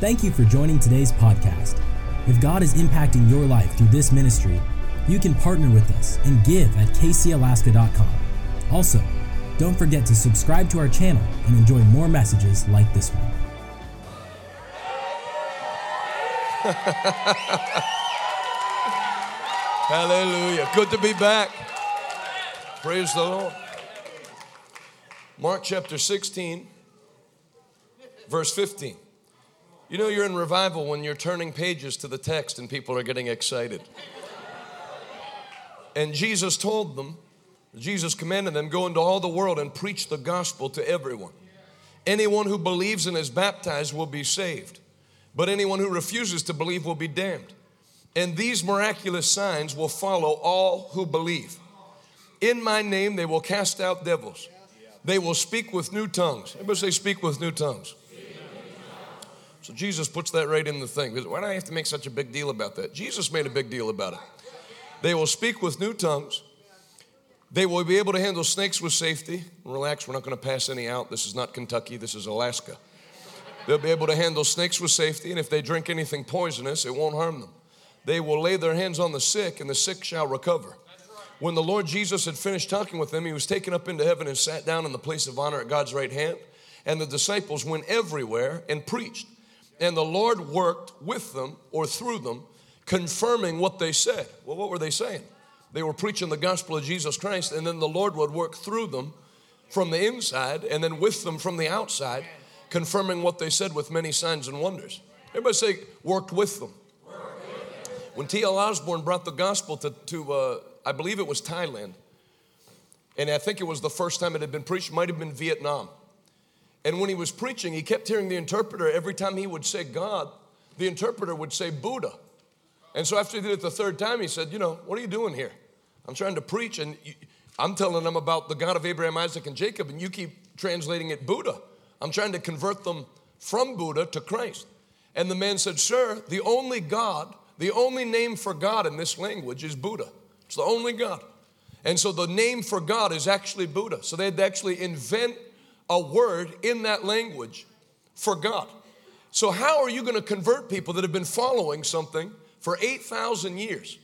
Thank you for joining today's podcast. If God is impacting your life through this ministry, you can partner with us and give at kcalaska.com. Also, don't forget to subscribe to our channel and enjoy more messages like this one. Hallelujah. Good to be back. Praise the Lord. Mark chapter 16, verse 15. You know, you're in revival when you're turning pages to the text and people are getting excited. And Jesus told them, Jesus commanded them, go into all the world and preach the gospel to everyone. Anyone who believes and is baptized will be saved, but anyone who refuses to believe will be damned. And these miraculous signs will follow all who believe. In my name, they will cast out devils. They will speak with new tongues. Everybody say, speak with new tongues. So Jesus puts that right in the thing. Why do I have to make such a big deal about that? Jesus made a big deal about it. They will speak with new tongues. They will be able to handle snakes with safety. Relax, we're not going to pass any out. This is not Kentucky, this is Alaska. They'll be able to handle snakes with safety, and if they drink anything poisonous, it won't harm them. They will lay their hands on the sick, and the sick shall recover. When the Lord Jesus had finished talking with them, he was taken up into heaven and sat down in the place of honor at God's right hand. And the disciples went everywhere and preached. And the Lord worked with them or through them, confirming what they said. Well, what were they saying? They were preaching the gospel of Jesus Christ, and then the Lord would work through them from the inside and then with them from the outside, confirming what they said with many signs and wonders. Everybody say, worked with them. When T.L. Osborn brought the gospel to, to uh, I believe it was Thailand, and I think it was the first time it had been preached, might have been Vietnam. And when he was preaching, he kept hearing the interpreter every time he would say God, the interpreter would say Buddha. And so after he did it the third time, he said, You know, what are you doing here? I'm trying to preach, and I'm telling them about the God of Abraham, Isaac, and Jacob, and you keep translating it Buddha. I'm trying to convert them from Buddha to Christ. And the man said, Sir, the only God, the only name for God in this language is Buddha. It's the only God. And so the name for God is actually Buddha. So they had to actually invent a word in that language for God. So, how are you going to convert people that have been following something for 8,000 years?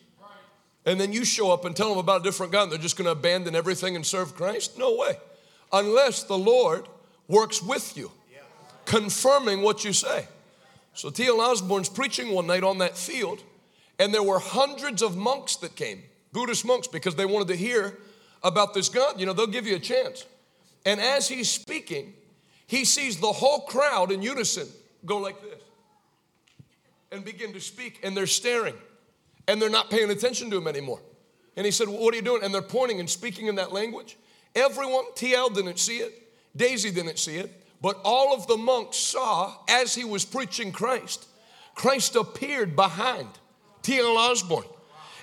And then you show up and tell them about a different God and they're just going to abandon everything and serve Christ? No way. Unless the Lord works with you, confirming what you say. So, T.L. Osborn's preaching one night on that field, and there were hundreds of monks that came, Buddhist monks, because they wanted to hear about this God. You know, they'll give you a chance. And as he's speaking, he sees the whole crowd in unison go like this and begin to speak, and they're staring and they're not paying attention to him anymore. And he said, well, What are you doing? And they're pointing and speaking in that language. Everyone, TL didn't see it, Daisy didn't see it, but all of the monks saw as he was preaching Christ, Christ appeared behind T.L. Osborn.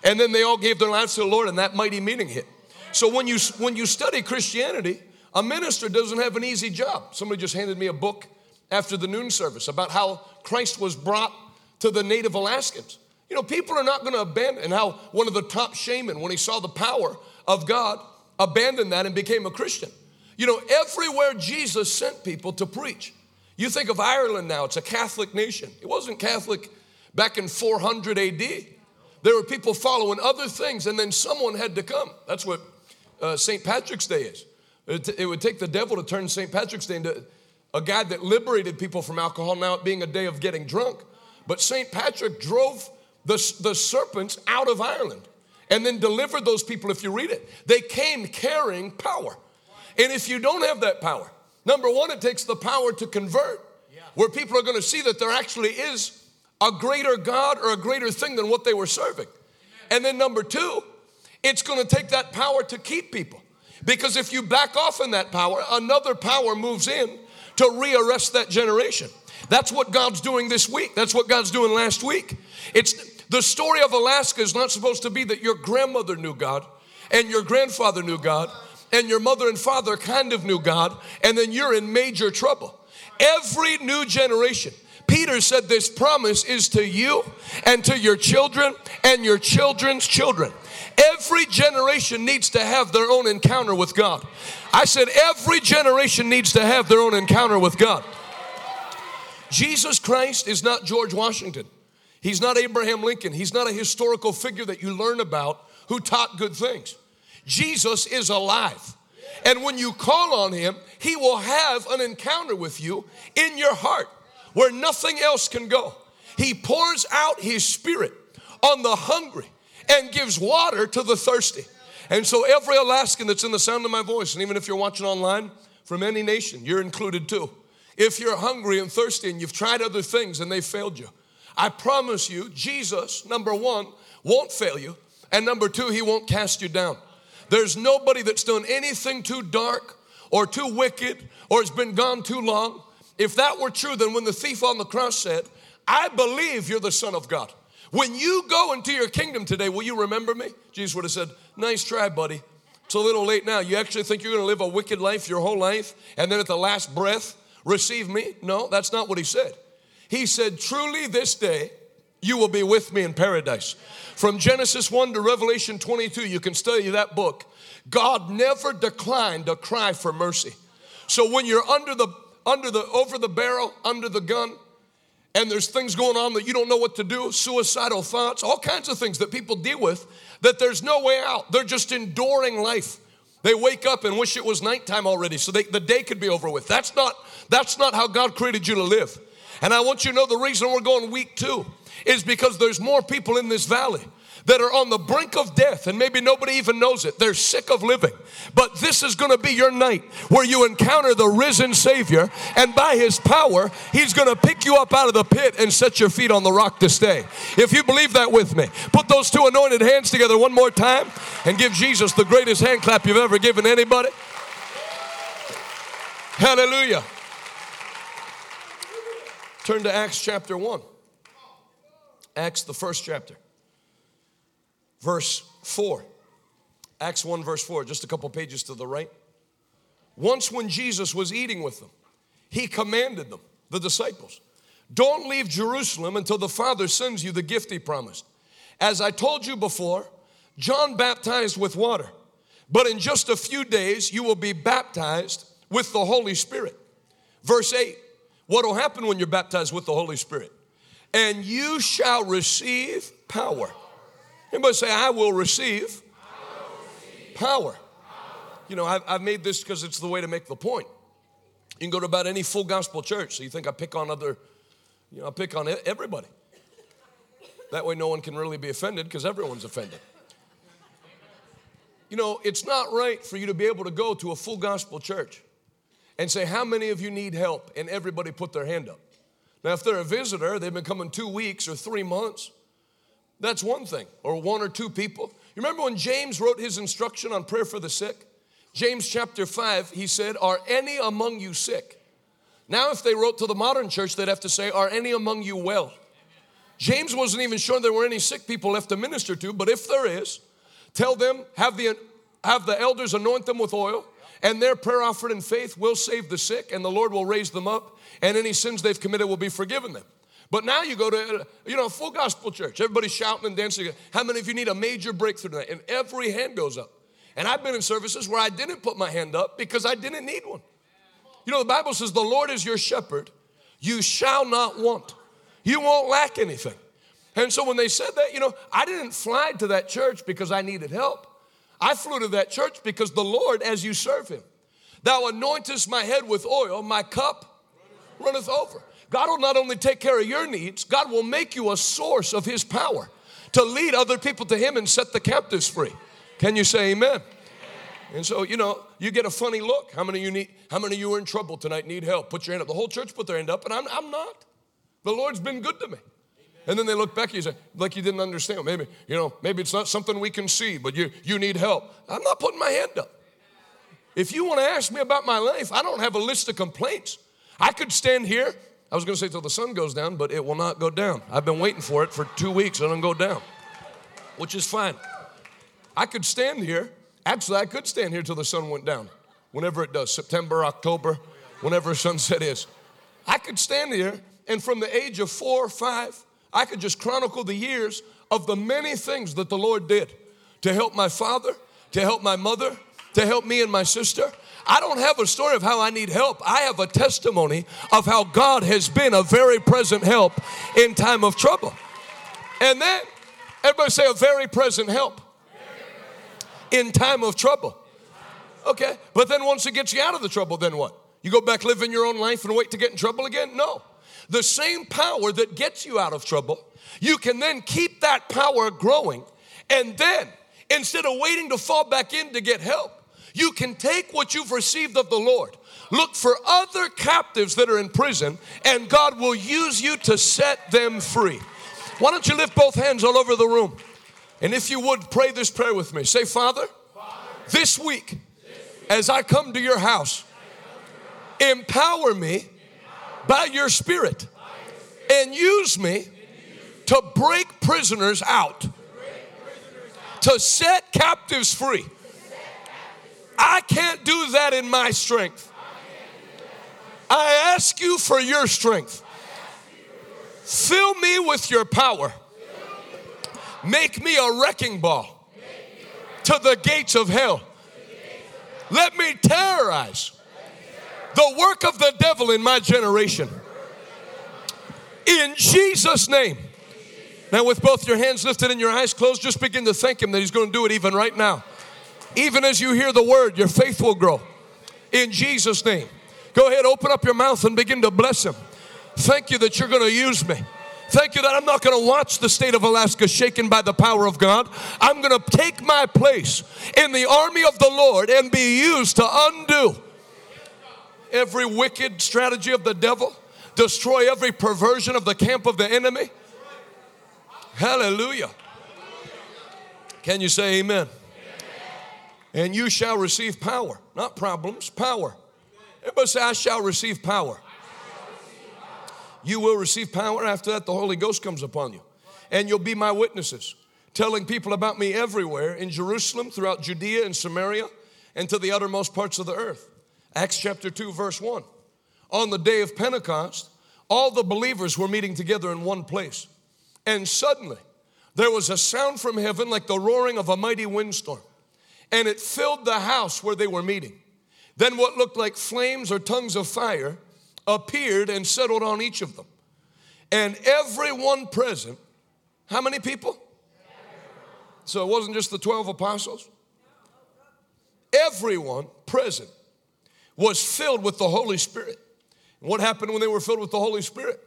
And then they all gave their lives to the Lord, and that mighty meeting hit. So when you when you study Christianity, a minister doesn't have an easy job. Somebody just handed me a book after the noon service about how Christ was brought to the native Alaskans. You know, people are not going to abandon, and how one of the top shaman, when he saw the power of God, abandoned that and became a Christian. You know, everywhere Jesus sent people to preach. You think of Ireland now, it's a Catholic nation. It wasn't Catholic back in 400 AD. There were people following other things, and then someone had to come. That's what uh, St. Patrick's Day is. It, it would take the devil to turn St. Patrick's Day into a guy that liberated people from alcohol, now it being a day of getting drunk. But St. Patrick drove the, the serpents out of Ireland and then delivered those people, if you read it. They came carrying power. And if you don't have that power, number one, it takes the power to convert, where people are going to see that there actually is a greater God or a greater thing than what they were serving. And then number two, it's going to take that power to keep people. Because if you back off in that power, another power moves in to rearrest that generation. That's what God's doing this week. That's what God's doing last week. It's the story of Alaska is not supposed to be that your grandmother knew God and your grandfather knew God and your mother and father kind of knew God and then you're in major trouble. Every new generation Peter said, This promise is to you and to your children and your children's children. Every generation needs to have their own encounter with God. I said, every generation needs to have their own encounter with God. Jesus Christ is not George Washington. He's not Abraham Lincoln. He's not a historical figure that you learn about who taught good things. Jesus is alive. And when you call on him, he will have an encounter with you in your heart where nothing else can go. He pours out his spirit on the hungry and gives water to the thirsty. And so, every Alaskan that's in the sound of my voice, and even if you're watching online from any nation, you're included too. If you're hungry and thirsty and you've tried other things and they failed you, I promise you, Jesus, number one, won't fail you, and number two, he won't cast you down. There's nobody that's done anything too dark or too wicked or has been gone too long. If that were true, then when the thief on the cross said, I believe you're the Son of God. When you go into your kingdom today, will you remember me? Jesus would have said, Nice try, buddy. It's a little late now. You actually think you're going to live a wicked life your whole life and then at the last breath receive me? No, that's not what he said. He said, Truly this day you will be with me in paradise. From Genesis 1 to Revelation 22, you can study that book. God never declined a cry for mercy. So when you're under the under the over the barrel, under the gun, and there's things going on that you don't know what to do, suicidal thoughts, all kinds of things that people deal with that there's no way out. They're just enduring life. They wake up and wish it was nighttime already so they, the day could be over with. That's not that's not how God created you to live. And I want you to know the reason we're going week two is because there's more people in this valley that are on the brink of death and maybe nobody even knows it. They're sick of living. But this is going to be your night where you encounter the risen Savior and by His power, He's going to pick you up out of the pit and set your feet on the rock to stay. If you believe that with me, put those two anointed hands together one more time and give Jesus the greatest hand clap you've ever given anybody. Hallelujah. Turn to Acts chapter 1. Acts, the first chapter, verse 4. Acts 1, verse 4, just a couple pages to the right. Once, when Jesus was eating with them, he commanded them, the disciples, don't leave Jerusalem until the Father sends you the gift he promised. As I told you before, John baptized with water, but in just a few days you will be baptized with the Holy Spirit. Verse 8 what will happen when you're baptized with the Holy Spirit? And you shall receive power. Anybody say, I will receive, power. power. You know, I've, I've made this because it's the way to make the point. You can go to about any full gospel church. So you think I pick on other, you know, I pick on everybody. That way no one can really be offended because everyone's offended. You know, it's not right for you to be able to go to a full gospel church and say, How many of you need help? And everybody put their hand up. Now, if they're a visitor, they've been coming two weeks or three months, that's one thing, or one or two people. You remember when James wrote his instruction on prayer for the sick? James chapter 5, he said, Are any among you sick? Now, if they wrote to the modern church, they'd have to say, Are any among you well? James wasn't even sure there were any sick people left to minister to, but if there is, tell them, have the, have the elders anoint them with oil, and their prayer offered in faith will save the sick, and the Lord will raise them up, and any sins they've committed will be forgiven them. But now you go to, you know, a full gospel church. Everybody's shouting and dancing. How many of you need a major breakthrough tonight? And every hand goes up. And I've been in services where I didn't put my hand up because I didn't need one. You know, the Bible says, The Lord is your shepherd. You shall not want. You won't lack anything. And so when they said that, you know, I didn't fly to that church because I needed help. I flew to that church because the Lord, as you serve him, thou anointest my head with oil, my cup runneth over. God will not only take care of your needs, God will make you a source of his power to lead other people to him and set the captives free. Can you say amen? And so, you know, you get a funny look. How many you need, how many you are in trouble tonight, need help? Put your hand up. The whole church put their hand up, and I'm, I'm not. The Lord's been good to me. And then they look back at you say, like you didn't understand. Maybe, you know, maybe it's not something we can see, but you, you need help. I'm not putting my hand up. If you want to ask me about my life, I don't have a list of complaints. I could stand here. I was going to say till the sun goes down, but it will not go down. I've been waiting for it for two weeks. It doesn't go down, which is fine. I could stand here. Actually, I could stand here till the sun went down, whenever it does, September, October, whenever sunset is. I could stand here, and from the age of four, or five, I could just chronicle the years of the many things that the Lord did to help my father, to help my mother, to help me and my sister. I don't have a story of how I need help. I have a testimony of how God has been a very present help in time of trouble. And then, everybody say a very present help in time of trouble. Okay, but then once it gets you out of the trouble, then what? You go back living your own life and wait to get in trouble again? No. The same power that gets you out of trouble, you can then keep that power growing. And then, instead of waiting to fall back in to get help, you can take what you've received of the Lord, look for other captives that are in prison, and God will use you to set them free. Why don't you lift both hands all over the room? And if you would, pray this prayer with me. Say, Father, this week, as I come to your house, empower me by your Spirit and use me to break prisoners out, to set captives free. I can't do that in my strength. I ask you for your strength. Fill me with your power. Make me a wrecking ball to the gates of hell. Let me terrorize the work of the devil in my generation. In Jesus' name. Now, with both your hands lifted and your eyes closed, just begin to thank Him that He's going to do it even right now. Even as you hear the word, your faith will grow. In Jesus' name. Go ahead, open up your mouth and begin to bless Him. Thank you that you're going to use me. Thank you that I'm not going to watch the state of Alaska shaken by the power of God. I'm going to take my place in the army of the Lord and be used to undo every wicked strategy of the devil, destroy every perversion of the camp of the enemy. Hallelujah. Can you say amen? And you shall receive power, not problems, power. Everybody say, I shall receive power. You will receive power. After that, the Holy Ghost comes upon you. And you'll be my witnesses, telling people about me everywhere in Jerusalem, throughout Judea and Samaria, and to the uttermost parts of the earth. Acts chapter 2, verse 1. On the day of Pentecost, all the believers were meeting together in one place. And suddenly, there was a sound from heaven like the roaring of a mighty windstorm, and it filled the house where they were meeting. Then, what looked like flames or tongues of fire appeared and settled on each of them. And everyone present, how many people? So it wasn't just the 12 apostles. Everyone present was filled with the Holy Spirit. What happened when they were filled with the Holy Spirit?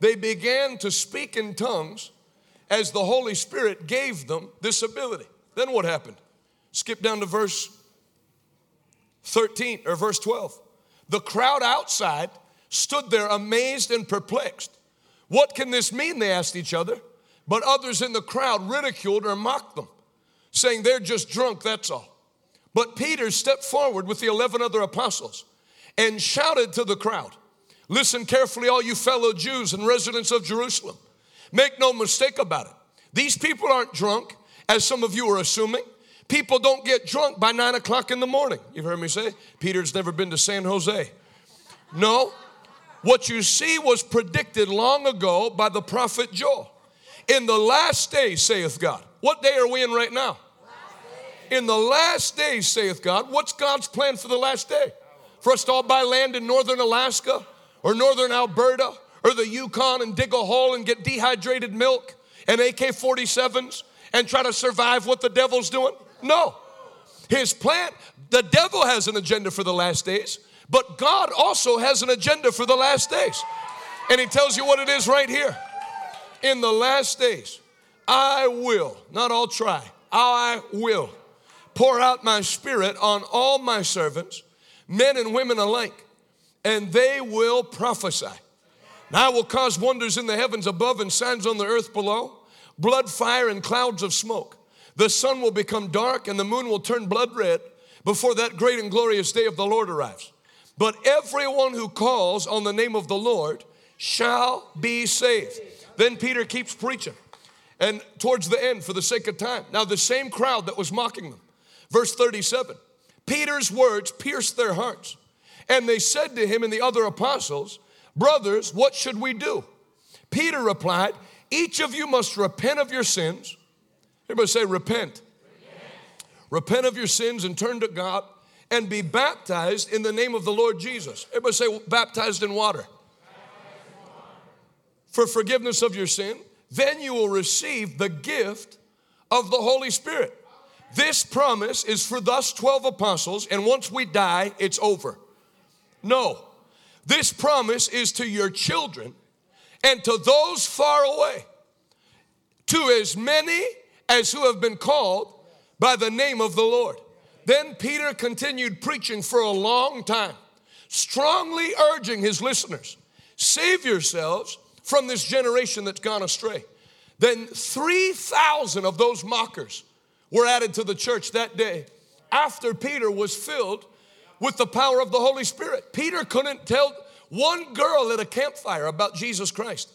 They began to speak in tongues as the Holy Spirit gave them this ability. Then what happened? Skip down to verse 13 or verse 12. The crowd outside stood there amazed and perplexed. What can this mean? They asked each other. But others in the crowd ridiculed or mocked them, saying they're just drunk, that's all. But Peter stepped forward with the 11 other apostles and shouted to the crowd Listen carefully, all you fellow Jews and residents of Jerusalem. Make no mistake about it. These people aren't drunk, as some of you are assuming. People don't get drunk by nine o'clock in the morning. You've heard me say, Peter's never been to San Jose. No, what you see was predicted long ago by the prophet Joel. In the last days, saith God. What day are we in right now? In the last days, saith God. What's God's plan for the last day? For us to all buy land in northern Alaska or northern Alberta or the Yukon and dig a hole and get dehydrated milk and AK 47s and try to survive what the devil's doing? No. His plan, the devil has an agenda for the last days, but God also has an agenda for the last days. And he tells you what it is right here. In the last days, I will, not I'll try, I will pour out my spirit on all my servants, men and women alike, and they will prophesy. Now I will cause wonders in the heavens above and signs on the earth below, blood, fire, and clouds of smoke. The sun will become dark and the moon will turn blood red before that great and glorious day of the Lord arrives. But everyone who calls on the name of the Lord shall be saved. Then Peter keeps preaching. And towards the end, for the sake of time, now the same crowd that was mocking them, verse 37, Peter's words pierced their hearts. And they said to him and the other apostles, Brothers, what should we do? Peter replied, Each of you must repent of your sins Everybody say, repent. repent. Repent of your sins and turn to God and be baptized in the name of the Lord Jesus. Everybody say, baptized in water. For forgiveness of your sin, then you will receive the gift of the Holy Spirit. This promise is for thus 12 apostles, and once we die, it's over. No, this promise is to your children and to those far away, to as many as who have been called by the name of the Lord. Then Peter continued preaching for a long time, strongly urging his listeners save yourselves from this generation that's gone astray. Then 3,000 of those mockers were added to the church that day after Peter was filled with the power of the Holy Spirit. Peter couldn't tell one girl at a campfire about Jesus Christ.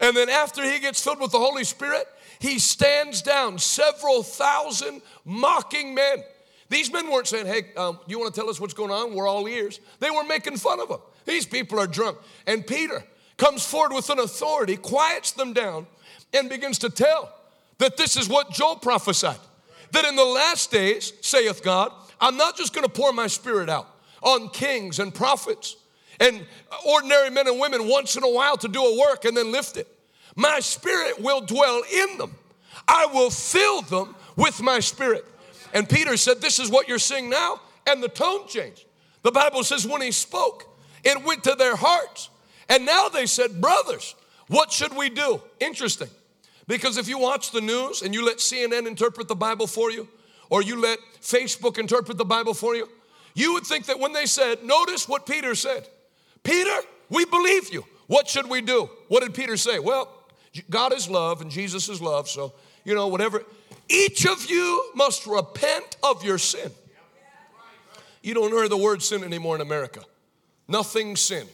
And then after he gets filled with the Holy Spirit, he stands down several thousand mocking men. These men weren't saying, Hey, um, you want to tell us what's going on? We're all ears. They were making fun of him. These people are drunk. And Peter comes forward with an authority, quiets them down, and begins to tell that this is what Joel prophesied. That in the last days, saith God, I'm not just going to pour my spirit out on kings and prophets and ordinary men and women once in a while to do a work and then lift it. My spirit will dwell in them. I will fill them with my spirit. And Peter said, This is what you're seeing now. And the tone changed. The Bible says, when he spoke, it went to their hearts. And now they said, Brothers, what should we do? Interesting. Because if you watch the news and you let CNN interpret the Bible for you, or you let Facebook interpret the Bible for you, you would think that when they said, Notice what Peter said. Peter, we believe you. What should we do? What did Peter say? Well, God is love and Jesus is love, so, you know, whatever. Each of you must repent of your sin. You don't hear the word sin anymore in America. Nothing sin.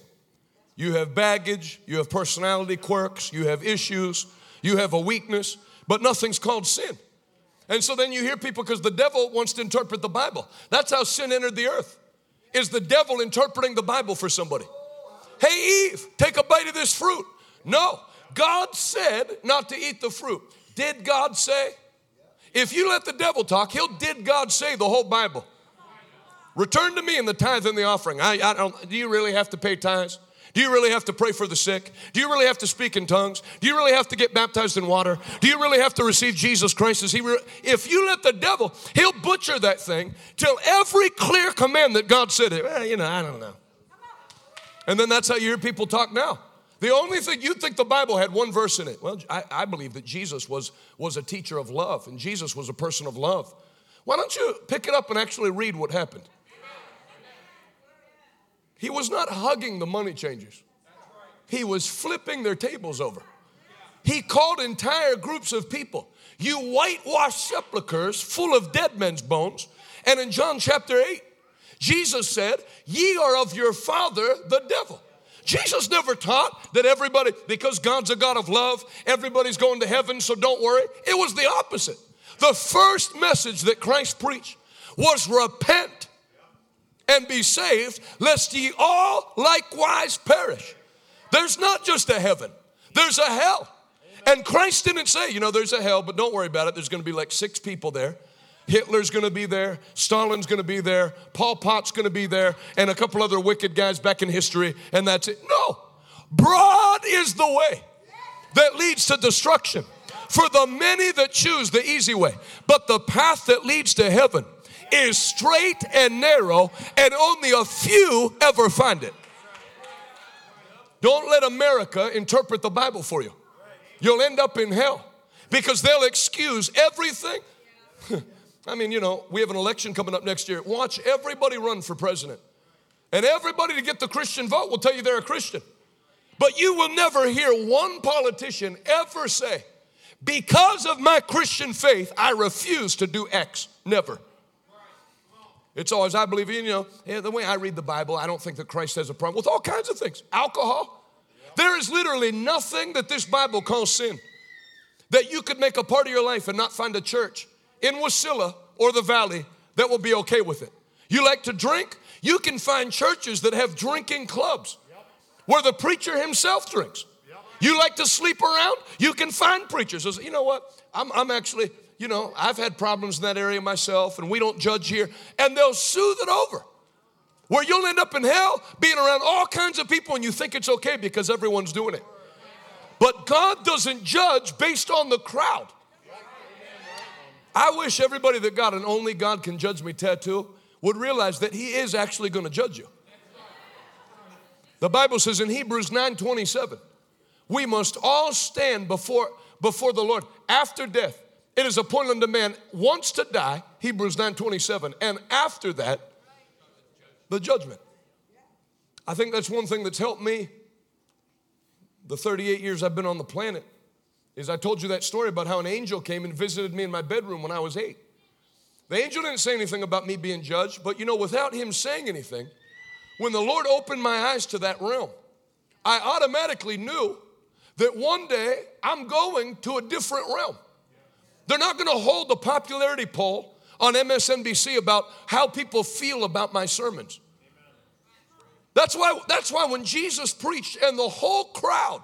You have baggage, you have personality quirks, you have issues, you have a weakness, but nothing's called sin. And so then you hear people because the devil wants to interpret the Bible. That's how sin entered the earth. Is the devil interpreting the Bible for somebody? Hey, Eve, take a bite of this fruit. No, God said not to eat the fruit. Did God say? If you let the devil talk, he'll did God say the whole Bible. Return to me in the tithe and the offering. I, I don't, do you really have to pay tithes? Do you really have to pray for the sick? Do you really have to speak in tongues? Do you really have to get baptized in water? Do you really have to receive Jesus Christ as He? Re- if you let the devil, he'll butcher that thing till every clear command that God said it. Well, you know, I don't know. And then that's how you hear people talk now. The only thing you think the Bible had one verse in it. Well, I, I believe that Jesus was, was a teacher of love and Jesus was a person of love. Why don't you pick it up and actually read what happened? He was not hugging the money changers, he was flipping their tables over. He called entire groups of people, you whitewashed sepulchres full of dead men's bones. And in John chapter 8, Jesus said, Ye are of your father, the devil. Jesus never taught that everybody, because God's a God of love, everybody's going to heaven, so don't worry. It was the opposite. The first message that Christ preached was repent and be saved, lest ye all likewise perish. There's not just a heaven, there's a hell. And Christ didn't say, you know, there's a hell, but don't worry about it. There's going to be like six people there. Hitler's gonna be there, Stalin's gonna be there, Pol Pot's gonna be there, and a couple other wicked guys back in history, and that's it. No, broad is the way that leads to destruction for the many that choose the easy way, but the path that leads to heaven is straight and narrow, and only a few ever find it. Don't let America interpret the Bible for you. You'll end up in hell because they'll excuse everything. I mean, you know, we have an election coming up next year. Watch everybody run for president. And everybody to get the Christian vote will tell you they're a Christian. But you will never hear one politician ever say, because of my Christian faith, I refuse to do X. Never. It's always, I believe, in, you know, yeah, the way I read the Bible, I don't think that Christ has a problem with all kinds of things. Alcohol. There is literally nothing that this Bible calls sin that you could make a part of your life and not find a church in Wasilla or the valley that will be okay with it. You like to drink? You can find churches that have drinking clubs where the preacher himself drinks. You like to sleep around? You can find preachers. You know what? I'm, I'm actually, you know, I've had problems in that area myself, and we don't judge here, and they'll soothe it over. Where you'll end up in hell being around all kinds of people and you think it's okay because everyone's doing it. But God doesn't judge based on the crowd. I wish everybody that got an only God can judge me tattoo would realize that He is actually going to judge you. The Bible says in Hebrews 9 27, we must all stand before, before the Lord after death. It is appointed unto man once to die, Hebrews 9 27, and after that, the judgment. I think that's one thing that's helped me the 38 years I've been on the planet is I told you that story about how an angel came and visited me in my bedroom when I was eight. The angel didn't say anything about me being judged, but you know, without him saying anything, when the Lord opened my eyes to that realm, I automatically knew that one day I'm going to a different realm. They're not going to hold the popularity poll on MSNBC about how people feel about my sermons. That's why, that's why when Jesus preached and the whole crowd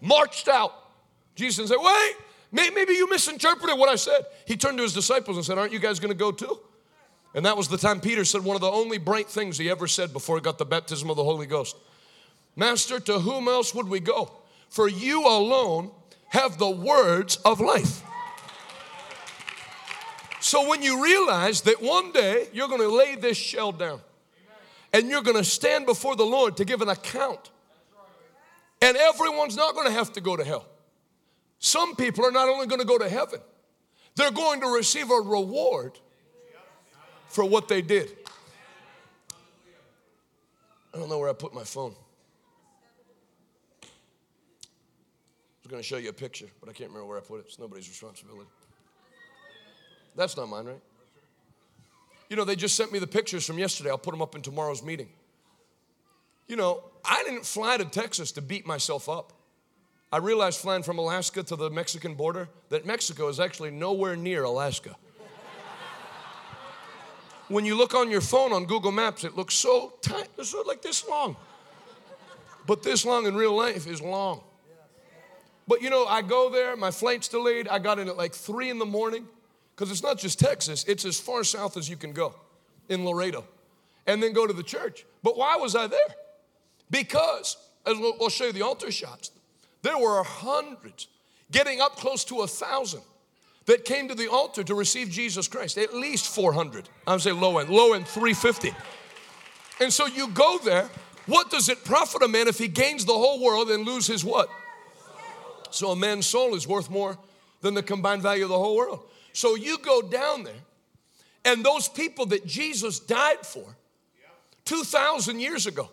marched out Jesus said, Wait, maybe you misinterpreted what I said. He turned to his disciples and said, Aren't you guys going to go too? And that was the time Peter said one of the only bright things he ever said before he got the baptism of the Holy Ghost Master, to whom else would we go? For you alone have the words of life. So when you realize that one day you're going to lay this shell down and you're going to stand before the Lord to give an account, and everyone's not going to have to go to hell. Some people are not only going to go to heaven, they're going to receive a reward for what they did. I don't know where I put my phone. I was going to show you a picture, but I can't remember where I put it. It's nobody's responsibility. That's not mine, right? You know, they just sent me the pictures from yesterday. I'll put them up in tomorrow's meeting. You know, I didn't fly to Texas to beat myself up. I realized flying from Alaska to the Mexican border that Mexico is actually nowhere near Alaska. when you look on your phone on Google Maps, it looks so tight, it's like this long. But this long in real life is long. But you know, I go there, my flight's delayed. I got in at like three in the morning because it's not just Texas, it's as far south as you can go in Laredo and then go to the church. But why was I there? Because, as we'll, we'll show you the altar shots, there were hundreds, getting up close to a thousand, that came to the altar to receive Jesus Christ. At least 400. I would say low end, low end 350. And so you go there. What does it profit a man if he gains the whole world and lose his what? So a man's soul is worth more than the combined value of the whole world. So you go down there, and those people that Jesus died for 2,000 years ago,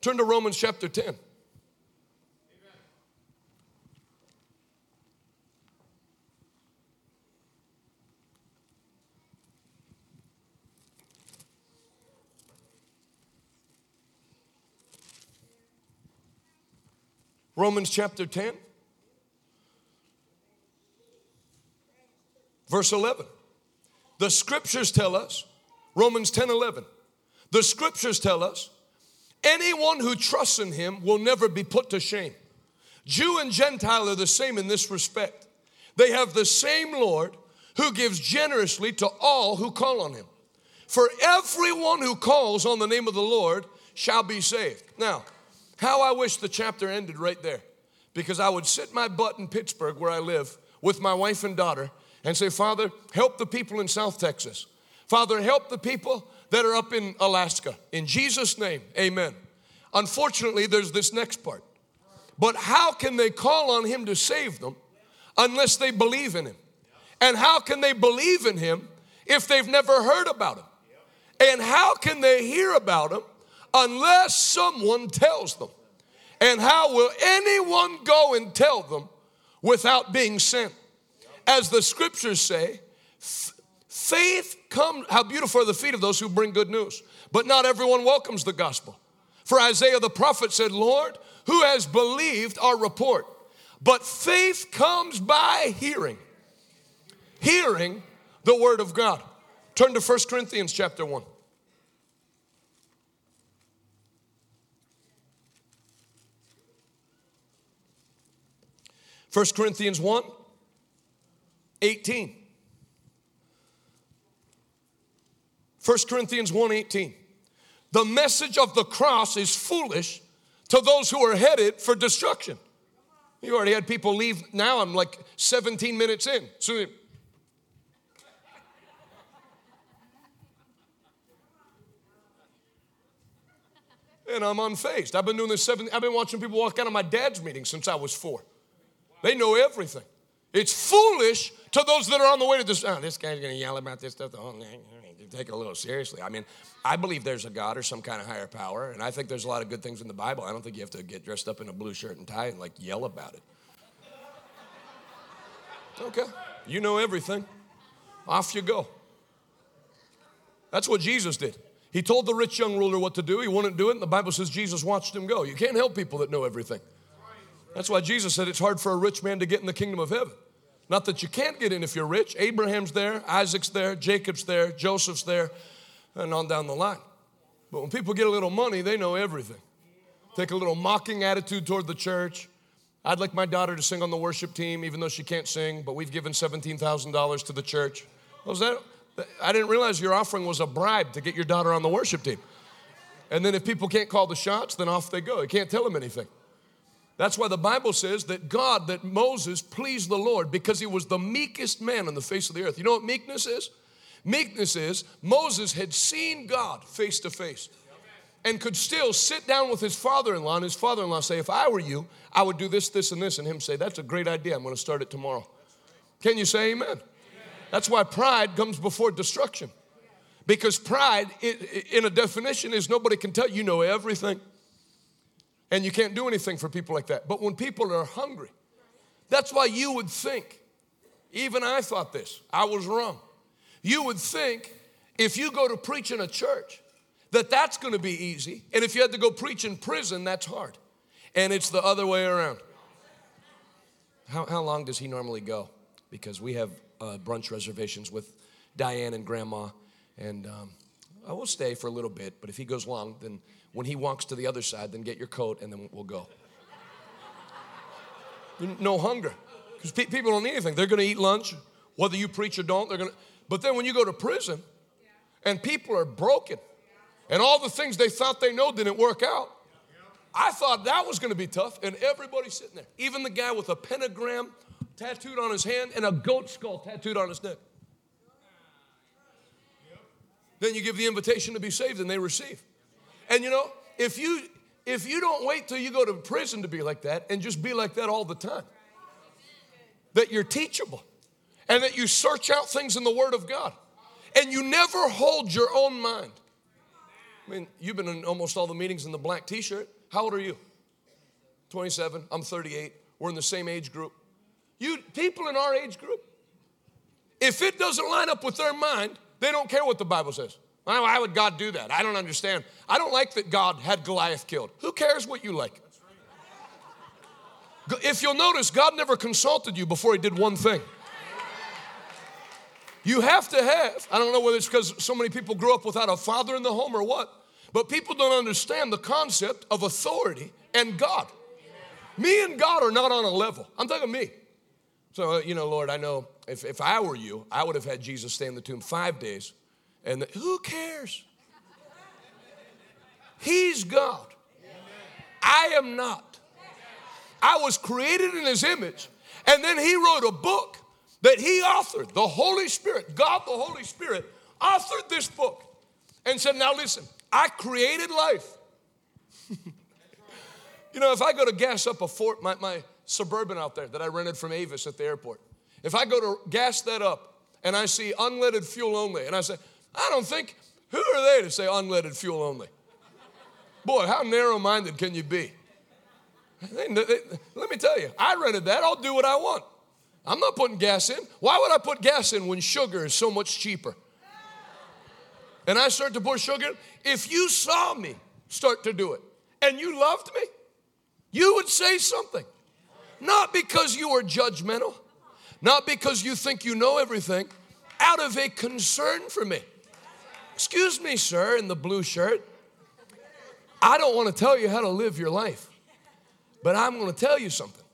turn to Romans chapter 10. Romans chapter 10, verse 11. The scriptures tell us, Romans 10 11, the scriptures tell us, anyone who trusts in him will never be put to shame. Jew and Gentile are the same in this respect. They have the same Lord who gives generously to all who call on him. For everyone who calls on the name of the Lord shall be saved. Now, how I wish the chapter ended right there because I would sit my butt in Pittsburgh, where I live, with my wife and daughter and say, Father, help the people in South Texas. Father, help the people that are up in Alaska. In Jesus' name, amen. Unfortunately, there's this next part. But how can they call on Him to save them unless they believe in Him? And how can they believe in Him if they've never heard about Him? And how can they hear about Him unless someone tells them. And how will anyone go and tell them without being sent? As the scriptures say, faith comes, how beautiful are the feet of those who bring good news. But not everyone welcomes the gospel. For Isaiah the prophet said, Lord, who has believed our report? But faith comes by hearing. Hearing the word of God. Turn to 1 Corinthians chapter 1. 1 Corinthians 1 18. 1 Corinthians 1 18. The message of the cross is foolish to those who are headed for destruction. You already had people leave now. I'm like 17 minutes in. So and I'm unfazed. I've been doing this seven, I've been watching people walk out of my dad's meeting since I was four. They know everything. It's foolish to those that are on the way to this. Oh, this guy's going to yell about this stuff. Oh, take it a little seriously. I mean, I believe there's a God or some kind of higher power, and I think there's a lot of good things in the Bible. I don't think you have to get dressed up in a blue shirt and tie and like yell about it. Okay, you know everything. Off you go. That's what Jesus did. He told the rich young ruler what to do. He wouldn't do it, and the Bible says Jesus watched him go. You can't help people that know everything. That's why Jesus said it's hard for a rich man to get in the kingdom of heaven. Not that you can't get in if you're rich. Abraham's there, Isaac's there, Jacob's there, Joseph's there, and on down the line. But when people get a little money, they know everything. Take a little mocking attitude toward the church. I'd like my daughter to sing on the worship team, even though she can't sing, but we've given $17,000 to the church. Was that? I didn't realize your offering was a bribe to get your daughter on the worship team. And then if people can't call the shots, then off they go. You can't tell them anything. That's why the Bible says that God, that Moses pleased the Lord because he was the meekest man on the face of the earth. You know what meekness is? Meekness is Moses had seen God face to face and could still sit down with his father in law, and his father in law say, If I were you, I would do this, this, and this. And him say, That's a great idea. I'm going to start it tomorrow. Can you say amen? amen. That's why pride comes before destruction. Because pride, in a definition, is nobody can tell you, you know everything. And you can't do anything for people like that. But when people are hungry, that's why you would think, even I thought this, I was wrong. You would think if you go to preach in a church, that that's going to be easy. And if you had to go preach in prison, that's hard. And it's the other way around. How, how long does he normally go? Because we have uh, brunch reservations with Diane and Grandma. And um, I will stay for a little bit, but if he goes long, then when he walks to the other side, then get your coat and then we'll go. no hunger. Because pe- people don't need anything. They're going to eat lunch, whether you preach or don't. They're going to. But then when you go to prison and people are broken and all the things they thought they know didn't work out, I thought that was going to be tough. And everybody's sitting there. Even the guy with a pentagram tattooed on his hand and a goat skull tattooed on his neck. Then you give the invitation to be saved and they receive. And you know, if you if you don't wait till you go to prison to be like that and just be like that all the time, that you're teachable and that you search out things in the Word of God and you never hold your own mind. I mean, you've been in almost all the meetings in the black t shirt. How old are you? 27. I'm 38. We're in the same age group. You people in our age group, if it doesn't line up with their mind, they don't care what the Bible says. Why would God do that? I don't understand. I don't like that God had Goliath killed. Who cares what you like? If you'll notice, God never consulted you before He did one thing. You have to have, I don't know whether it's because so many people grew up without a father in the home or what, but people don't understand the concept of authority and God. Me and God are not on a level. I'm talking me. So, uh, you know, Lord, I know if, if I were you, I would have had Jesus stay in the tomb five days and the, who cares? He's God. I am not. I was created in His image. And then He wrote a book that He authored. The Holy Spirit, God the Holy Spirit, authored this book and said, Now listen, I created life. you know, if I go to gas up a Ford, my, my Suburban out there that I rented from Avis at the airport, if I go to gas that up and I see unleaded fuel only, and I say, I don't think, who are they to say unleaded fuel only? Boy, how narrow minded can you be? They, they, let me tell you, I rented that. I'll do what I want. I'm not putting gas in. Why would I put gas in when sugar is so much cheaper? And I start to pour sugar. If you saw me start to do it and you loved me, you would say something. Not because you are judgmental, not because you think you know everything, out of a concern for me. Excuse me, sir, in the blue shirt. I don't want to tell you how to live your life, but I'm going to tell you something.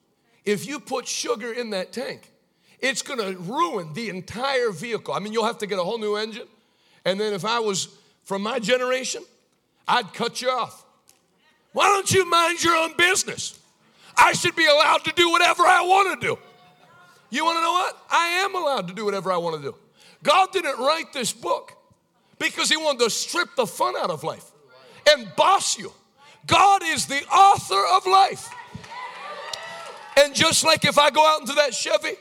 If you put sugar in that tank, it's going to ruin the entire vehicle. I mean, you'll have to get a whole new engine And then if I was from my generation, I'd cut you off. Why don't you mind your own business? I should be allowed to do whatever I want to do. You want to know what? I am allowed to do whatever I want to do. God didn't write this book because He wanted to strip the fun out of life and boss you. God is the author of life. And just like if I go out into that Chevy,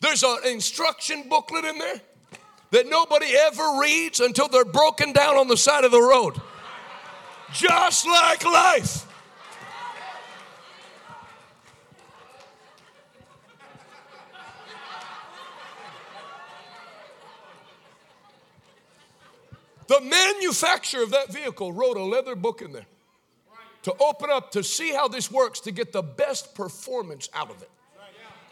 there's an instruction booklet in there that nobody ever reads until they're broken down on the side of the road. Just like life. The manufacturer of that vehicle wrote a leather book in there to open up to see how this works to get the best performance out of it.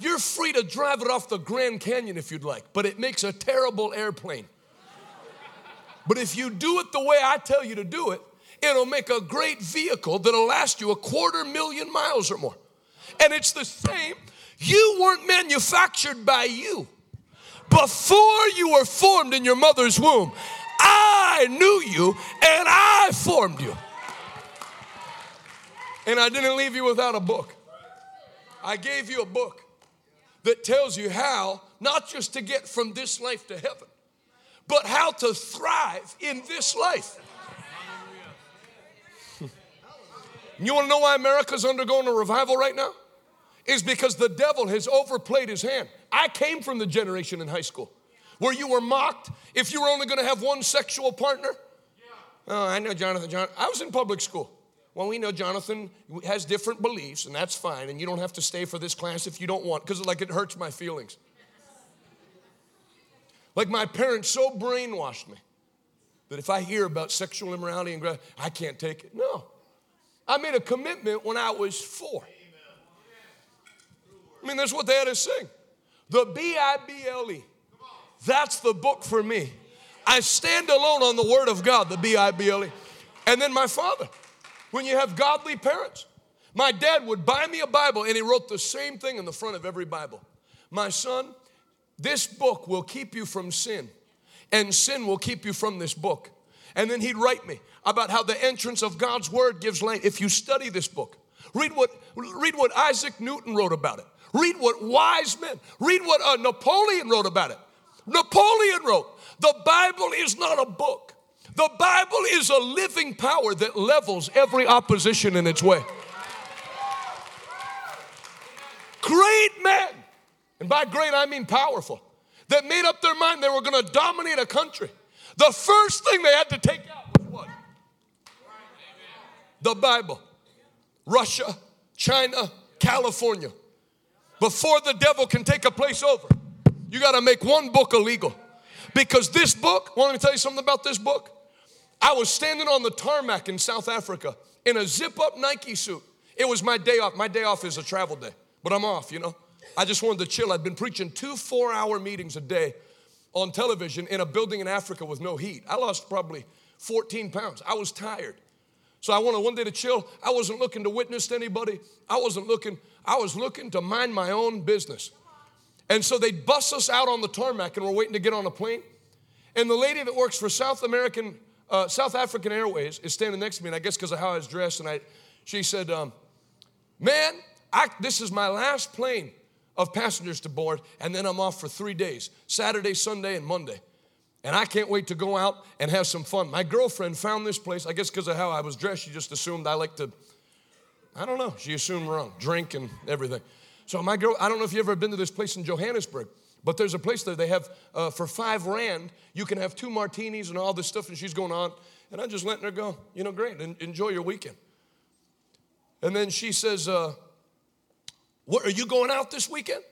You're free to drive it off the Grand Canyon if you'd like, but it makes a terrible airplane. But if you do it the way I tell you to do it, it'll make a great vehicle that'll last you a quarter million miles or more. And it's the same. You weren't manufactured by you. Before you were formed in your mother's womb, I knew you and I formed you. And I didn't leave you without a book. I gave you a book that tells you how not just to get from this life to heaven, but how to thrive in this life. you want to know why America's undergoing a revival right now? Is because the devil has overplayed his hand. I came from the generation in high school where you were mocked if you were only going to have one sexual partner. Yeah. Oh, I know Jonathan. John. I was in public school. Well, we know Jonathan has different beliefs, and that's fine. And you don't have to stay for this class if you don't want, because like it hurts my feelings. Like my parents so brainwashed me that if I hear about sexual immorality and I can't take it. No, I made a commitment when I was four. I mean, that's what they had to sing. The B I B L E. That's the book for me. I stand alone on the Word of God, the B I B L E. And then my father when you have godly parents. My dad would buy me a Bible and he wrote the same thing in the front of every Bible. My son, this book will keep you from sin, and sin will keep you from this book. And then he'd write me about how the entrance of God's word gives light. If you study this book, read what, read what Isaac Newton wrote about it. Read what wise men, read what uh, Napoleon wrote about it. Napoleon wrote, the Bible is not a book. The Bible is a living power that levels every opposition in its way. Great men, and by great I mean powerful, that made up their mind they were going to dominate a country. The first thing they had to take out was what? The Bible. Russia, China, California. Before the devil can take a place over, you got to make one book illegal. Because this book, well, let me tell you something about this book. I was standing on the tarmac in South Africa in a zip up Nike suit. It was my day off. My day off is a travel day, but I'm off, you know. I just wanted to chill. I'd been preaching two four hour meetings a day on television in a building in Africa with no heat. I lost probably 14 pounds. I was tired. So I wanted one day to chill. I wasn't looking to witness to anybody. I wasn't looking, I was looking to mind my own business. And so they bust us out on the tarmac and we're waiting to get on a plane. And the lady that works for South American uh, South African Airways is standing next to me, and I guess because of how I was dressed, and I, she said, um, "Man, I, this is my last plane of passengers to board, and then I'm off for three days: Saturday, Sunday, and Monday." And I can't wait to go out and have some fun. My girlfriend found this place, I guess because of how I was dressed, she just assumed I like to, I don't know, she assumed wrong, drink and everything. So my girl, I don't know if you've ever been to this place in Johannesburg. But there's a place there they have uh, for five rand, you can have two martinis and all this stuff, and she's going on. And I'm just letting her go, you know, great, enjoy your weekend. And then she says, uh, what, Are you going out this weekend?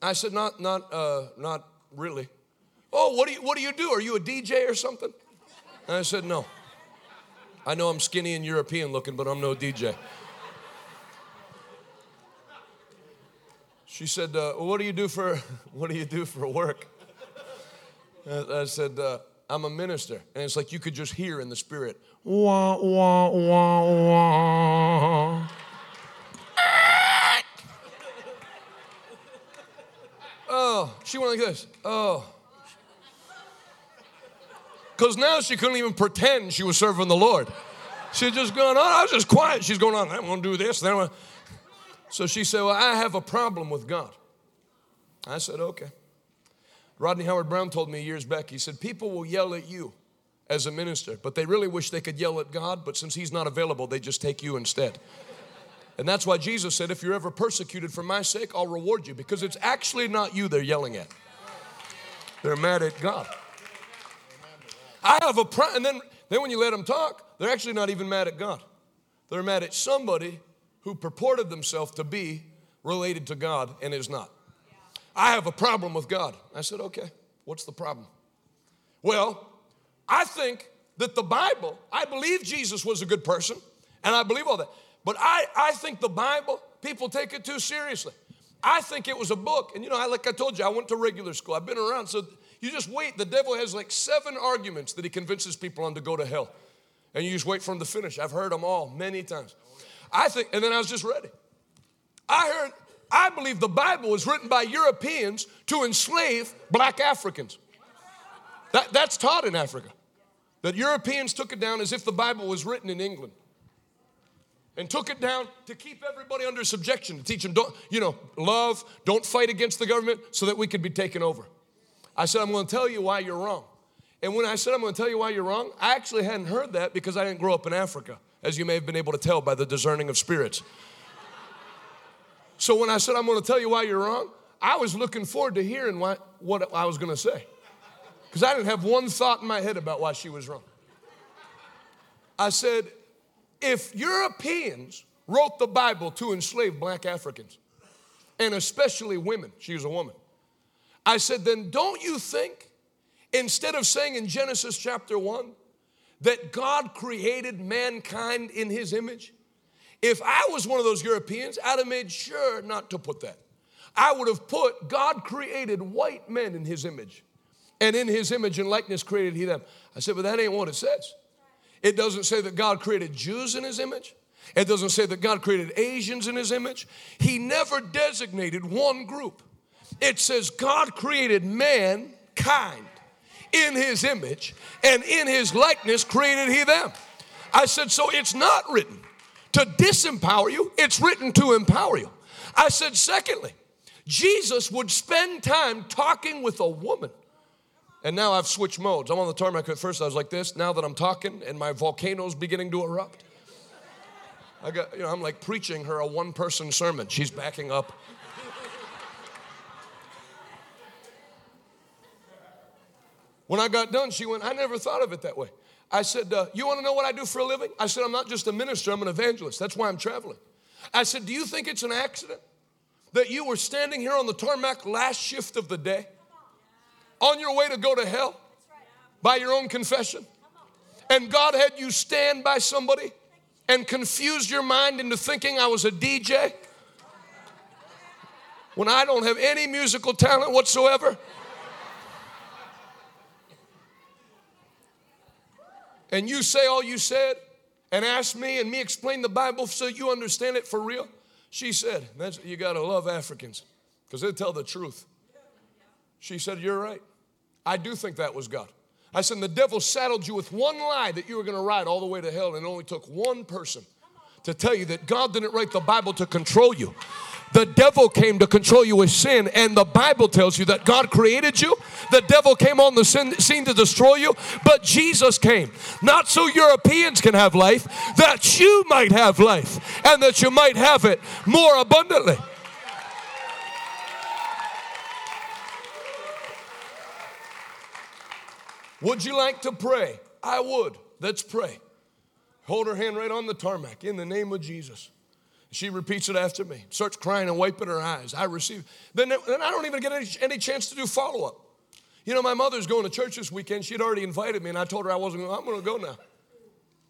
I said, Not, not, uh, not really. Oh, what do, you, what do you do? Are you a DJ or something? And I said, No. I know I'm skinny and European looking, but I'm no DJ. She said, uh, "What do you do for What do you do for work?" I said, uh, "I'm a minister," and it's like you could just hear in the spirit, "Wah wah wah wah." oh, she went like this. Oh. Because now she couldn't even pretend she was serving the Lord. She's just going on. I was just quiet. She's going on. I'm going to do this. Then I'm so she said, Well, I have a problem with God. I said, Okay. Rodney Howard-Browne told me years back, he said, People will yell at you as a minister, but they really wish they could yell at God, but since He's not available, they just take you instead. And that's why Jesus said, If you're ever persecuted for my sake, I'll reward you, because it's actually not you they're yelling at. They're mad at God. I have a problem. And then, then when you let them talk, they're actually not even mad at God. They're mad at somebody who purported themselves to be related to God and is not. I have a problem with God. I said, okay, what's the problem? Well, I think that the Bible, I believe Jesus was a good person, and I believe all that. But I, I think the Bible, people take it too seriously. I think it was a book. And you know, I, like I told you, I went to regular school. I've been around. So you just wait. The devil has like seven arguments that he convinces people on to go to hell. And you just wait for him to finish. I've heard them all many times. I think, and then I was just ready. I heard, I believe the Bible was written by Europeans to enslave black Africans. That, that's taught in Africa. That Europeans took it down as if the Bible was written in England. And took it down to keep everybody under subjection, to teach them, don't, you know, love, don't fight against the government so that we could be taken over. I said, I'm going to tell you why you're wrong. And when I said, I'm going to tell you why you're wrong, I actually hadn't heard that because I didn't grow up in Africa as you may have been able to tell by the discerning of spirits. So when I said, I'm going to tell you why you're wrong, I was looking forward to hearing why, what I was going to say. Because I didn't have one thought in my head about why she was wrong. I said, if Europeans wrote the Bible to enslave black Africans, and especially women, she was a woman, I said, then don't you think, instead of saying in Genesis chapter 1, that God created mankind in his image? If I was one of those Europeans, I'd have made sure not to put that. I would have put God created white men in his image, and in his image and likeness created he them. I said, but that ain't what it says. It doesn't say that God created Jews in his image. It doesn't say that God created Asians in his image. He never designated one group. It says God created mankind in his image, and in his likeness created he them. I said, so it's not written to disempower you, it's written to empower you. I said, secondly, Jesus would spend time talking with a woman. And now I've switched modes. I'm on the tarmac at first, I was like this. Now that I'm talking and my volcano's beginning to erupt, I got, you know, I'm like preaching her a one person sermon. She's backing up. When I got done, she went, I never thought of it that way. I said, uh, You want to know what I do for a living? I said, I'm not just a minister, I'm an evangelist. That's why I'm traveling. I said, Do you think it's an accident that you were standing here on the tarmac last shift of the day on your way to go to hell by your own confession? And God had you stand by somebody and confused your mind into thinking I was a DJ when I don't have any musical talent whatsoever? And you say all you said and ask me and me explain the Bible so you understand it for real? She said, You got to love Africans because they tell the truth. She said, You're right. I do think that was God. I said, The devil saddled you with one lie that you were going to ride all the way to hell, and it only took one person to tell you that God didn't write the Bible to control you. The devil came to control you with sin, and the Bible tells you that God created you. The devil came on the scene to destroy you, but Jesus came not so Europeans can have life, that you might have life, and that you might have it more abundantly. Would you like to pray? I would. Let's pray. Hold her hand right on the tarmac in the name of Jesus. She repeats it after me, starts crying and wiping her eyes. I receive. Then, then I don't even get any, any chance to do follow up. You know, my mother's going to church this weekend. She'd already invited me, and I told her I wasn't going. I'm going to go now.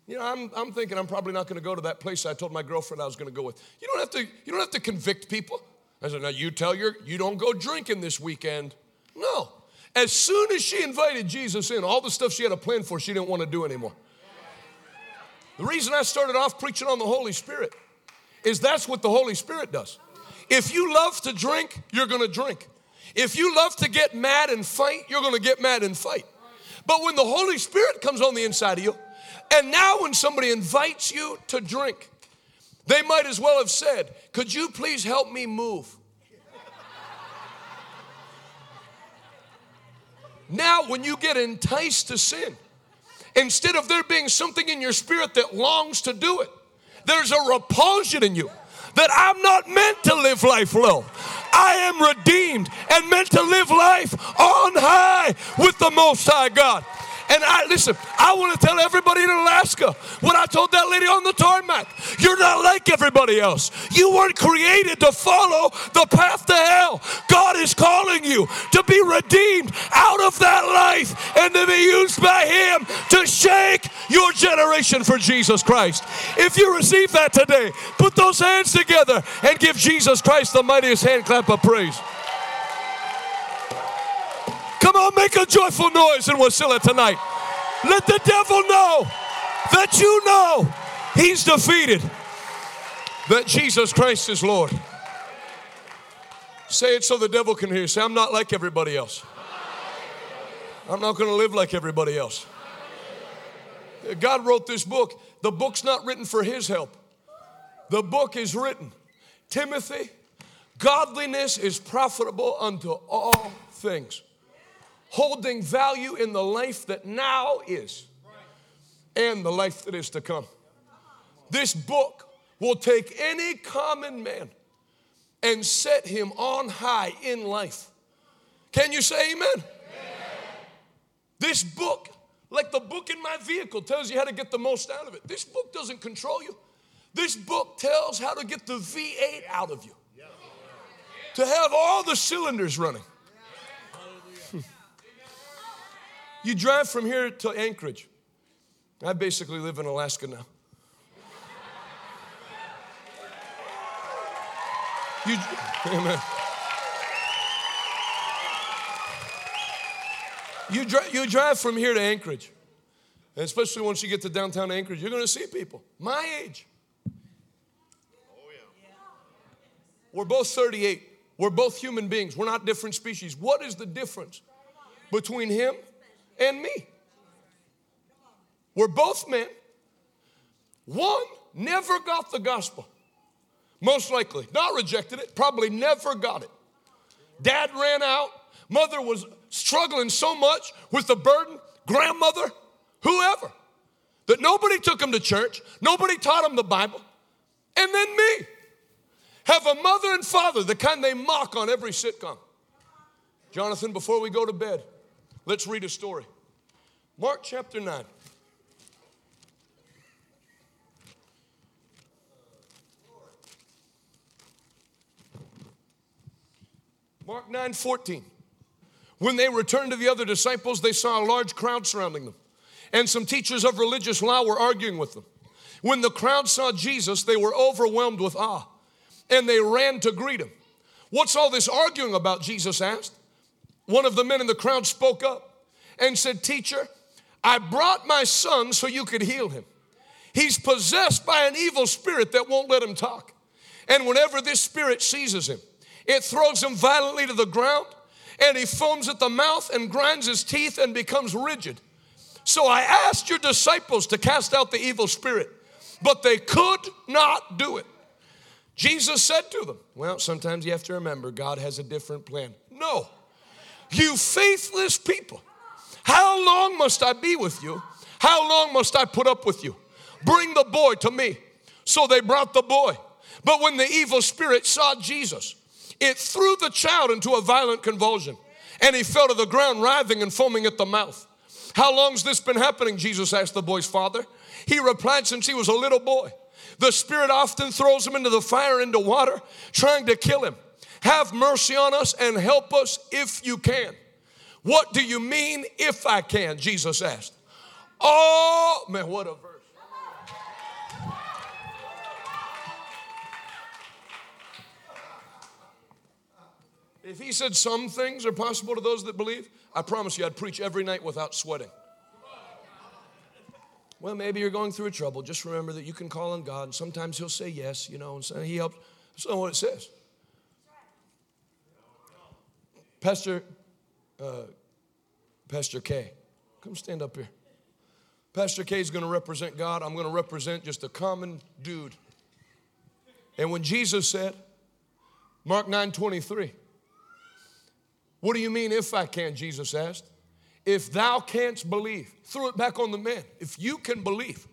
You know, I'm, I'm thinking I'm probably not going to go to that place I told my girlfriend I was going to go with. You don't have to. You don't have to convict people. I said, now you tell your you don't go drinking this weekend. No. As soon as she invited Jesus in, all the stuff she had a plan for, she didn't want to do anymore. The reason I started off preaching on the Holy Spirit is that's what the Holy Spirit does. If you love to drink, you're going to drink. If you love to get mad and fight, you're going to get mad and fight. But when the Holy Spirit comes on the inside of you, and now when somebody invites you to drink, they might as well have said, Could you please help me move? now, when you get enticed to sin, instead of there being something in your spirit that longs to do it, there's a repulsion in you that I'm not meant to live life low. I am redeemed and meant to live life on high with the Most High God. And I listen, I want to tell everybody in Alaska what I told that lady on the tarmac. You're not like everybody else. You weren't created to follow the path to hell. God is calling you to be redeemed out of that life and to be used by Him to shake your generation for Jesus Christ. If you receive that today, put those hands together and give Jesus Christ the mightiest hand clap of praise. Come on, make a joyful noise in Wasilla tonight. Let the devil know that you know he's defeated, that Jesus Christ is Lord. Say it so the devil can hear. Say, I'm not like everybody else. I'm not going to live like everybody else. God wrote this book. The book's not written for his help. The book is written. Timothy, godliness is profitable unto all things holding value in the life that now is and the life that is to come. This book will take any common man and set him on high in life. Can you say amen? amen? This book, like the book in my vehicle, tells you how to get the most out of it. This book doesn't control you. This book tells how to get the V8 out of you, to have all the cylinders running. You drive from here to Anchorage. I basically live in Alaska now. You, amen. You, dri- you drive from here to Anchorage, and especially once you get to downtown Anchorage, you're going to see people my age. Oh, yeah. We're both 38. We're both human beings. We're not different species. What is the difference between him and me. We're both men. One never got the gospel, most likely. Not rejected it, probably never got it. Dad ran out. Mother was struggling so much with the burden. Grandmother, whoever, that nobody took him to church, nobody taught him the Bible. And then me. Have a mother and father, the kind they mock on every sitcom. Jonathan, before we go to bed, Let's read a story. Mark chapter 9. Mark 9 14. When they returned to the other disciples, they saw a large crowd surrounding them, and some teachers of religious law were arguing with them. When the crowd saw Jesus, they were overwhelmed with awe, and they ran to greet him. What's all this arguing about? Jesus asked. One of the men in the crowd spoke up and said, Teacher, I brought my son so you could heal him. He's possessed by an evil spirit that won't let him talk. And whenever this spirit seizes him, it throws him violently to the ground and he foams at the mouth and grinds his teeth and becomes rigid. So I asked your disciples to cast out the evil spirit, but they could not do it. Jesus said to them, Well, sometimes you have to remember God has a different plan. No, you faithless people. How long must I be with you? How long must I put up with you? Bring the boy to me. So they brought the boy. But when the evil spirit saw Jesus, it threw the child into a violent convulsion, and he fell to the ground, writhing and foaming at the mouth. How long's this been happening? Jesus asked the boy's father. He replied, Since he was a little boy. The spirit often throws him into the fire, into water, trying to kill him. Have mercy on us and help us if you can. What do you mean if I can? Jesus asked. Oh, man, what a verse. If he said some things are possible to those that believe, I promise you I'd preach every night without sweating. Well, maybe you're going through a trouble. Just remember that you can call on God. And sometimes He'll say yes, you know, and He helps. That's not what it says. Pastor uh, Pastor K, Come stand up here. Pastor K is going to represent God. I'm going to represent just a common dude. And when Jesus said, Mark 9 23, what do you mean if I can? Jesus asked. If thou canst believe, threw it back on the man. If you can believe,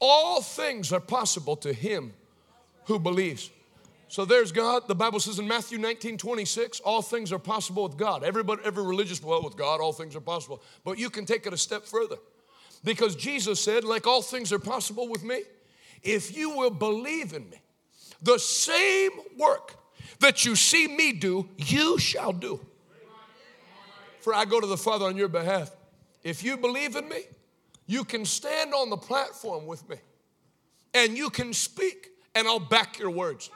all things are possible to him who believes. So there's God. The Bible says in Matthew 19, 26, all things are possible with God. Everybody, every religious, well, with God, all things are possible. But you can take it a step further. Because Jesus said, like all things are possible with me, if you will believe in me, the same work that you see me do, you shall do. For I go to the Father on your behalf. If you believe in me, you can stand on the platform with me and you can speak, and I'll back your words.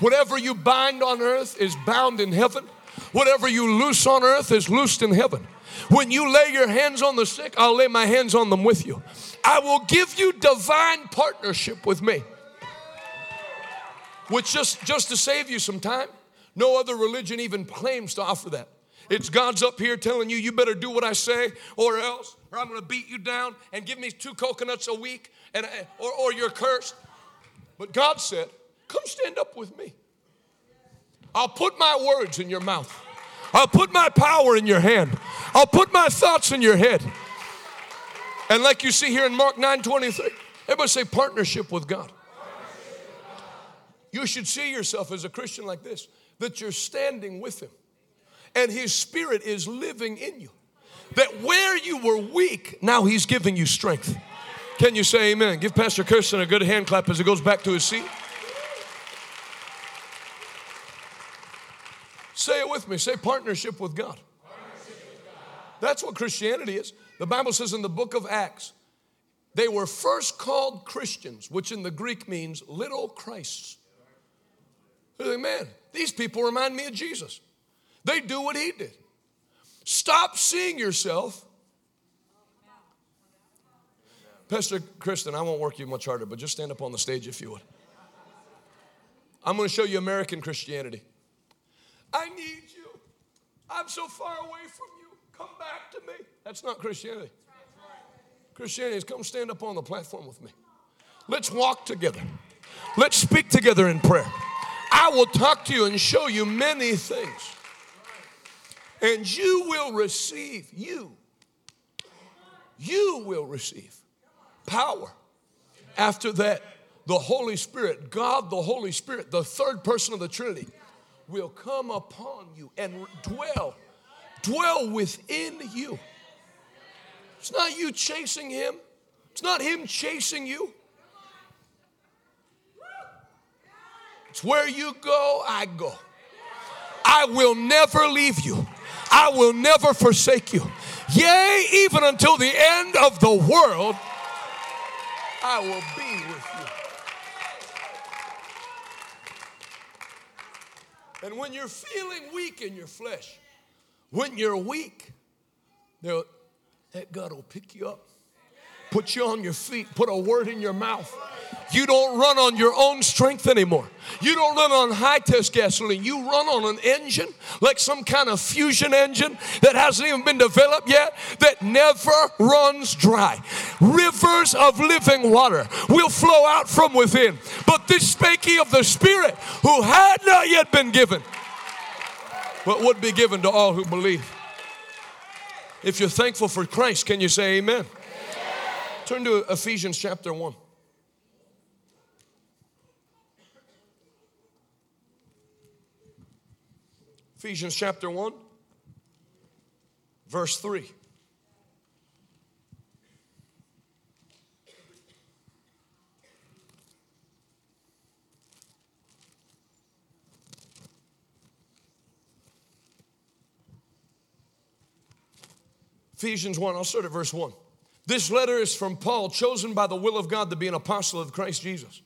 Whatever you bind on earth is bound in heaven. Whatever you loose on earth is loosed in heaven. When you lay your hands on the sick, I'll lay my hands on them with you. I will give you divine partnership with me. Which just, just to save you some time, no other religion even claims to offer that. It's God's up here telling you, you better do what I say or else, or I'm gonna beat you down and give me two coconuts a week and, or, or you're cursed. But God said, Come stand up with me. I'll put my words in your mouth. I'll put my power in your hand. I'll put my thoughts in your head. And like you see here in Mark 9 23, everybody say partnership with God. You should see yourself as a Christian like this that you're standing with Him and His Spirit is living in you. That where you were weak, now He's giving you strength. Can you say amen? Give Pastor Kirsten a good hand clap as he goes back to his seat. Say it with me. Say partnership with God. That's what Christianity is. The Bible says in the book of Acts, they were first called Christians, which in the Greek means little Christs. They're like, man, these people remind me of Jesus. They do what he did. Stop seeing yourself. Pastor Kristen, I won't work you much harder, but just stand up on the stage if you would. I'm going to show you American Christianity. I need you. I'm so far away from you. Come back to me. That's not Christianity. Christianity is come stand up on the platform with me. Let's walk together. Let's speak together in prayer. I will talk to you and show you many things. And you will receive, you, you will receive power. After that, the Holy Spirit, God the Holy Spirit, the third person of the Trinity, will come upon you and dwell, dwell within you. It's not you chasing him, it's not him chasing you. It's where you go, I go. I will never leave you. I will never forsake you. Yea, even until the end of the world, I will be And when you're feeling weak in your flesh, when you're weak, that God will pick you up, put you on your feet, put a word in your mouth you don't run on your own strength anymore. You don't run on high test gasoline. You run on an engine, like some kind of fusion engine that hasn't even been developed yet, that never runs dry. Rivers of living water will flow out from within. But this spake of the Spirit who had not yet been given, but would be given to all who believe. If you're thankful for Christ, can you say amen? Turn to Ephesians chapter 1. Ephesians chapter 1, verse 3. Ephesians 1, I'll start at verse 1. This letter is from Paul, chosen by the will of God to be an apostle of Christ Jesus.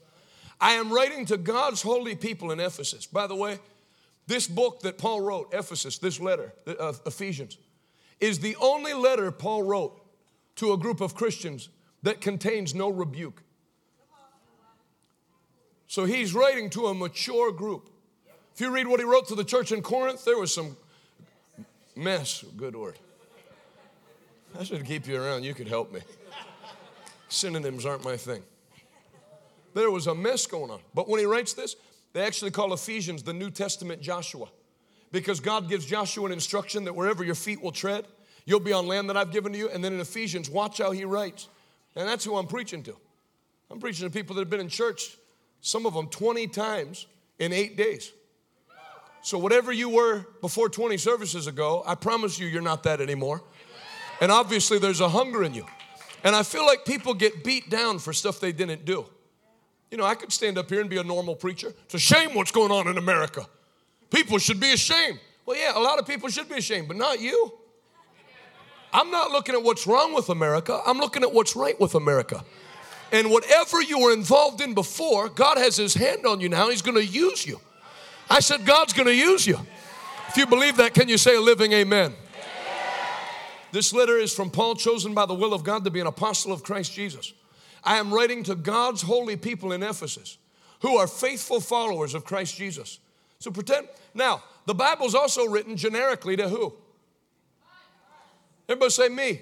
I am writing to God's holy people in Ephesus. By the way, this book that Paul wrote, Ephesus, this letter, of uh, Ephesians, is the only letter Paul wrote to a group of Christians that contains no rebuke. So he's writing to a mature group. If you read what he wrote to the church in Corinth, there was some mess, good word. I should keep you around. You could help me. Synonyms aren't my thing. There was a mess going on. But when he writes this, they actually call Ephesians the New Testament Joshua because God gives Joshua an instruction that wherever your feet will tread, you'll be on land that I've given to you. And then in Ephesians, watch how he writes. And that's who I'm preaching to. I'm preaching to people that have been in church, some of them 20 times in eight days. So, whatever you were before 20 services ago, I promise you, you're not that anymore. And obviously, there's a hunger in you. And I feel like people get beat down for stuff they didn't do. You know, I could stand up here and be a normal preacher. It's a shame what's going on in America. People should be ashamed. Well, yeah, a lot of people should be ashamed, but not you. I'm not looking at what's wrong with America, I'm looking at what's right with America. And whatever you were involved in before, God has His hand on you now. He's going to use you. I said, God's going to use you. If you believe that, can you say a living amen? This letter is from Paul, chosen by the will of God to be an apostle of Christ Jesus. I am writing to God's holy people in Ephesus who are faithful followers of Christ Jesus. So pretend, now, the Bible's also written generically to who? Everybody say me. me.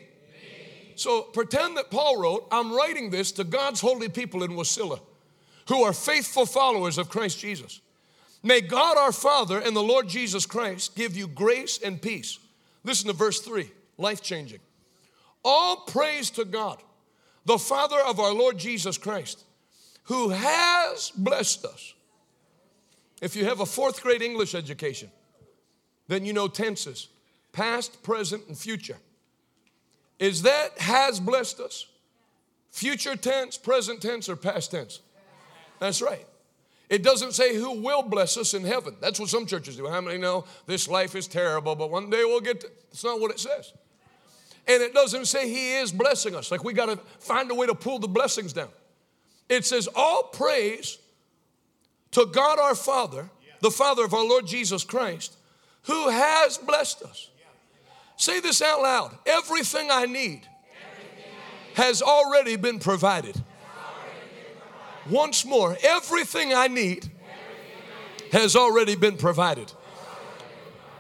So pretend that Paul wrote, I'm writing this to God's holy people in Wasilla who are faithful followers of Christ Jesus. May God our Father and the Lord Jesus Christ give you grace and peace. Listen to verse 3, life changing. All praise to God the Father of our Lord Jesus Christ, who has blessed us. If you have a fourth grade English education, then you know tenses past, present, and future. Is that has blessed us? Future tense, present tense, or past tense? That's right. It doesn't say who will bless us in heaven. That's what some churches do. How many know this life is terrible, but one day we'll get to. That's not what it says. And it doesn't say He is blessing us. Like we got to find a way to pull the blessings down. It says, All praise to God our Father, the Father of our Lord Jesus Christ, who has blessed us. Say this out loud everything I need has already been provided. Once more, everything I need has already been provided.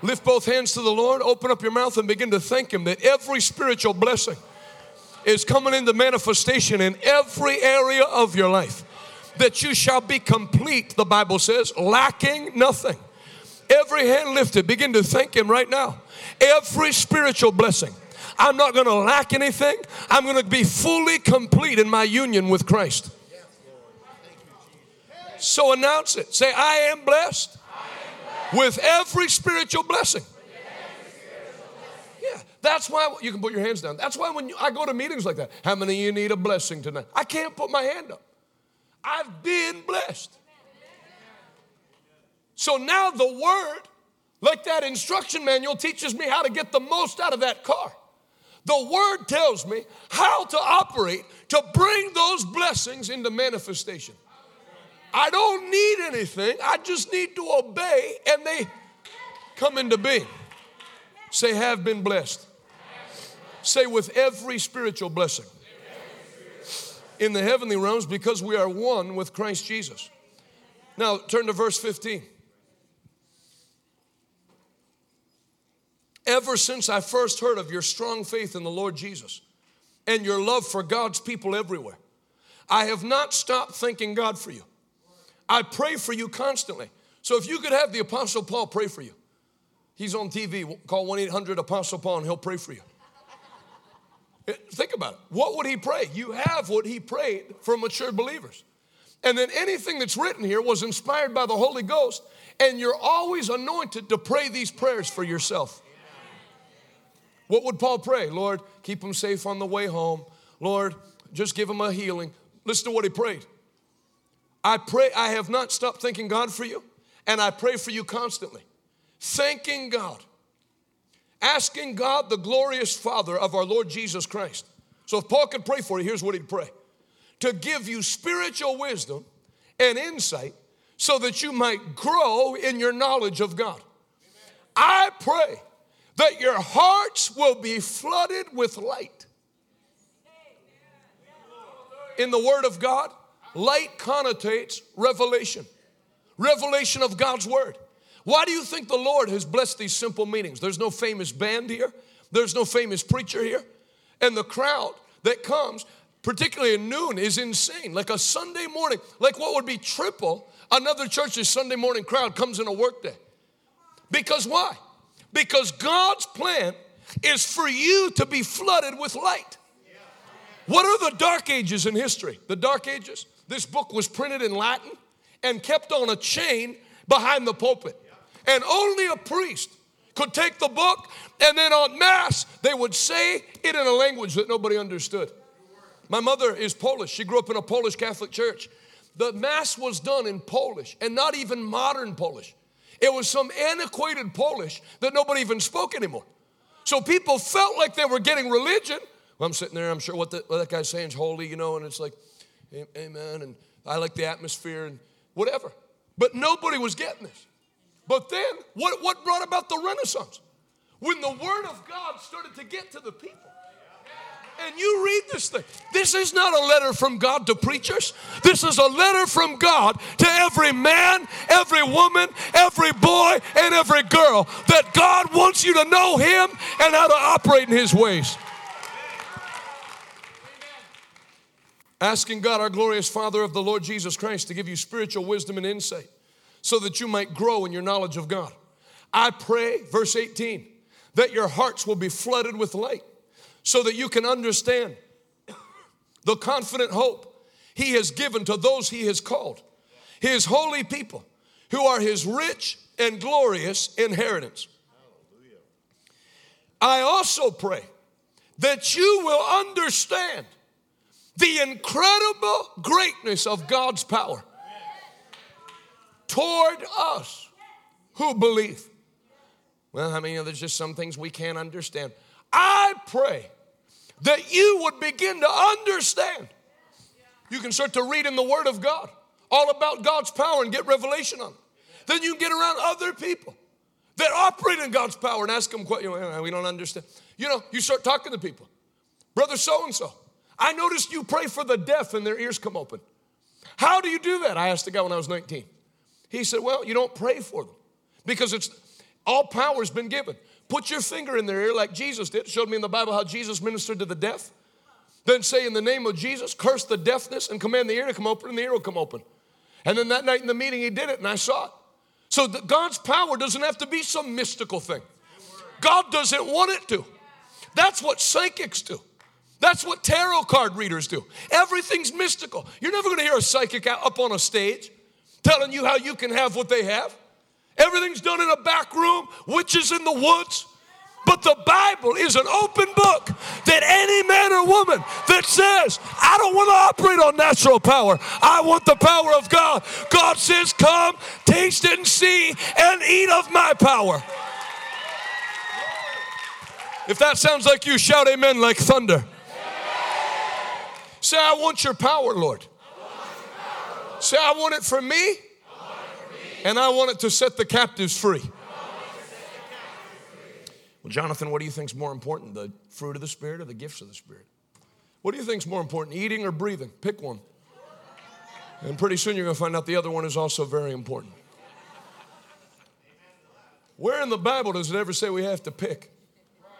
Lift both hands to the Lord, open up your mouth, and begin to thank Him that every spiritual blessing is coming into manifestation in every area of your life. That you shall be complete, the Bible says, lacking nothing. Every hand lifted, begin to thank Him right now. Every spiritual blessing. I'm not going to lack anything. I'm going to be fully complete in my union with Christ. So announce it. Say, I am blessed with every spiritual blessing. Yeah, that's why you can put your hands down. That's why when you, I go to meetings like that, how many of you need a blessing tonight? I can't put my hand up. I've been blessed. So now the word, like that instruction manual, teaches me how to get the most out of that car. The word tells me how to operate to bring those blessings into manifestation. I don't need anything. I just need to obey and they come into being. Say, have been blessed. Say, with every spiritual blessing in the heavenly realms because we are one with Christ Jesus. Now, turn to verse 15. Ever since I first heard of your strong faith in the Lord Jesus and your love for God's people everywhere, I have not stopped thanking God for you. I pray for you constantly. So if you could have the Apostle Paul pray for you, he's on TV. Call 1 800 Apostle Paul and he'll pray for you. Eh, think about it. What would he pray? You have what he prayed for mature believers. And then anything that's written here was inspired by the Holy Ghost, and you're always anointed to pray these prayers for yourself. What would Paul pray? Lord, keep them safe on the way home. Lord, just give them a healing. Listen to what he prayed. I pray, I have not stopped thanking God for you, and I pray for you constantly. Thanking God, asking God, the glorious Father of our Lord Jesus Christ. So if Paul could pray for you, here's what he'd pray to give you spiritual wisdom and insight so that you might grow in your knowledge of God. I pray that your hearts will be flooded with light. In the Word of God, light connotates revelation, revelation of God's word. Why do you think the Lord has blessed these simple meetings? There's no famous band here, there's no famous preacher here. And the crowd that comes, particularly at noon, is insane. Like a Sunday morning, like what would be triple another church's Sunday morning crowd comes in a workday. Because why? Because God's plan is for you to be flooded with light. What are the dark ages in history? The dark ages. This book was printed in Latin and kept on a chain behind the pulpit. And only a priest could take the book and then on mass they would say it in a language that nobody understood. My mother is Polish. She grew up in a Polish Catholic church. The mass was done in Polish and not even modern Polish. It was some antiquated Polish that nobody even spoke anymore. So people felt like they were getting religion. Well, I'm sitting there, I'm sure what, the, what that guy's saying is holy, you know, and it's like, amen, and I like the atmosphere and whatever. But nobody was getting this. But then, what, what brought about the Renaissance? When the Word of God started to get to the people. And you read this thing. This is not a letter from God to preachers. This is a letter from God to every man, every woman, every boy, and every girl that God wants you to know Him and how to operate in His ways. Asking God, our glorious Father of the Lord Jesus Christ, to give you spiritual wisdom and insight so that you might grow in your knowledge of God. I pray, verse 18, that your hearts will be flooded with light so that you can understand the confident hope he has given to those he has called, his holy people, who are his rich and glorious inheritance. I also pray that you will understand the incredible greatness of God's power toward us who believe. Well, I mean, there's just some things we can't understand. I pray that you would begin to understand. You can start to read in the Word of God all about God's power and get revelation on it. Then you can get around other people that operate in God's power and ask them, we don't understand. You know, you start talking to people. Brother so and so, I noticed you pray for the deaf and their ears come open. How do you do that? I asked the guy when I was 19. He said, Well, you don't pray for them because it's all power's been given. Put your finger in their ear like Jesus did. Showed me in the Bible how Jesus ministered to the deaf. Then say in the name of Jesus, curse the deafness and command the ear to come open, and the ear will come open. And then that night in the meeting, he did it, and I saw it. So God's power doesn't have to be some mystical thing. God doesn't want it to. That's what psychics do. That's what tarot card readers do. Everything's mystical. You're never going to hear a psychic up on a stage telling you how you can have what they have. Everything's done in a back room, witches in the woods. But the Bible is an open book that any man or woman that says, I don't want to operate on natural power, I want the power of God. God says, Come, taste and see, and eat of my power. If that sounds like you, shout amen like thunder. Say, I want your power, Lord. Say, I want it for me and I want it to set the captives free. Well, Jonathan, what do you think is more important, the fruit of the Spirit or the gifts of the Spirit? What do you think is more important, eating or breathing? Pick one. And pretty soon you're going to find out the other one is also very important. Where in the Bible does it ever say we have to pick?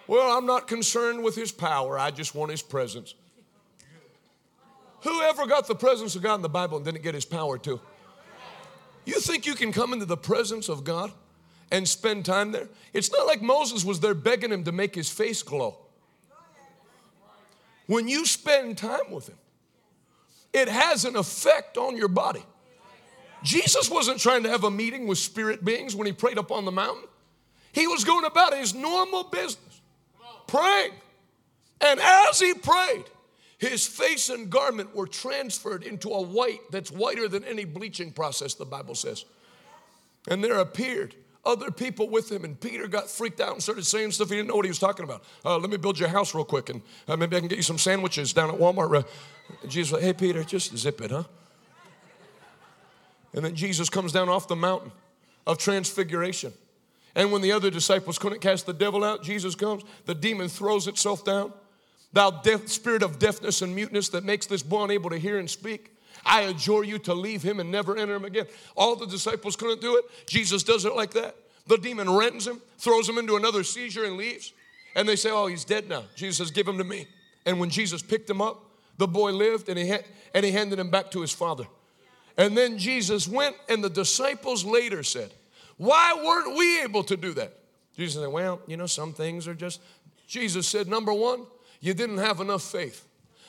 Well, I'm not concerned with his power, I just want his presence. Whoever got the presence of God in the Bible and didn't get his power too? You think you can come into the presence of God and spend time there? It's not like Moses was there begging him to make his face glow. When you spend time with him, it has an effect on your body. Jesus wasn't trying to have a meeting with spirit beings when he prayed up on the mountain. He was going about his normal business, praying. And as he prayed, his face and garment were transferred into a white that's whiter than any bleaching process, the Bible says. And there appeared other people with him, and Peter got freaked out and started saying stuff he didn't know what he was talking about. Uh, let me build your house real quick, and uh, maybe I can get you some sandwiches down at Walmart. And Jesus like, hey, Peter, just zip it, huh? And then Jesus comes down off the mountain of transfiguration. And when the other disciples couldn't cast the devil out, Jesus comes, the demon throws itself down. Thou deaf, spirit of deafness and muteness that makes this boy unable to hear and speak, I adjure you to leave him and never enter him again. All the disciples couldn't do it. Jesus does it like that. The demon rends him, throws him into another seizure, and leaves. And they say, Oh, he's dead now. Jesus says, Give him to me. And when Jesus picked him up, the boy lived and he, ha- and he handed him back to his father. And then Jesus went, and the disciples later said, Why weren't we able to do that? Jesus said, Well, you know, some things are just. Jesus said, Number one, you didn't have enough faith.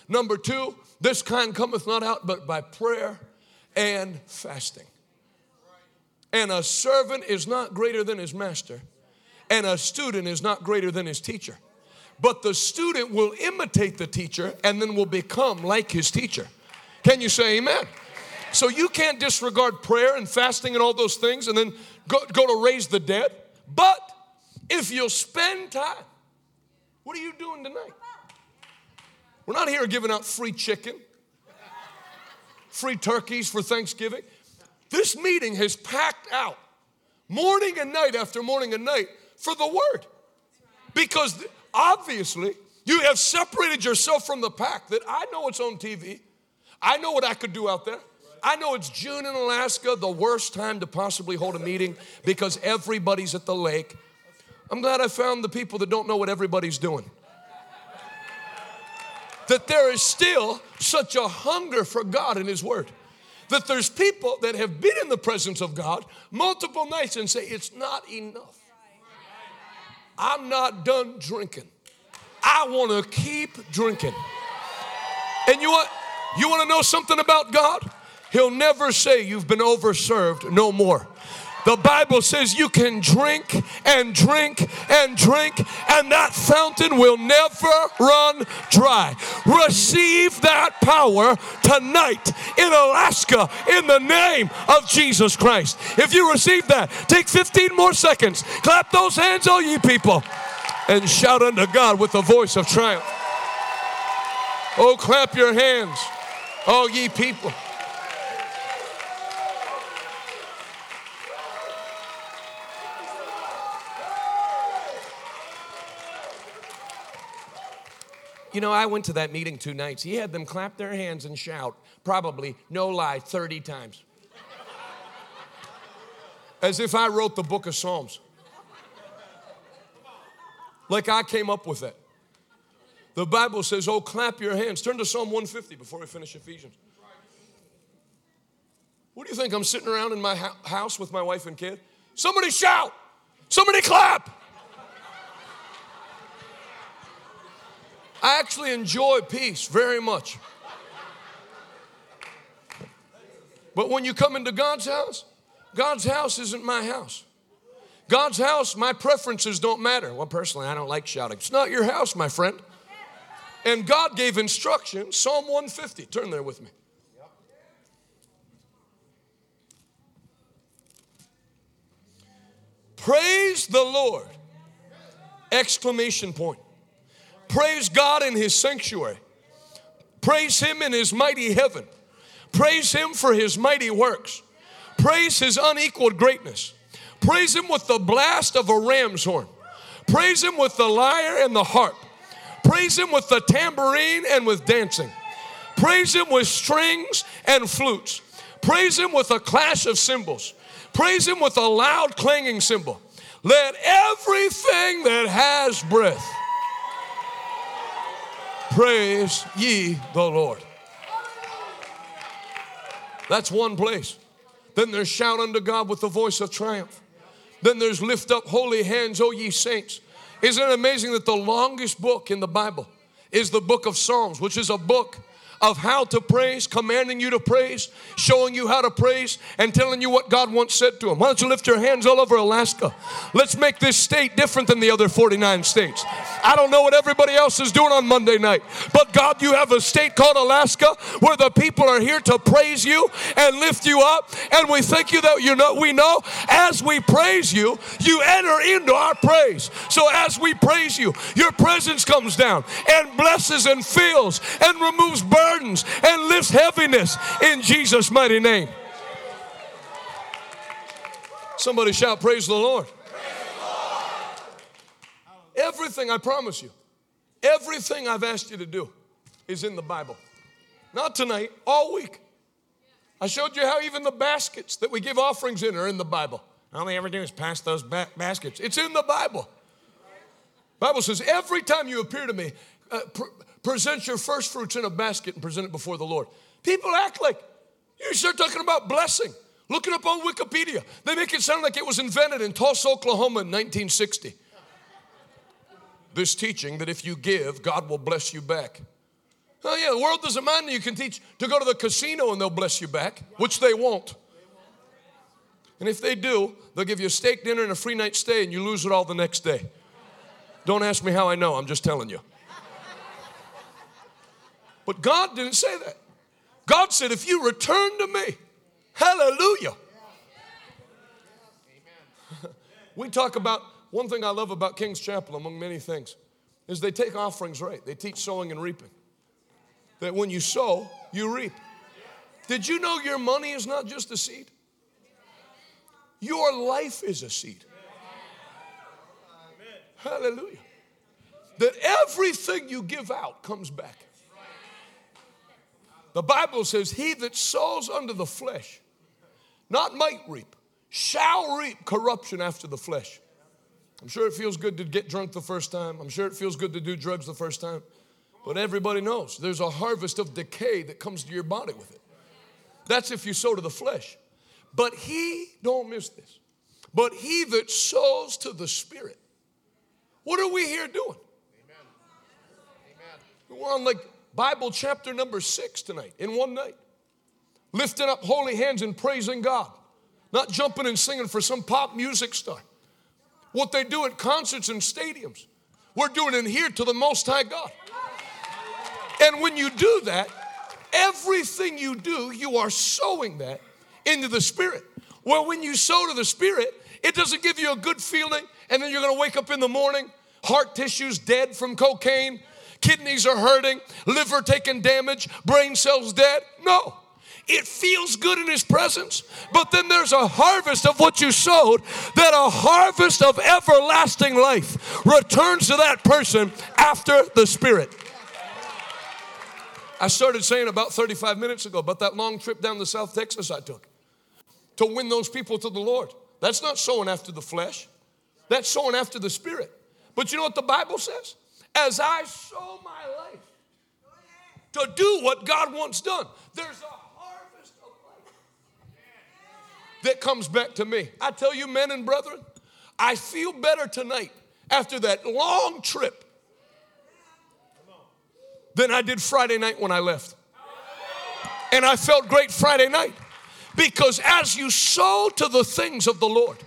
Number two, this kind cometh not out but by prayer and fasting. And a servant is not greater than his master, and a student is not greater than his teacher. But the student will imitate the teacher and then will become like his teacher. Can you say amen? So you can't disregard prayer and fasting and all those things and then go, go to raise the dead. But if you'll spend time, what are you doing tonight? We're not here giving out free chicken, free turkeys for Thanksgiving. This meeting has packed out morning and night after morning and night for the word. Because obviously, you have separated yourself from the pack that I know it's on TV. I know what I could do out there. I know it's June in Alaska, the worst time to possibly hold a meeting because everybody's at the lake. I'm glad I found the people that don't know what everybody's doing. That there is still such a hunger for God and His Word. That there's people that have been in the presence of God multiple nights and say, It's not enough. I'm not done drinking. I want to keep drinking. And you want you want to know something about God? He'll never say you've been overserved no more. The Bible says you can drink and drink and drink, and that fountain will never run dry. Receive that power tonight in Alaska in the name of Jesus Christ. If you receive that, take 15 more seconds. Clap those hands, all ye people, and shout unto God with a voice of triumph. Oh, clap your hands, all ye people. You know, I went to that meeting two nights. He had them clap their hands and shout, probably, no lie, 30 times. As if I wrote the book of Psalms. Like I came up with it. The Bible says, oh, clap your hands. Turn to Psalm 150 before we finish Ephesians. What do you think? I'm sitting around in my house with my wife and kid? Somebody shout! Somebody clap! I actually enjoy peace very much. But when you come into God's house, God's house isn't my house. God's house, my preferences don't matter. Well, personally, I don't like shouting. It's not your house, my friend. And God gave instructions, Psalm 150. Turn there with me. Praise the Lord! Exclamation point. Praise God in His sanctuary. Praise Him in His mighty heaven. Praise Him for His mighty works. Praise His unequaled greatness. Praise Him with the blast of a ram's horn. Praise Him with the lyre and the harp. Praise Him with the tambourine and with dancing. Praise Him with strings and flutes. Praise Him with a clash of cymbals. Praise Him with a loud clanging cymbal. Let everything that has breath Praise ye the Lord. That's one place. Then there's shout unto God with the voice of triumph. Then there's lift up holy hands, O ye saints. Isn't it amazing that the longest book in the Bible is the book of Psalms, which is a book of how to praise, commanding you to praise, showing you how to praise, and telling you what God once said to him. Why don't you lift your hands all over Alaska? Let's make this state different than the other 49 states. I don't know what everybody else is doing on Monday night, but God, you have a state called Alaska where the people are here to praise you and lift you up. And we thank you that you know we know as we praise you, you enter into our praise. So as we praise you, your presence comes down and blesses and fills and removes burdens burdens and lifts heaviness in Jesus' mighty name. Somebody shout, Praise the Lord. Everything, I promise you, everything I've asked you to do is in the Bible. Not tonight, all week. I showed you how even the baskets that we give offerings in are in the Bible. All they ever do is pass those ba- baskets. It's in the Bible. Bible says every time you appear to me, uh, pr- present your first fruits in a basket and present it before the Lord. People act like you start talking about blessing. Look it up on Wikipedia. They make it sound like it was invented in Tulsa, Oklahoma in 1960. This teaching that if you give, God will bless you back. Oh, yeah, the world doesn't mind you can teach to go to the casino and they'll bless you back, which they won't. And if they do, they'll give you a steak dinner and a free night stay and you lose it all the next day. Don't ask me how I know, I'm just telling you. But God didn't say that. God said, if you return to me, hallelujah. we talk about one thing I love about King's Chapel, among many things, is they take offerings right. They teach sowing and reaping. That when you sow, you reap. Did you know your money is not just a seed? Your life is a seed. Hallelujah. That everything you give out comes back. The Bible says, He that sows unto the flesh, not might reap, shall reap corruption after the flesh. I'm sure it feels good to get drunk the first time. I'm sure it feels good to do drugs the first time. But everybody knows there's a harvest of decay that comes to your body with it. That's if you sow to the flesh. But he, don't miss this, but he that sows to the Spirit. What are we here doing? Amen. Amen. We're on like Bible chapter number six tonight in one night. Lifting up holy hands and praising God, not jumping and singing for some pop music star. What they do at concerts and stadiums, we're doing it here to the Most High God. And when you do that, everything you do, you are sowing that into the Spirit. Well, when you sow to the Spirit, it doesn't give you a good feeling, and then you're gonna wake up in the morning, heart tissue's dead from cocaine, kidneys are hurting, liver taking damage, brain cells dead. No. It feels good in his presence, but then there's a harvest of what you sowed, that a harvest of everlasting life returns to that person after the Spirit. I started saying about 35 minutes ago about that long trip down to South Texas I took to win those people to the Lord. That's not sowing after the flesh, that's sowing after the Spirit. But you know what the Bible says? As I sow my life to do what God wants done, there's a harvest of life that comes back to me. I tell you, men and brethren, I feel better tonight after that long trip than I did Friday night when I left. And I felt great Friday night because as you sow to the things of the Lord,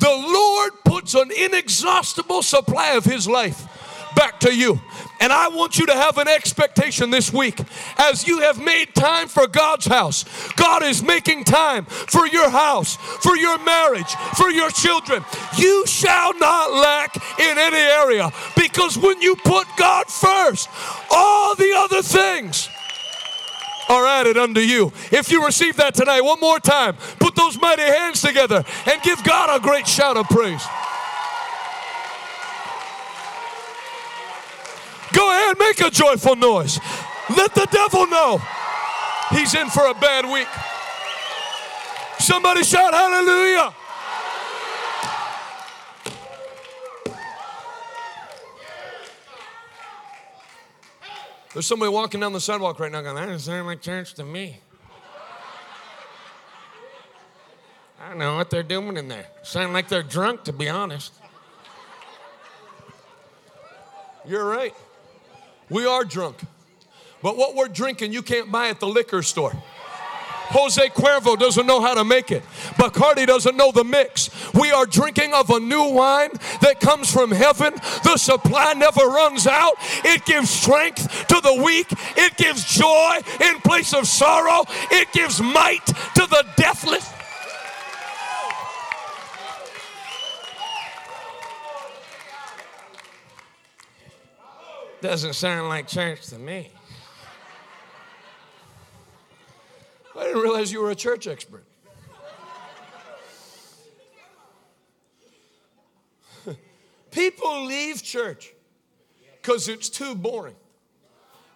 the Lord puts an inexhaustible supply of His life back to you. And I want you to have an expectation this week as you have made time for God's house. God is making time for your house, for your marriage, for your children. You shall not lack in any area because when you put God first, all the other things are added unto you. If you receive that tonight, one more time, put those mighty hands together and give God a great shout of praise. Go ahead, make a joyful noise. Let the devil know he's in for a bad week. Somebody shout hallelujah. There's somebody walking down the sidewalk right now going, that doesn't sound like church to me. I don't know what they're doing in there. Sound like they're drunk, to be honest. You're right. We are drunk. But what we're drinking, you can't buy at the liquor store. Jose Cuervo doesn't know how to make it. Bacardi doesn't know the mix. We are drinking of a new wine that comes from heaven. The supply never runs out. It gives strength to the weak. It gives joy in place of sorrow. It gives might to the deathless. Doesn't sound like church to me. I didn't realize you were a church expert. People leave church because it's too boring.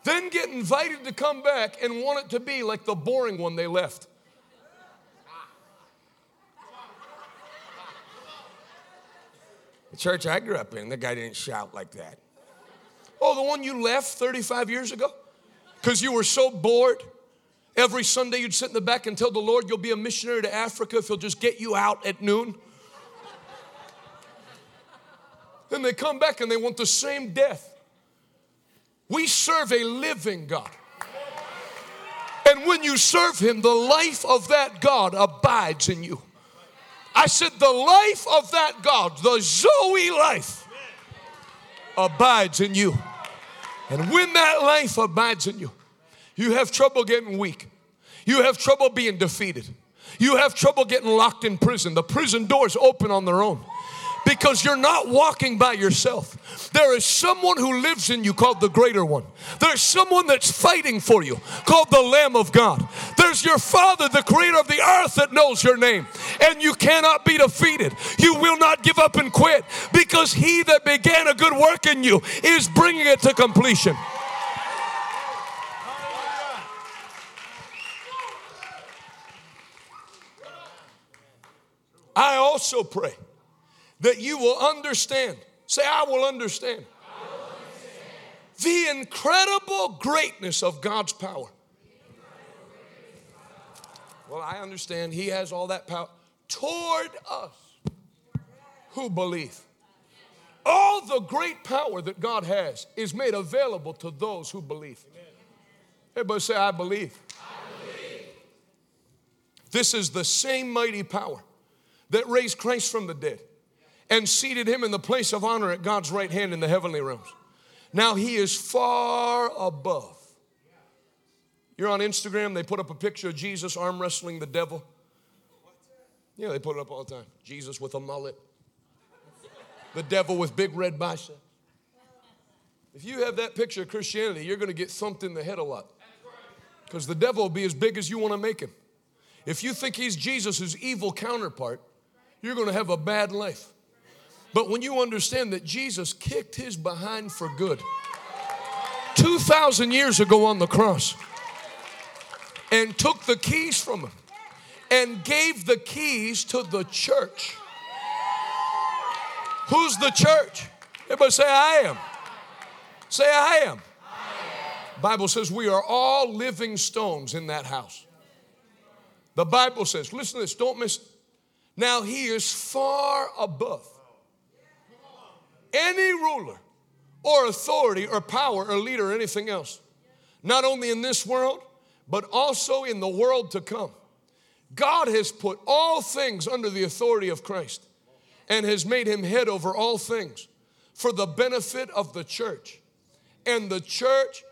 Then get invited to come back and want it to be like the boring one they left. The church I grew up in, the guy didn't shout like that. Oh, the one you left 35 years ago? Because you were so bored. Every Sunday you'd sit in the back and tell the Lord you'll be a missionary to Africa if he'll just get you out at noon. then they come back and they want the same death. We serve a living God. And when you serve Him, the life of that God abides in you. I said, the life of that God, the Zoe life, abides in you. And when that life abides in you, you have trouble getting weak. You have trouble being defeated. You have trouble getting locked in prison. The prison doors open on their own because you're not walking by yourself. There is someone who lives in you called the greater one. There's someone that's fighting for you called the Lamb of God. There's your Father, the creator of the earth, that knows your name. And you cannot be defeated. You will not give up and quit because he that began a good work in you is bringing it to completion. I also pray that you will understand. Say, I will understand. I will understand. The incredible greatness of God's power. Well, I understand He has all that power toward us who believe. All the great power that God has is made available to those who believe. Everybody say, I believe. I believe. This is the same mighty power that raised Christ from the dead and seated him in the place of honor at God's right hand in the heavenly realms. Now he is far above. You're on Instagram, they put up a picture of Jesus arm wrestling the devil. Yeah, they put it up all the time. Jesus with a mullet, the devil with big red biceps. If you have that picture of Christianity, you're going to get thumped in the head a lot. Because the devil will be as big as you want to make him. If you think he's Jesus' evil counterpart, you're going to have a bad life. But when you understand that Jesus kicked his behind for good 2,000 years ago on the cross and took the keys from him and gave the keys to the church. Who's the church? Everybody say, I am. Say, I am. Bible says we are all living stones in that house. The Bible says, listen to this, don't miss. Now he is far above any ruler or authority or power or leader or anything else, not only in this world, but also in the world to come. God has put all things under the authority of Christ and has made him head over all things for the benefit of the church. And the church,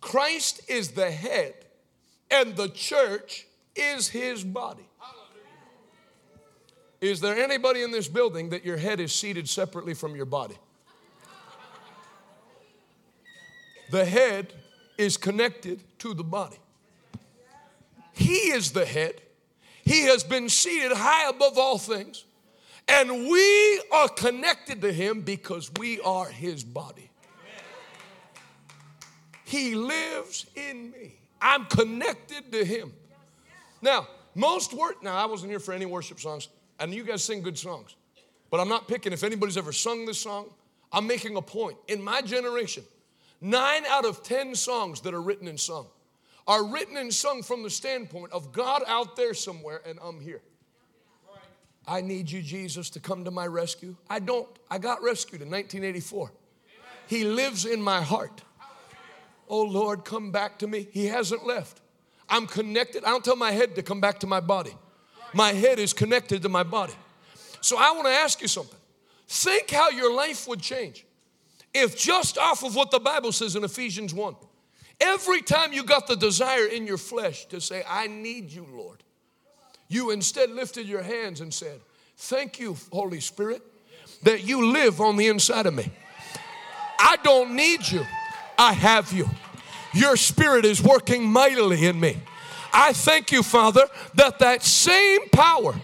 Christ is the head, and the church is his body. Is there anybody in this building that your head is seated separately from your body? The head is connected to the body. He is the head. He has been seated high above all things. And we are connected to him because we are his body. He lives in me. I'm connected to him. Now, most work, now I wasn't here for any worship songs, and you guys sing good songs, but I'm not picking if anybody's ever sung this song. I'm making a point. In my generation, Nine out of 10 songs that are written and sung are written and sung from the standpoint of God out there somewhere and I'm here. I need you, Jesus, to come to my rescue. I don't. I got rescued in 1984. He lives in my heart. Oh Lord, come back to me. He hasn't left. I'm connected. I don't tell my head to come back to my body. My head is connected to my body. So I want to ask you something. Think how your life would change if just off of what the Bible says in Ephesians 1, every time you got the desire in your flesh to say, I need you, Lord, you instead lifted your hands and said, Thank you, Holy Spirit, that you live on the inside of me. I don't need you, I have you. Your spirit is working mightily in me. I thank you, Father, that that same power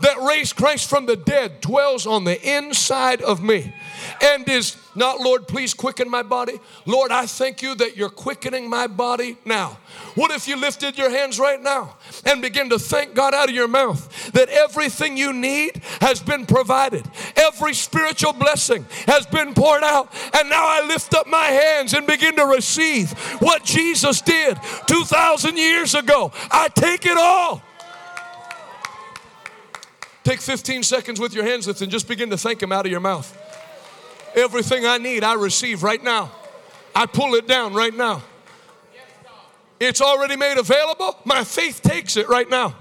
that raised Christ from the dead dwells on the inside of me. and is not, Lord, please quicken my body. Lord, I thank you that you're quickening my body now. What if you lifted your hands right now and begin to thank God out of your mouth that everything you need has been provided, every spiritual blessing has been poured out, and now I lift up my hands and begin to receive what Jesus did 2,000 years ago. I take it all. Take 15 seconds with your hands lifted and just begin to thank Him out of your mouth. Everything I need, I receive right now. I pull it down right now. It's already made available. My faith takes it right now.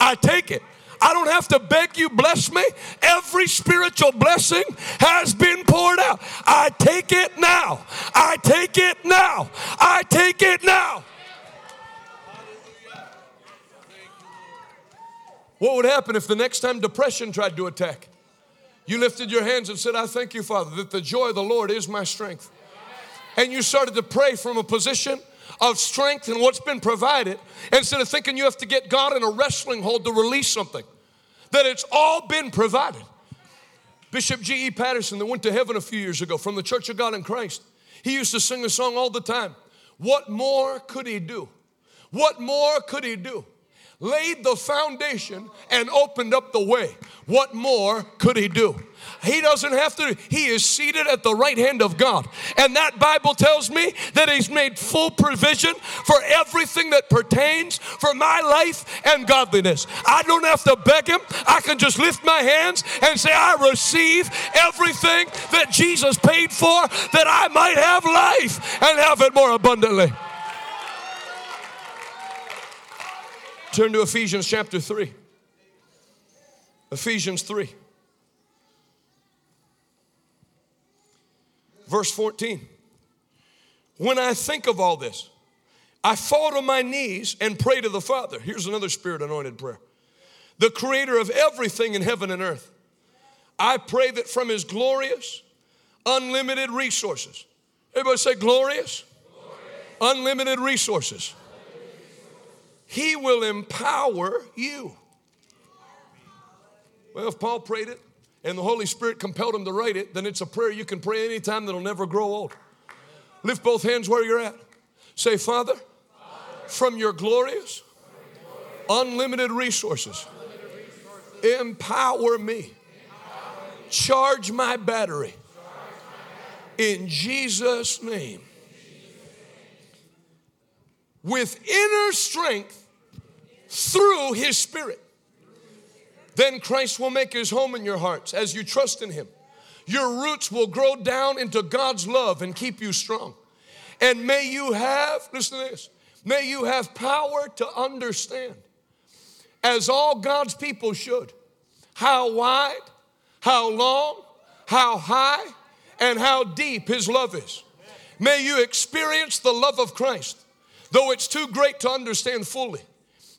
I take it. I don't have to beg you, bless me. Every spiritual blessing has been poured out. I take it now. I take it now. I take it now. What would happen if the next time depression tried to attack? You lifted your hands and said, I thank you, Father, that the joy of the Lord is my strength. And you started to pray from a position of strength and what's been provided instead of thinking you have to get God in a wrestling hold to release something. That it's all been provided. Bishop G.E. Patterson, that went to heaven a few years ago from the Church of God in Christ, he used to sing a song all the time. What more could he do? What more could he do? Laid the foundation and opened up the way. What more could he do? He doesn't have to, he is seated at the right hand of God. And that Bible tells me that he's made full provision for everything that pertains for my life and godliness. I don't have to beg him. I can just lift my hands and say, I receive everything that Jesus paid for that I might have life and have it more abundantly. Turn to Ephesians chapter 3. Ephesians 3. Verse 14. When I think of all this, I fall to my knees and pray to the Father. Here's another spirit anointed prayer. The creator of everything in heaven and earth. I pray that from his glorious, unlimited resources. Everybody say glorious, glorious. unlimited resources he will empower you. Well, if Paul prayed it and the Holy Spirit compelled him to write it, then it's a prayer you can pray anytime that'll never grow old. Lift both hands where you're at. Say, Father, from your glorious, unlimited resources, empower me. Charge my battery. In Jesus' name. With inner strength through his spirit. Then Christ will make his home in your hearts as you trust in him. Your roots will grow down into God's love and keep you strong. And may you have, listen to this, may you have power to understand, as all God's people should, how wide, how long, how high, and how deep his love is. May you experience the love of Christ, though it's too great to understand fully.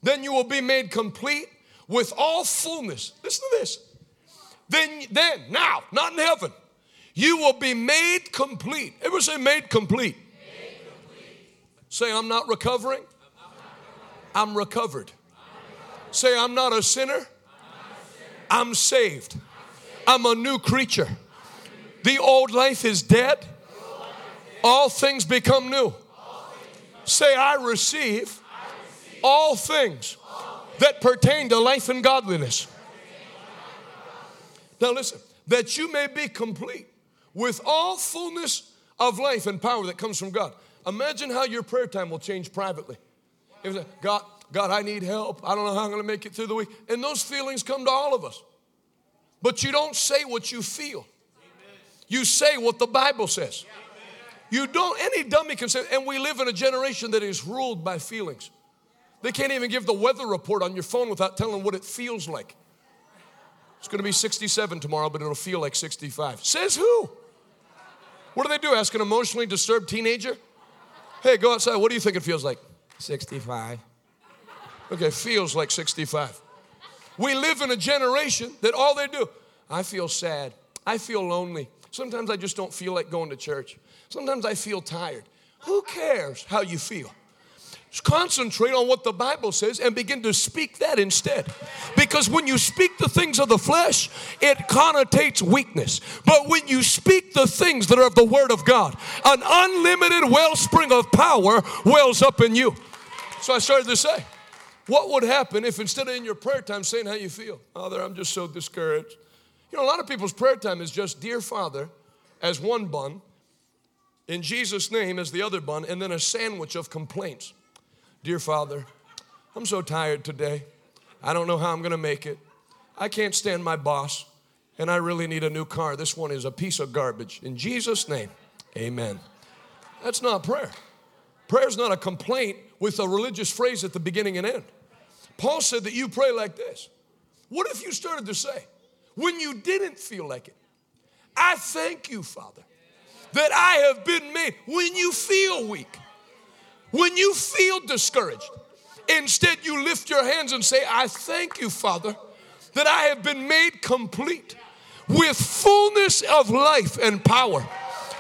Then you will be made complete with all fullness. Listen to this. Then, then, now, not in heaven, you will be made complete. Ever say made complete? Made complete. Say, I'm not recovering. I'm recovered. Say, I'm not a sinner. I'm saved. I'm a new creature. The old life is dead. All things become new. Say, I receive all things that pertain to life and godliness. Now, listen, that you may be complete with all fullness of life and power that comes from God. Imagine how your prayer time will change privately. God, God, I need help. I don't know how I'm going to make it through the week. And those feelings come to all of us. But you don't say what you feel. You say what the Bible says. You don't, any dummy can say, and we live in a generation that is ruled by feelings. They can't even give the weather report on your phone without telling what it feels like. It's going to be 67 tomorrow, but it'll feel like 65. Says who? What do they do? Ask an emotionally disturbed teenager? Hey, go outside. What do you think it feels like? 65. Okay, feels like 65. We live in a generation that all they do, I feel sad. I feel lonely. Sometimes I just don't feel like going to church. Sometimes I feel tired. Who cares how you feel? Concentrate on what the Bible says and begin to speak that instead. Because when you speak the things of the flesh, it connotates weakness. But when you speak the things that are of the Word of God, an unlimited wellspring of power wells up in you. So I started to say, what would happen if instead of in your prayer time saying how you feel, Father, I'm just so discouraged. You know, a lot of people's prayer time is just, Dear Father, as one bun, in Jesus' name as the other bun, and then a sandwich of complaints. Dear Father, I'm so tired today. I don't know how I'm going to make it. I can't stand my boss, and I really need a new car. This one is a piece of garbage. In Jesus' name, amen. That's not prayer. Prayer is not a complaint with a religious phrase at the beginning and end. Paul said that you pray like this. What if you started to say, when you didn't feel like it, I thank you, Father, that I have been made when you feel weak. When you feel discouraged, instead you lift your hands and say, I thank you, Father, that I have been made complete with fullness of life and power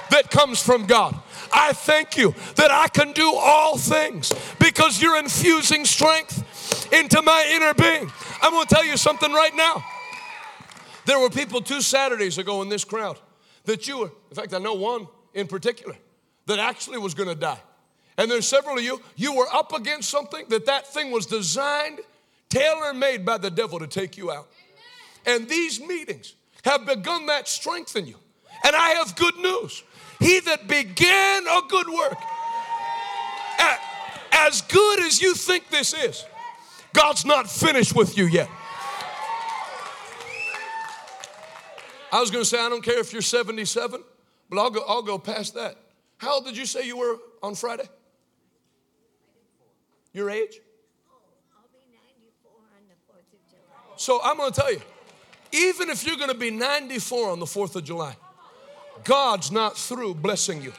that comes from God. I thank you that I can do all things because you're infusing strength into my inner being. I'm going to tell you something right now. There were people two Saturdays ago in this crowd that you were, in fact, I know one in particular that actually was going to die. And there's several of you, you were up against something that that thing was designed, tailor made by the devil to take you out. And these meetings have begun that strength in you. And I have good news. He that began a good work, as good as you think this is, God's not finished with you yet. I was going to say, I don't care if you're 77, but I'll go, I'll go past that. How old did you say you were on Friday? Your age? So I'm going to tell you, even if you're going to be 94 on the 4th of July, God's not through blessing you.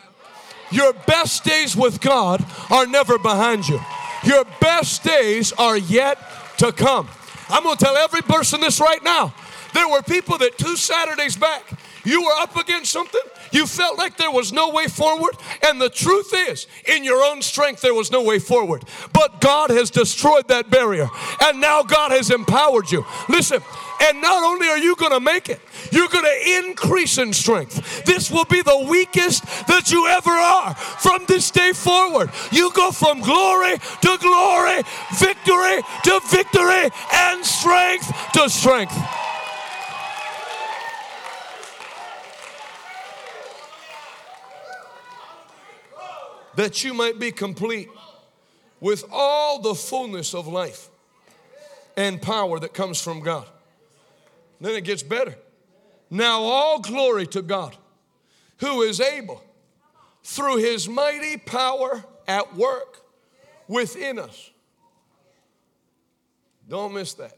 Your best days with God are never behind you. Your best days are yet to come. I'm going to tell every person this right now. There were people that two Saturdays back, you were up against something you felt like there was no way forward. And the truth is, in your own strength, there was no way forward. But God has destroyed that barrier. And now God has empowered you. Listen, and not only are you going to make it, you're going to increase in strength. This will be the weakest that you ever are from this day forward. You go from glory to glory, victory to victory, and strength to strength. That you might be complete with all the fullness of life and power that comes from God. Then it gets better. Now, all glory to God, who is able, through his mighty power at work within us. Don't miss that.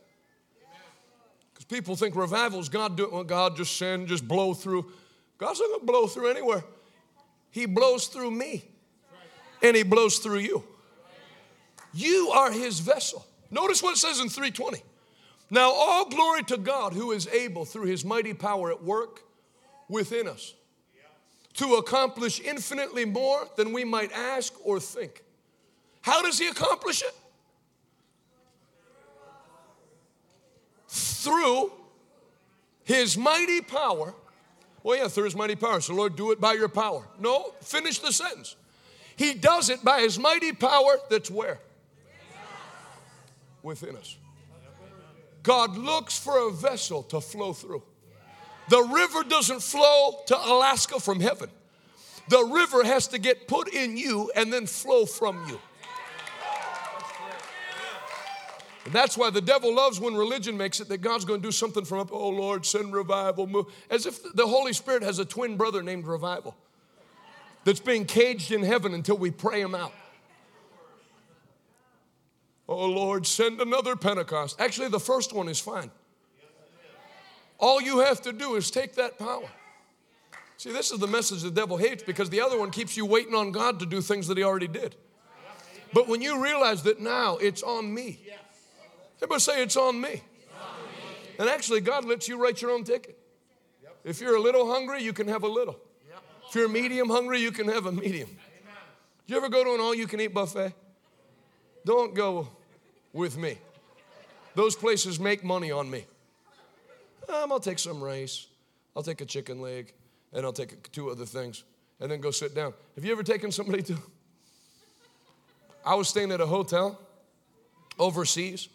Because people think revival's God doing, well, God just send, just blow through. God's not gonna blow through anywhere. He blows through me and he blows through you. You are his vessel. Notice what it says in 320. Now, all glory to God who is able through his mighty power at work within us to accomplish infinitely more than we might ask or think. How does he accomplish it? Through his mighty power. Well, yeah, through his mighty power. So, Lord, do it by your power. No, finish the sentence. He does it by his mighty power that's where? Within us. God looks for a vessel to flow through. The river doesn't flow to Alaska from heaven. The river has to get put in you and then flow from you. And that's why the devil loves when religion makes it that God's going to do something from up. Oh Lord, send revival, move. As if the Holy Spirit has a twin brother named revival that's being caged in heaven until we pray him out. Oh Lord, send another Pentecost. Actually, the first one is fine. All you have to do is take that power. See, this is the message the devil hates because the other one keeps you waiting on God to do things that he already did. But when you realize that now it's on me, everybody say it's on me. And actually, God lets you write your own ticket. If you're a little hungry, you can have a little. If you're medium hungry, you can have a medium. Do you ever go to an all you can eat buffet? Don't go with me. Those places make money on me. Um, I'll take some rice, I'll take a chicken leg, and I'll take two other things, and then go sit down. Have you ever taken somebody to? I was staying at a hotel overseas,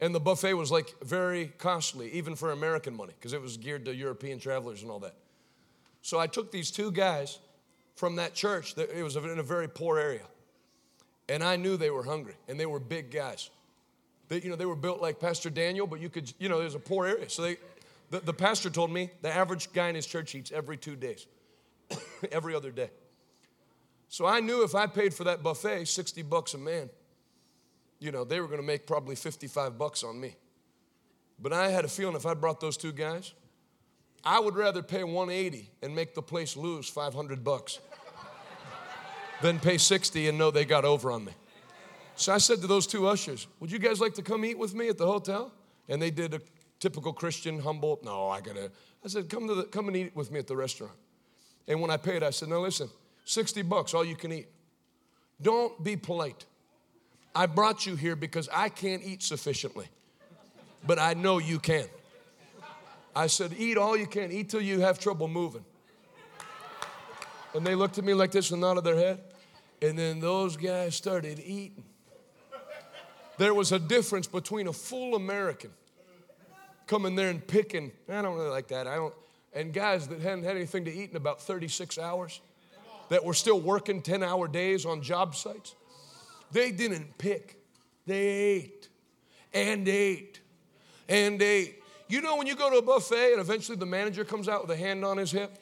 and the buffet was like very costly, even for American money, because it was geared to European travelers and all that. So I took these two guys from that church, it was in a very poor area, and I knew they were hungry, and they were big guys. They, you know, they were built like Pastor Daniel, but you could, you know, there's a poor area. So they, the, the pastor told me the average guy in his church eats every two days, every other day. So I knew if I paid for that buffet 60 bucks a man, you know, they were going to make probably 55 bucks on me. But I had a feeling if I brought those two guys, I would rather pay 180 and make the place lose 500 bucks than pay 60 and know they got over on me. So I said to those two ushers, Would you guys like to come eat with me at the hotel? And they did a typical Christian, humble, no, I gotta. I said, Come, to the, come and eat with me at the restaurant. And when I paid, I said, Now listen, 60 bucks, all you can eat. Don't be polite. I brought you here because I can't eat sufficiently, but I know you can. I said, Eat all you can, eat till you have trouble moving. And they looked at me like this and nodded their head. And then those guys started eating. There was a difference between a full American coming there and picking, I don't really like that. I don't, and guys that hadn't had anything to eat in about 36 hours, that were still working 10 hour days on job sites. They didn't pick, they ate and ate and ate. You know, when you go to a buffet and eventually the manager comes out with a hand on his hip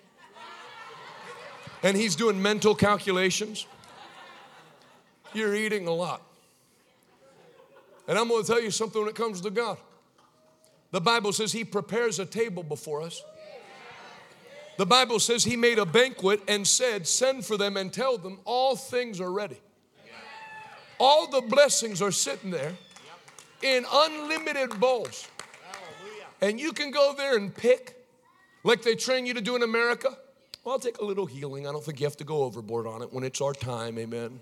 and he's doing mental calculations, you're eating a lot. And I'm going to tell you something when it comes to God. The Bible says He prepares a table before us. The Bible says He made a banquet and said, Send for them and tell them all things are ready. All the blessings are sitting there in unlimited bowls. And you can go there and pick, like they train you to do in America. Well, I'll take a little healing. I don't think you have to go overboard on it when it's our time, amen.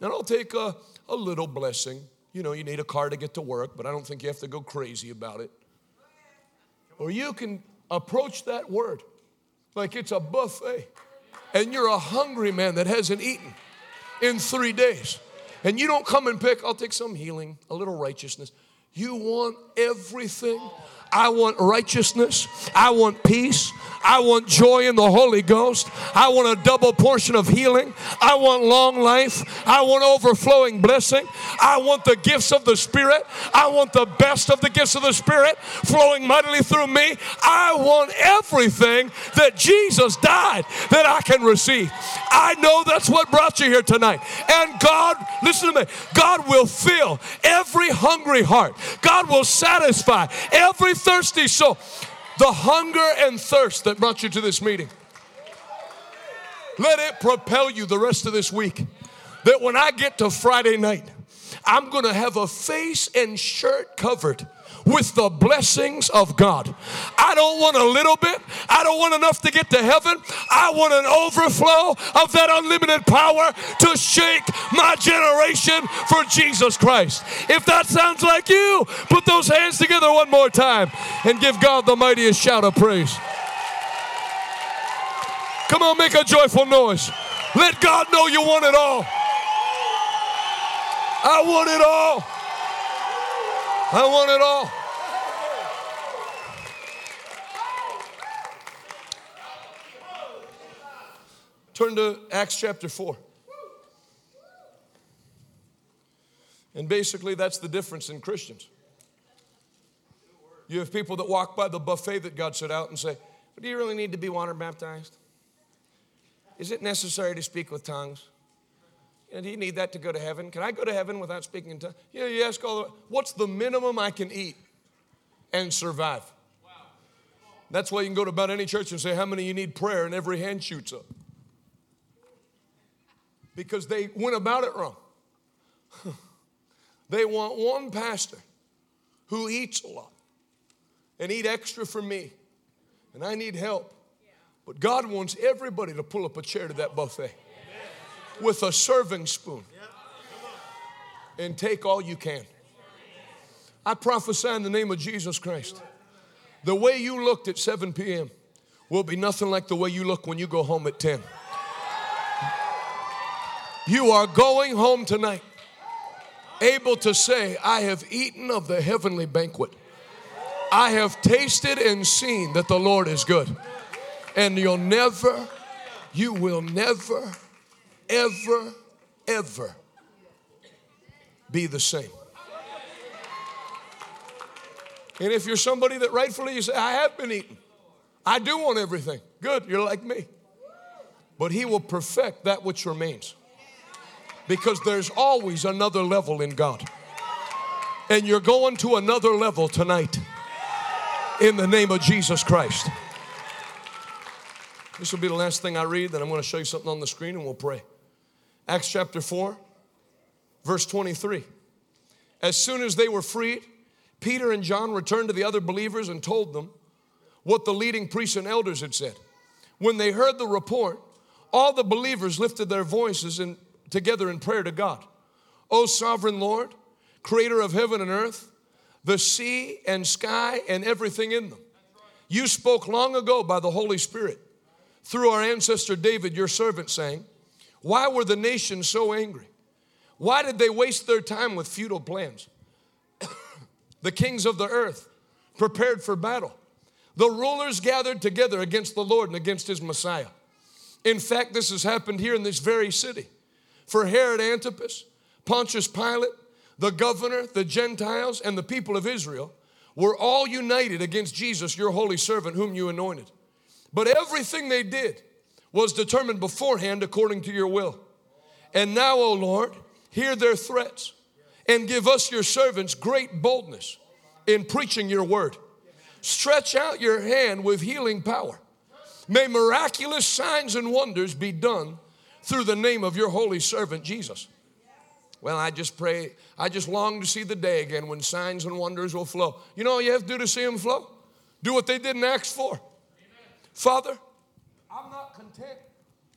And I'll take a, a little blessing. You know, you need a car to get to work, but I don't think you have to go crazy about it. Or you can approach that word like it's a buffet and you're a hungry man that hasn't eaten in three days. And you don't come and pick, I'll take some healing, a little righteousness. You want everything I want righteousness. I want peace. I want joy in the Holy Ghost. I want a double portion of healing. I want long life. I want overflowing blessing. I want the gifts of the Spirit. I want the best of the gifts of the Spirit flowing mightily through me. I want everything that Jesus died that I can receive. I know that's what brought you here tonight. And God, listen to me, God will fill every hungry heart, God will satisfy every thirsty So, The hunger and thirst that brought you to this meeting. Let it propel you the rest of this week. That when I get to Friday night, I'm gonna have a face and shirt covered with the blessings of God. I don't want a little bit, I don't want enough to get to heaven. I want an overflow of that unlimited power to shake my generation for Jesus Christ. If that sounds like you, put those hands together one more time and give God the mightiest shout of praise. Come on, make a joyful noise. Let God know you want it all. I want it all. I want it all. Turn to Acts chapter 4. And basically, that's the difference in Christians. You have people that walk by the buffet that God set out and say, Do you really need to be water baptized? Is it necessary to speak with tongues? You do you need that to go to heaven? Can I go to heaven without speaking in tongues? Yeah, you ask all the what's the minimum I can eat and survive? That's why you can go to about any church and say, How many you need prayer? And every hand shoots up because they went about it wrong. they want one pastor who eats a lot and eat extra for me, and I need help. But God wants everybody to pull up a chair to that buffet with a serving spoon. and take all you can. I prophesy in the name of Jesus Christ. The way you looked at 7 p.m. will be nothing like the way you look when you go home at 10. You are going home tonight able to say, I have eaten of the heavenly banquet. I have tasted and seen that the Lord is good. And you'll never, you will never, ever, ever be the same. And if you're somebody that rightfully you say, I have been eating, I do want everything. Good, you're like me. But He will perfect that which remains. Because there's always another level in God. And you're going to another level tonight in the name of Jesus Christ. This will be the last thing I read, then I'm going to show you something on the screen and we'll pray. Acts chapter 4, verse 23. As soon as they were freed, Peter and John returned to the other believers and told them what the leading priests and elders had said. When they heard the report, all the believers lifted their voices in, together in prayer to God. O sovereign Lord, creator of heaven and earth, the sea and sky and everything in them. You spoke long ago by the Holy Spirit through our ancestor David, your servant, saying, Why were the nations so angry? Why did they waste their time with futile plans? the kings of the earth prepared for battle. The rulers gathered together against the Lord and against his Messiah. In fact, this has happened here in this very city. For Herod Antipas, Pontius Pilate, the governor, the Gentiles, and the people of Israel were all united against Jesus, your holy servant, whom you anointed. But everything they did was determined beforehand according to your will. And now, O Lord, hear their threats and give us, your servants, great boldness in preaching your word. Stretch out your hand with healing power. May miraculous signs and wonders be done through the name of your holy servant Jesus. Well, I just pray, I just long to see the day again when signs and wonders will flow. You know all you have to do to see them flow? Do what they did in Acts 4. Father,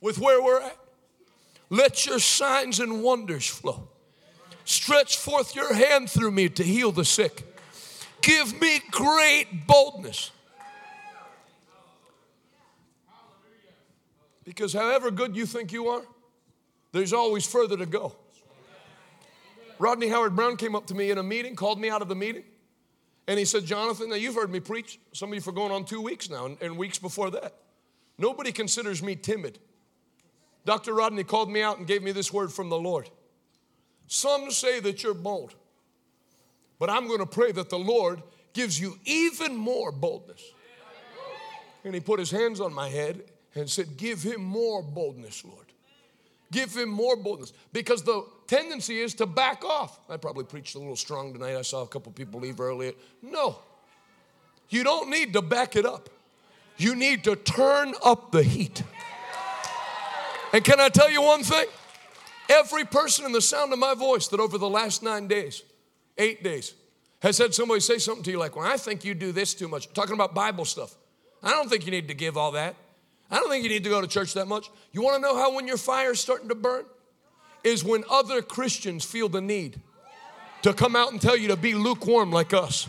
with where we're at. Let your signs and wonders flow. Stretch forth your hand through me to heal the sick. Give me great boldness. Because however good you think you are, there's always further to go. Rodney Howard-Browne came up to me in a meeting, called me out of the meeting, and he said, Jonathan, now you've heard me preach, some of you for going on two weeks now, and, and weeks before that. Nobody considers me timid. Dr. Rodney called me out and gave me this word from the Lord. Some say that you're bold, but I'm going to pray that the Lord gives you even more boldness. And he put his hands on my head and said, Give him more boldness, Lord. Give him more boldness. Because the tendency is to back off. I probably preached a little strong tonight. I saw a couple people leave earlier. No. You don't need to back it up. You need to turn up the heat. And can I tell you one thing? Every person in the sound of my voice that over the last nine days, eight days, has had somebody say something to you like, Well, I think you do this too much. Talking about Bible stuff. I don't think you need to give all that. I don't think you need to go to church that much. You want to know how when your fire is starting to burn? Is when other Christians feel the need to come out and tell you to be lukewarm like us.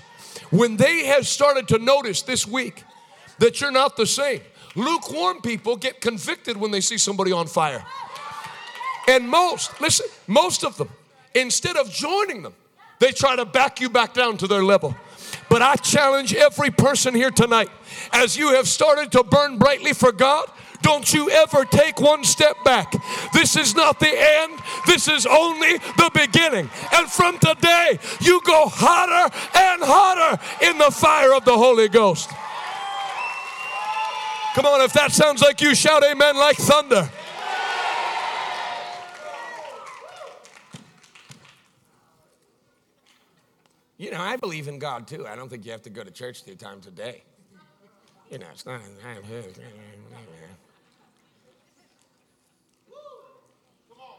When they have started to notice this week that you're not the same. Lukewarm people get convicted when they see somebody on fire. And most, listen, most of them, instead of joining them, they try to back you back down to their level. But I challenge every person here tonight as you have started to burn brightly for God, don't you ever take one step back. This is not the end, this is only the beginning. And from today, you go hotter and hotter in the fire of the Holy Ghost. Come on, if that sounds like you, shout amen like thunder. You know, I believe in God too. I don't think you have to go to church three times a day. You know, it's not. Come on.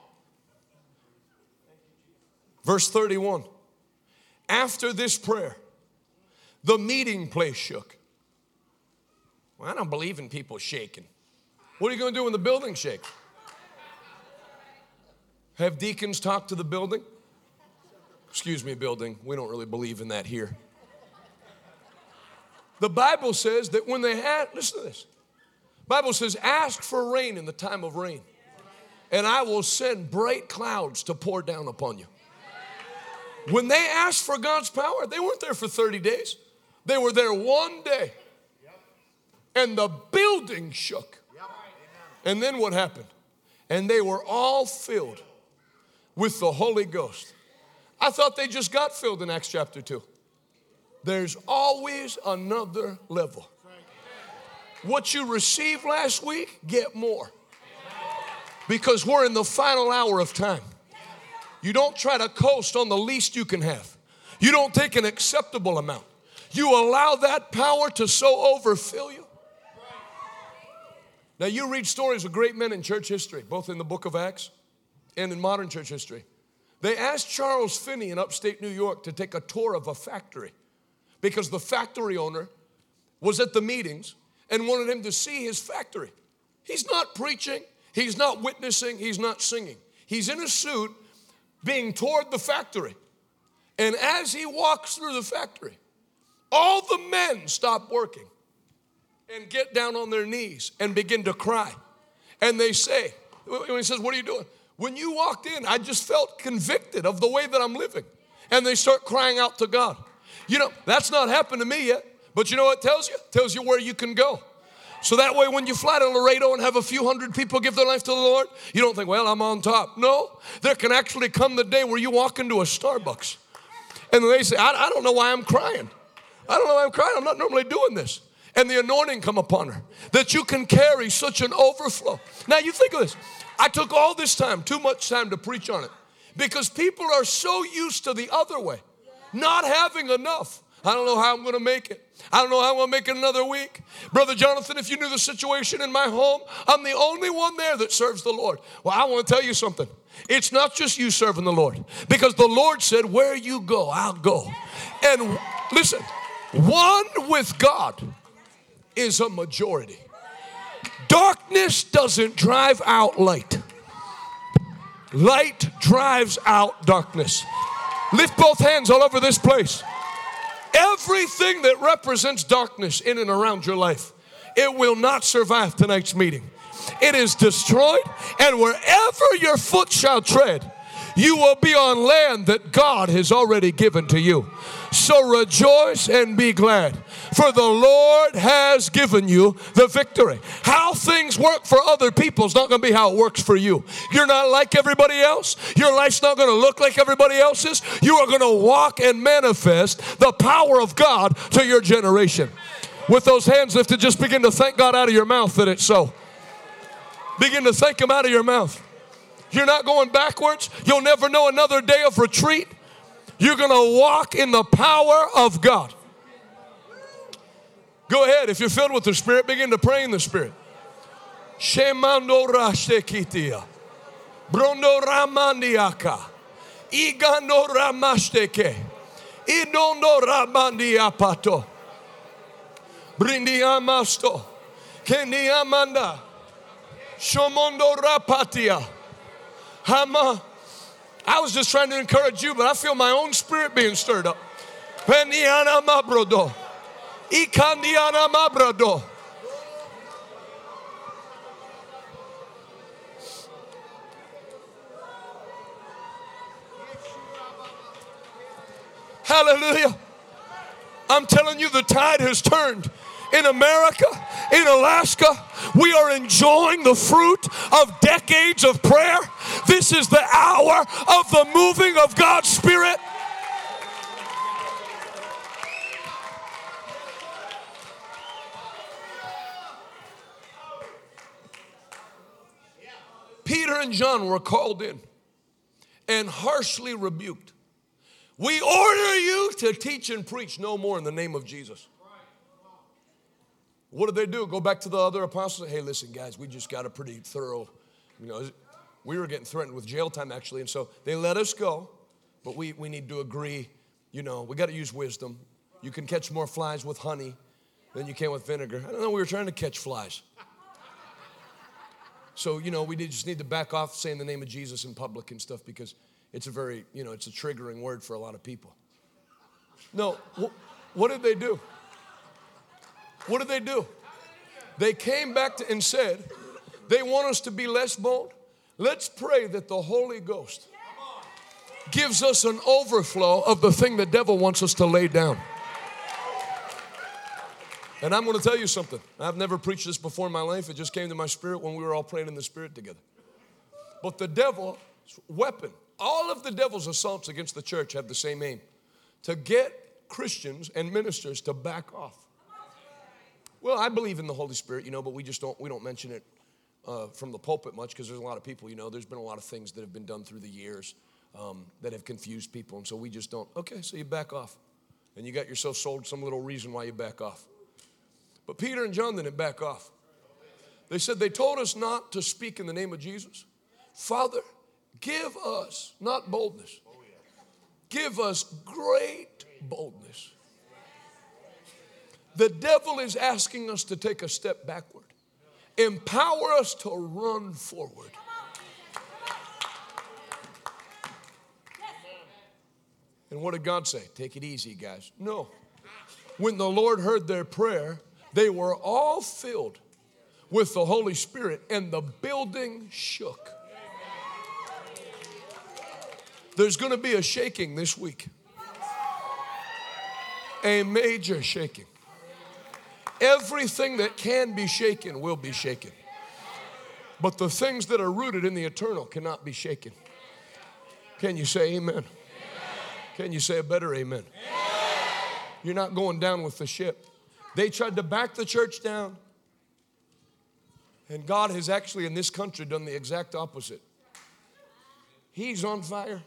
Verse 31. After this prayer, the meeting place shook. Well, I don't believe in people shaking. What are you going to do when the building shakes? Have deacons talk to the building? Excuse me, building. We don't really believe in that here. The Bible says that when they had, listen to this. Bible says, ask for rain in the time of rain, and I will send bright clouds to pour down upon you. When they asked for God's power, they weren't there for 30 days. They were there one day. And the building shook. And then what happened? And they were all filled with the Holy Ghost. I thought they just got filled in Acts chapter 2. There's always another level. What you received last week, get more. Because we're in the final hour of time. You don't try to coast on the least you can have. You don't take an acceptable amount. You allow that power to so overfill you. Now, you read stories of great men in church history, both in the book of Acts and in modern church history. They asked Charles Finney in upstate New York to take a tour of a factory because the factory owner was at the meetings and wanted him to see his factory. He's not preaching, he's not witnessing, he's not singing. He's in a suit being toward the factory. And as he walks through the factory, all the men stop working and get down on their knees and begin to cry. And they say, when he says, What are you doing? When you walked in, I just felt convicted of the way that I'm living. And they start crying out to God. You know, that's not happened to me yet, but you know what it tells you? It tells you where you can go. So that way, when you fly to Laredo and have a few hundred people give their life to the Lord, you don't think, well, I'm on top. No, there can actually come the day where you walk into a Starbucks and they say, I, I don't know why I'm crying. I don't know why I'm crying. I'm not normally doing this. And the anointing come upon her that you can carry such an overflow. Now, you think of this. I took all this time, too much time to preach on it, because people are so used to the other way, not having enough. I don't know how I'm going to make it. I don't know how I'm going to make it another week. Brother Jonathan, if you knew the situation in my home, I'm the only one there that serves the Lord. Well, I want to tell you something. It's not just you serving the Lord, because the Lord said, Where you go, I'll go. And listen, one with God is a majority. Darkness doesn't drive out light, light drives out darkness. Lift both hands all over this place. Everything that represents darkness in and around your life, it will not survive tonight's meeting. It is destroyed, and wherever your foot shall tread, you will be on land that God has already given to you. So rejoice and be glad, for the Lord has given you the victory. How things work for other people is not going to be how it works for you. You're not like everybody else. Your life's not going to look like everybody else's. You are going to walk and manifest the power of God to your generation. With those hands lifted, just begin to thank God out of your mouth that it's so. Begin to thank Him out of your mouth. You're not going backwards. You'll never know another day of retreat. You're going to walk in the power of God. Go ahead. If you're filled with the Spirit, begin to pray in the Spirit. Shemando rashtekitia. Brondo ramandiaka. Igando ramashteke. Idondo ramandiapato. Brindiamasto. Kendiamanda. Shomondo rapatia. Hama. I was just trying to encourage you, but I feel my own spirit being stirred up. Peniana mabrodo. Ikandiana. Hallelujah. I'm telling you, the tide has turned in America, in Alaska. We are enjoying the fruit of decades of prayer. This is the hour of the moving of God's Spirit. Peter and John were called in and harshly rebuked. We order you to teach and preach no more in the name of Jesus. What did they do? Go back to the other apostles? Hey, listen, guys, we just got a pretty thorough, you know, we were getting threatened with jail time actually, and so they let us go, but we, we need to agree, you know, we got to use wisdom. You can catch more flies with honey than you can with vinegar. I don't know, we were trying to catch flies. So, you know, we just need to back off saying the name of Jesus in public and stuff because, it's a very, you know, it's a triggering word for a lot of people. No, wh- what did they do? What did they do? They came back to, and said, they want us to be less bold. Let's pray that the Holy Ghost gives us an overflow of the thing the devil wants us to lay down. And I'm going to tell you something. I've never preached this before in my life. It just came to my spirit when we were all praying in the spirit together. But the devil's weapon, all of the devil's assaults against the church have the same aim to get Christians and ministers to back off. Well, I believe in the Holy Spirit, you know, but we just don't we don't mention it uh, from the pulpit much because there's a lot of people, you know, there's been a lot of things that have been done through the years um, that have confused people, and so we just don't. Okay, so you back off, and you got yourself sold some little reason why you back off. But Peter and John didn't back off. They said they told us not to speak in the name of Jesus. Father, give us not boldness, give us great boldness. The devil is asking us to take a step backward. Empower us to run forward. And what did God say? Take it easy, guys. No. When the Lord heard their prayer, they were all filled with the Holy Spirit, and the building shook. There's going to be a shaking this week, a major shaking. Everything that can be shaken will be shaken. But the things that are rooted in the eternal cannot be shaken. Can you say amen? amen. Can you say a better amen? amen? You're not going down with the ship. They tried to back the church down. And God has actually, in this country, done the exact opposite. He's on fire.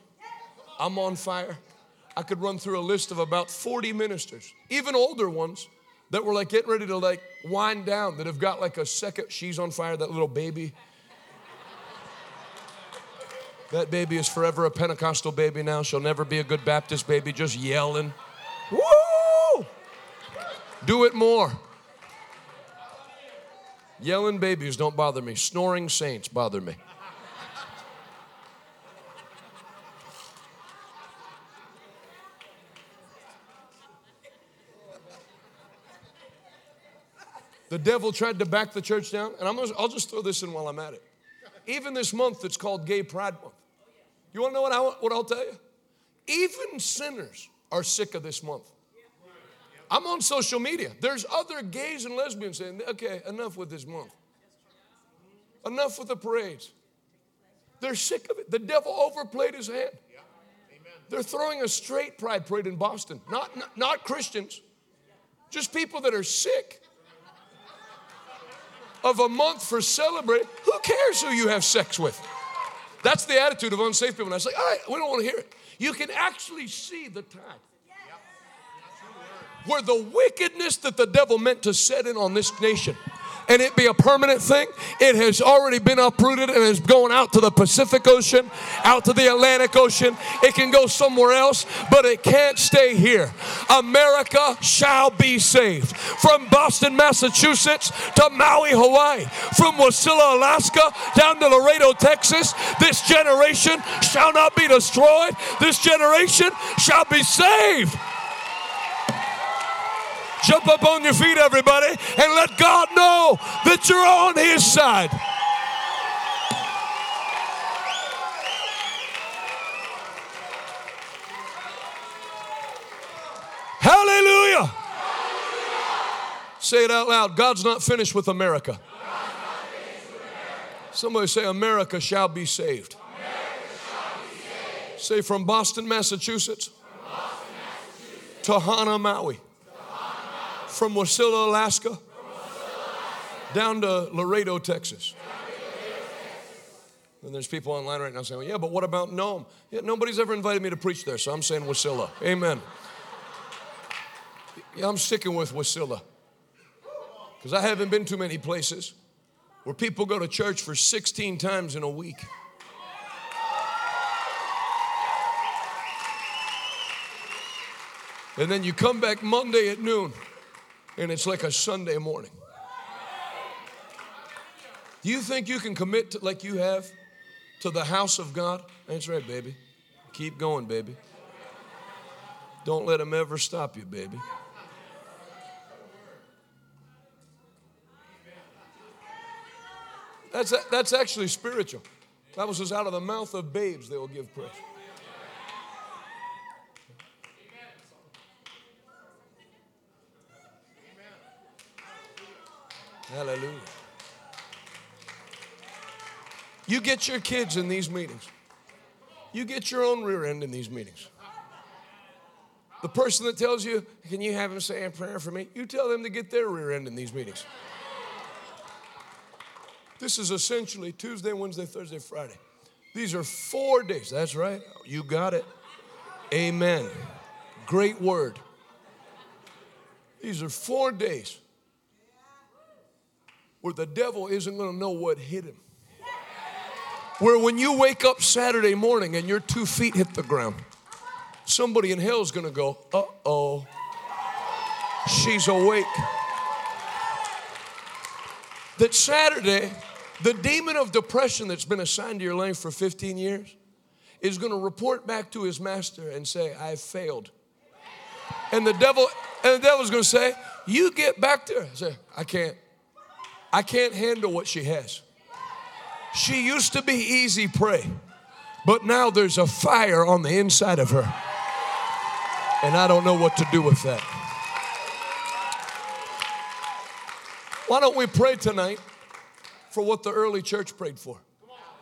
I'm on fire. I could run through a list of about 40 ministers, even older ones, that were like getting ready to like wind down, that have got like a second, she's on fire, that little baby. That baby is forever a Pentecostal baby now. She'll never be a good Baptist baby, just yelling. Woo! Do it more. Yelling babies don't bother me. Snoring saints bother me. The devil tried to back the church down, and I'm I'll just throw this in while I'm at it. Even this month, it's called Gay Pride Month. You wanna know what, I, what I'll tell you? Even sinners are sick of this month. I'm on social media. There's other gays and lesbians saying, okay, enough with this month. Enough with the parades. They're sick of it. The devil overplayed his hand. They're throwing a straight pride parade in Boston. Not, not, not Christians, just people that are sick of a month for celebrating. Who cares who you have sex with? That's the attitude of unsafe people. And I say, all right, we don't want to hear it. You can actually see the time where the wickedness that the devil meant to set in on this nation and it be a permanent thing. It has already been uprooted and is going out to the Pacific Ocean, out to the Atlantic Ocean. It can go somewhere else, but it can't stay here. America shall be saved. From Boston, Massachusetts to Maui, Hawaii, from Wasilla, Alaska down to Laredo, Texas, this generation shall not be destroyed. This generation shall be saved. Jump up on your feet, everybody, and let God know that you're on His side. Hallelujah. Say it out loud. God's not finished with America. Somebody say, America shall be saved. Say, from Boston, Massachusetts, to Hana, Maui from Wasilla, Alaska, down to Laredo, Texas. And there's people online right now saying, well, yeah, but what about Nome? Yeah, nobody's ever invited me to preach there, so I'm saying Wasilla. Amen. Yeah, I'm sticking with Wasilla. Because I haven't been to many places where people go to church for 16 times in a week. And then you come back Monday at noon and it's like a Sunday morning. Do you think you can commit to, like you have to the house of God? That's right, baby. Keep going, baby. Don't let them ever stop you, baby. That's, that's actually spiritual. The Bible says, out of the mouth of babes they will give praise. Hallelujah. You get your kids in these meetings. You get your own rear end in these meetings. The person that tells you, Can you have them say a prayer for me? You tell them to get their rear end in these meetings. This is essentially Tuesday, Wednesday, Thursday, Friday. These are four days. That's right. You got it. Amen. Great word. These are four days where the devil isn't going to know what hit him. Where when you wake up Saturday morning and your two feet hit the ground, somebody in hell is going to go, uh oh, she's awake. That Saturday, the demon of depression that's been assigned to your life for 15 years is going to report back to his master and say, I've failed. And the devil, and the devil's going to say, You get back there. I say, I can't. I can't handle what she has. She used to be easy prey, but now there's a fire on the inside of her. And I don't know what to do with that. Why don't we pray tonight for what the early church prayed for?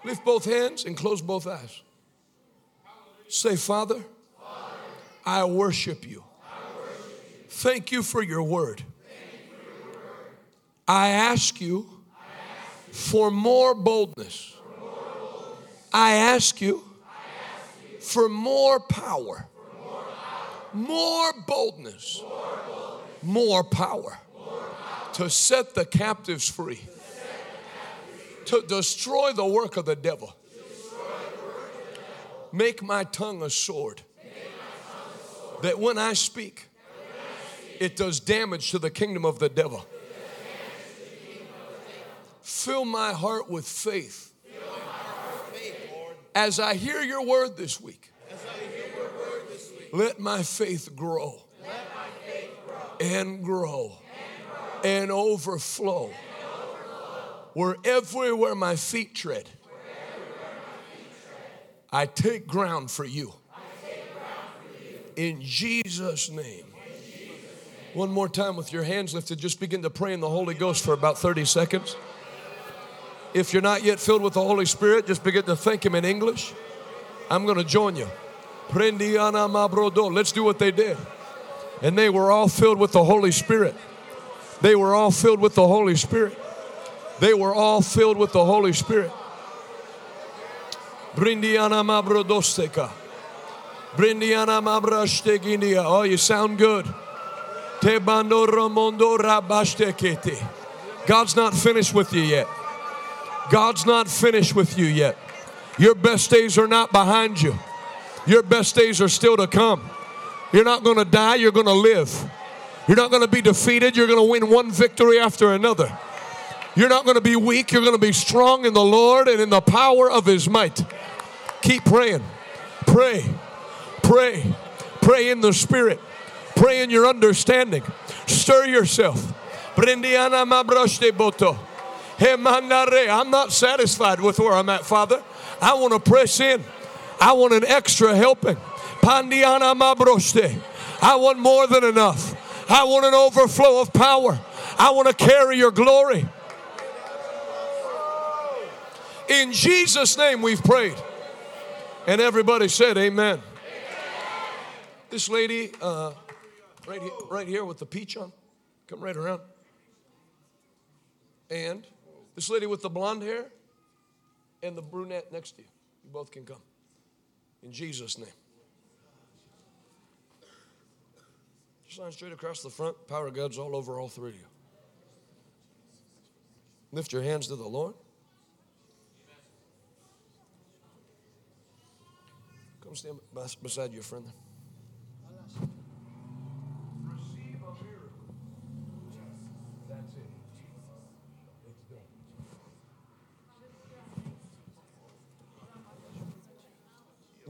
Lift both hands and close both eyes. Say, Father, I worship you. Thank you for your word. I ask you for more boldness. I ask you for more power, more boldness, more power to set the captives free, to destroy the work of the devil. Make my tongue a sword that when I speak, it does damage to the kingdom of the devil. Fill my heart with faith. As I hear your word this week, let my faith grow and grow and overflow. Where everywhere my feet tread, I take ground for you. In Jesus' name. One more time with your hands lifted, just begin to pray in the Holy Ghost for about 30 seconds. If you're not yet filled with the Holy Spirit, just begin to thank Him in English. I'm going to join you. Prendiana mabrodo. Let's do what they did. And they were all filled with the Holy Spirit. They were all filled with the Holy Spirit. They were all filled with the Holy Spirit. Brindiana mabrodosteka. Brindiana mabrashteginia. Oh, you sound good. God's not finished with you yet. God's not finished with you yet. Your best days are not behind you. Your best days are still to come. You're not going to die, you're going to live. You're not going to be defeated, you're going to win one victory after another. You're not going to be weak, you're going to be strong in the Lord and in the power of His might. Keep praying. Pray. Pray. Pray in the Spirit. Pray in your understanding. Stir yourself. Mabroshte boto. I'm not satisfied with where I'm at, Father. I want to press in. I want an extra helping. Pandiana mabroshte. I want more than enough. I want an overflow of power. I want to carry your glory. In Jesus' name we've prayed. And everybody said, Amen. Amen. This lady, uh, right, here, right here with the peach on, come right around. And this lady with the blonde hair and the brunette next to you. You both can come. In Jesus' name. Just line straight across the front. Power of God's all over all three of you. Lift your hands to the Lord. Come stand beside your friend.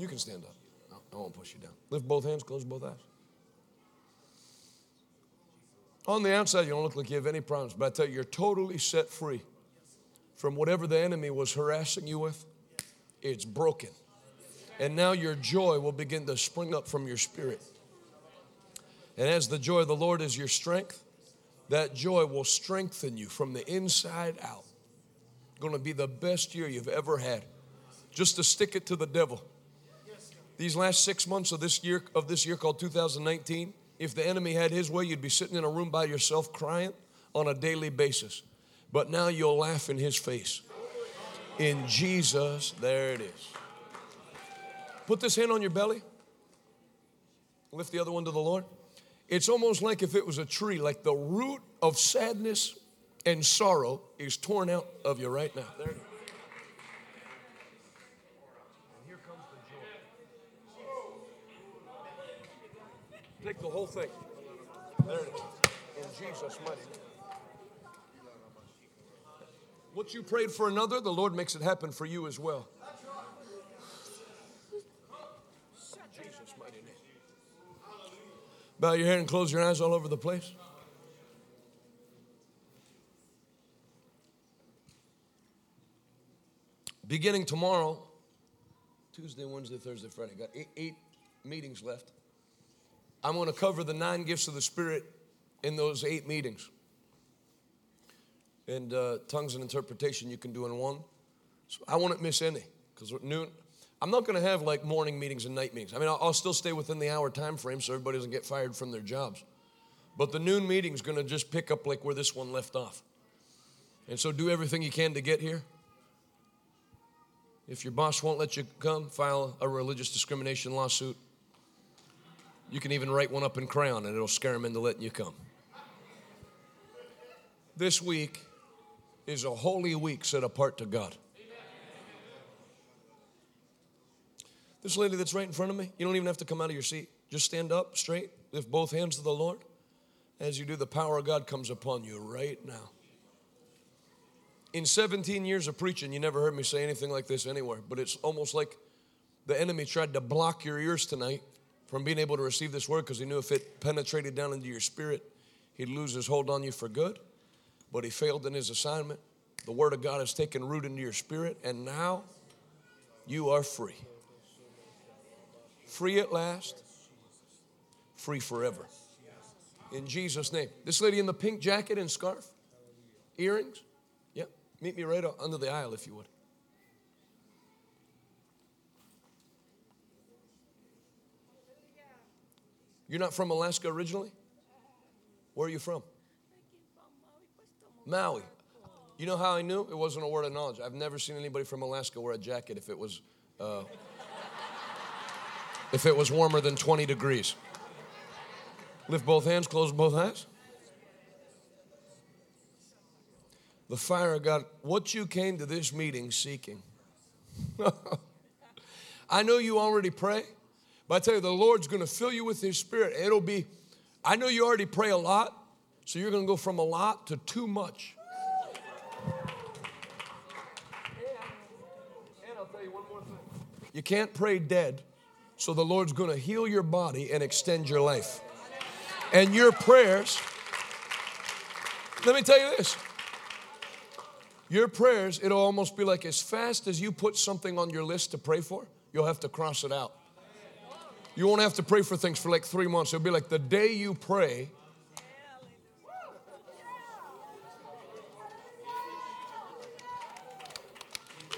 You can stand up. I won't push you down. Lift both hands, close both eyes. On the outside, you don't look like you have any problems, but I tell you, you're totally set free from whatever the enemy was harassing you with. It's broken. And now your joy will begin to spring up from your spirit. And as the joy of the Lord is your strength, that joy will strengthen you from the inside out. Going to be the best year you've ever had. Just to stick it to the devil. These last six months of this year of this year called 2019, if the enemy had his way, you'd be sitting in a room by yourself crying on a daily basis. But now you'll laugh in his face. In Jesus, there it is. Put this hand on your belly. Lift the other one to the Lord. It's almost like if it was a tree, like the root of sadness and sorrow is torn out of you right now. There it is. And here comes the joy. Take the whole thing. There it is. In Jesus' mighty name. What you prayed for another, the Lord makes it happen for you as well. Jesus' mighty name. Bow your head and close your eyes all over the place. Beginning tomorrow, Tuesday, Wednesday, Thursday, Friday, got eight, eight meetings left. I'm going to cover the nine gifts of the Spirit in those eight meetings. And uh, tongues and interpretation you can do in one. So I won't miss any because noon. I'm not going to have like morning meetings and night meetings. I mean, I'll, I'll still stay within the hour time frame so everybody doesn't get fired from their jobs. But the noon meeting is going to just pick up like where this one left off. And so do everything you can to get here. If your boss won't let you come, file a religious discrimination lawsuit. You can even write one up in crayon and it'll scare them into letting you come. This week is a holy week set apart to God. This lady that's right in front of me, you don't even have to come out of your seat. Just stand up straight, lift both hands to the Lord. As you do, the power of God comes upon you right now. In 17 years of preaching, you never heard me say anything like this anywhere, but it's almost like the enemy tried to block your ears tonight from being able to receive this word because he knew if it penetrated down into your spirit, he'd lose his hold on you for good. But he failed in his assignment. The word of God has taken root into your spirit, and now you are free. Free at last, free forever. In Jesus' name. This lady in the pink jacket and scarf, earrings, yep. Meet me right under the aisle if you would. You're not from Alaska originally? Where are you from? Maui. You know how I knew? It wasn't a word of knowledge. I've never seen anybody from Alaska wear a jacket if it was uh, if it was warmer than 20 degrees. Lift both hands, close both eyes. The fire of God, what you came to this meeting seeking. I know you already pray, but I tell you, the Lord's going to fill you with His Spirit. It'll be, I know you already pray a lot, so you're going to go from a lot to too much. And I'll tell you one more thing. You can't pray dead, so the Lord's going to heal your body and extend your life. And your prayers, let me tell you this your prayers, it'll almost be like as fast as you put something on your list to pray for, you'll have to cross it out. You won't have to pray for things for like three months. It'll be like the day you pray,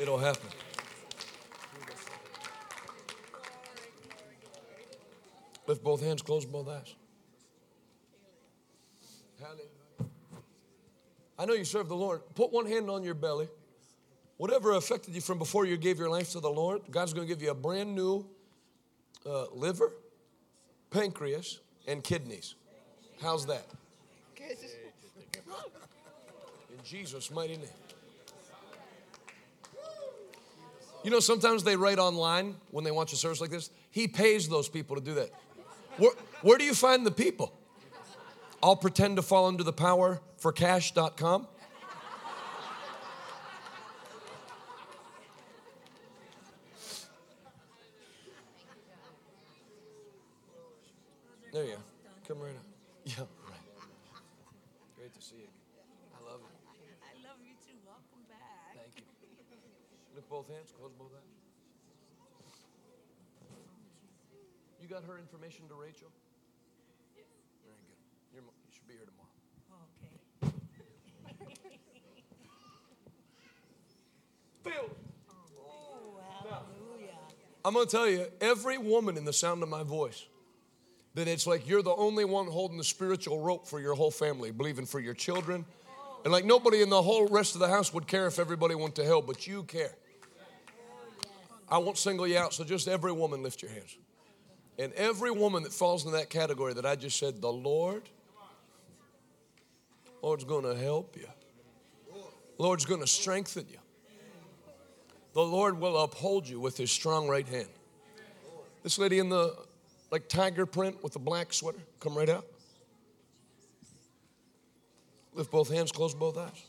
it'll happen. Lift both hands, close both eyes. Hallelujah. I know you serve the Lord. Put one hand on your belly. Whatever affected you from before you gave your life to the Lord, God's going to give you a brand new uh, liver, pancreas, and kidneys. How's that? In Jesus' mighty name. You know, sometimes they write online when they watch a service like this, He pays those people to do that. Where, where do you find the people? I'll pretend to fall under the power for cash.com. There you are. Come right up. Yeah, right. Great to see you. I love you. I love you too. Welcome back. Thank you. Lift both hands, close both eyes. You got to Rachel? Very good. You're, you should be here tomorrow. Okay. Filled. Oh, hallelujah. I'm going to tell you, every woman in the sound of my voice, that it's like you're the only one holding the spiritual rope for your whole family, believing for your children. And like nobody in the whole rest of the house would care if everybody went to hell, but you care. Oh, I won't single you out, so just every woman lift your hands. And every woman that falls into that category that I just said, the Lord, Lord's going to help you. Lord's going to strengthen you. The Lord will uphold you with his strong right hand. This lady in the like tiger print with the black sweater, come right out. Lift both hands, close both eyes.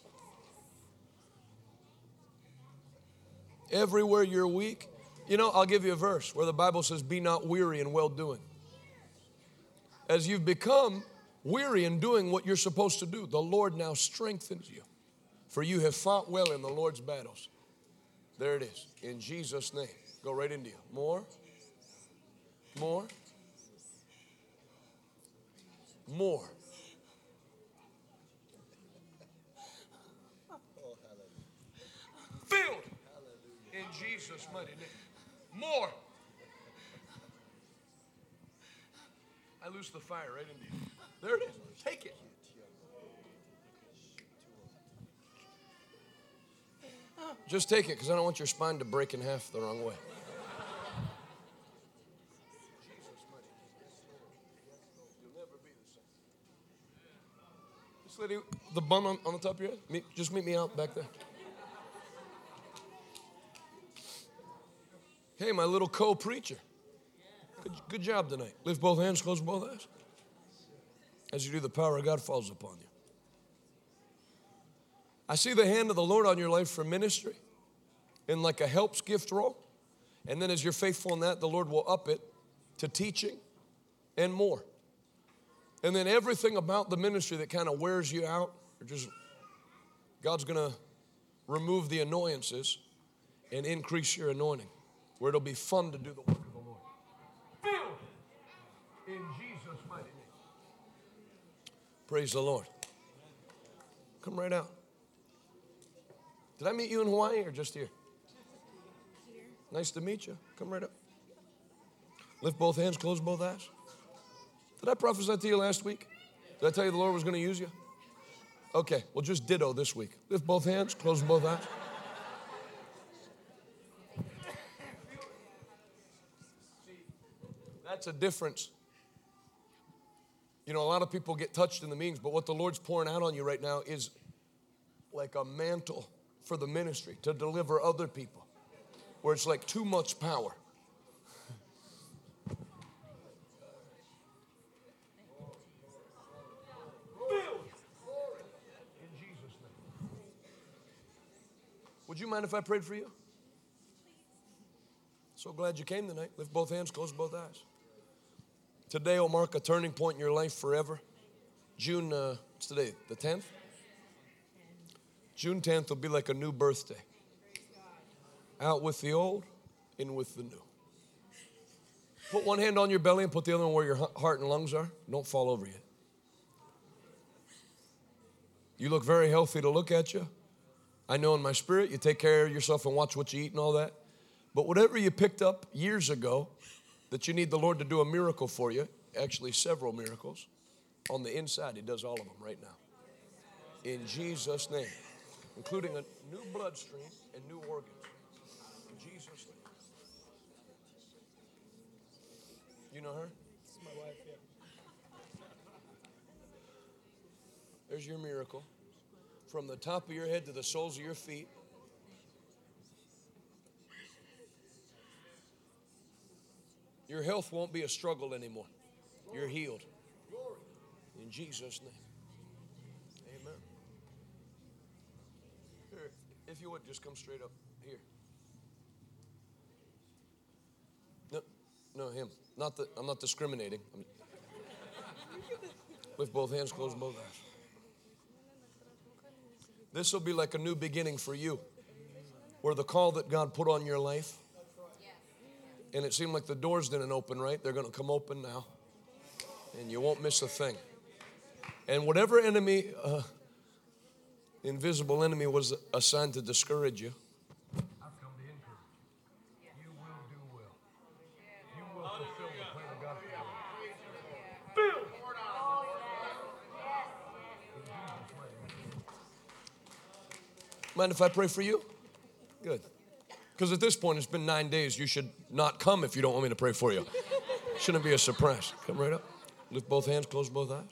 Everywhere you're weak, you know, I'll give you a verse where the Bible says, Be not weary in well doing. As you've become weary in doing what you're supposed to do, the Lord now strengthens you. For you have fought well in the Lord's battles. There it is. In Jesus' name. Go right into you. More. More. More. Filled. In Jesus' mighty name. More. I loose the fire right into you. There it is. Take it. Just take it because I don't want your spine to break in half the wrong way. This lady, the bun on, on the top of your head, meet, just meet me out back there. Hey, my little co preacher. Good, good job tonight. Lift both hands, close both eyes. As you do, the power of God falls upon you. I see the hand of the Lord on your life for ministry in like a helps gift role. And then as you're faithful in that, the Lord will up it to teaching and more. And then everything about the ministry that kind of wears you out, or just God's gonna remove the annoyances and increase your anointing, where it'll be fun to do the work of the Lord. Filled in Jesus' mighty name. Praise the Lord. Come right out. Did I meet you in Hawaii or just here? Nice to meet you. Come right up. Lift both hands, close both eyes. Did I prophesy to you last week? Did I tell you the Lord was going to use you? Okay, well, just ditto this week. Lift both hands, close both eyes. That's a difference. You know, a lot of people get touched in the meetings, but what the Lord's pouring out on you right now is like a mantle for the ministry to deliver other people, where it's like too much power. Would you mind if I prayed for you? So glad you came tonight. Lift both hands, close both eyes. Today will mark a turning point in your life forever. June, uh, today? The 10th? June 10th will be like a new birthday. Out with the old, in with the new. Put one hand on your belly and put the other one where your heart and lungs are. Don't fall over yet. You look very healthy to look at you. I know in my spirit you take care of yourself and watch what you eat and all that. But whatever you picked up years ago that you need the Lord to do a miracle for you, actually several miracles, on the inside, He does all of them right now. In Jesus' name, including a new bloodstream and new organs. In Jesus' name. You know her? My wife, yeah. There's your miracle. From the top of your head to the soles of your feet. Your health won't be a struggle anymore. You're healed. In Jesus' name. Amen. Here, if you would, just come straight up here. No, no, him. Not that I'm not discriminating. I'm- Lift both hands, close both eyes. This will be like a new beginning for you, where the call that God put on your life, and it seemed like the doors didn't open right, they're going to come open now, and you won't miss a thing. And whatever enemy, uh, invisible enemy, was assigned to discourage you, I've come to encourage you. You will do well. You will fulfill the plan of God for your life. Mind if I pray for you? Good. Because at this point, it's been nine days. You should not come if you don't want me to pray for you. Shouldn't be a surprise. Come right up. Lift both hands, close both eyes.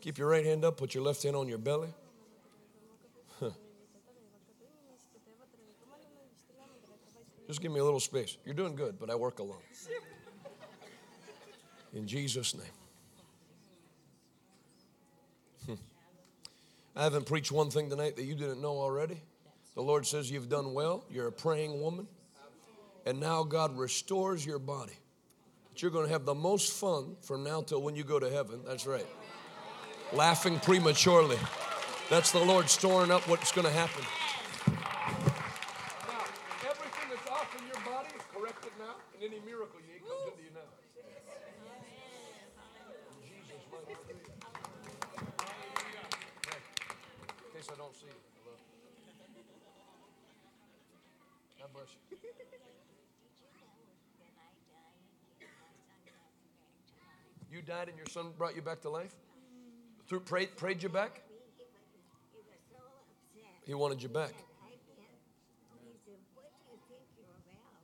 Keep your right hand up, put your left hand on your belly. Huh. Just give me a little space. You're doing good, but I work alone. In Jesus' name. Hmm. I haven't preached one thing tonight that you didn't know already. The Lord says you've done well. You're a praying woman. And now God restores your body. That you're going to have the most fun from now till when you go to heaven. That's right. Laughing prematurely. That's the Lord storing up what's going to happen. Now, everything that's off in your body is corrected now, and any miracle you need comes into you now. Jesus, mighty name. In case I don't see you. Hello. God bless you. You died and your son brought you back to life? Through prayed, prayed you back? He was, he was so upset. He wanted you back. I went, he said, what do you think you're about?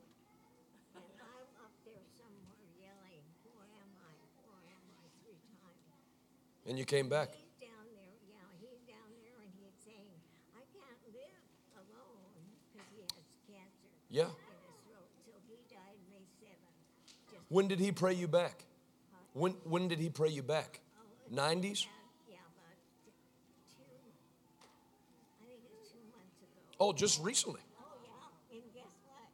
And I'm up there somewhere yelling, who am I? Who am I? Three times. And you came back. He's down there, yeah, he's down there and he's saying, I can't live alone because he has cancer Yeah. in his throat. So he died May 7th. When did he pray you back? When, when did he pray you back? 90s? Yeah, about t- two, I think it's two months ago. Oh, just recently. Oh, yeah, and guess what?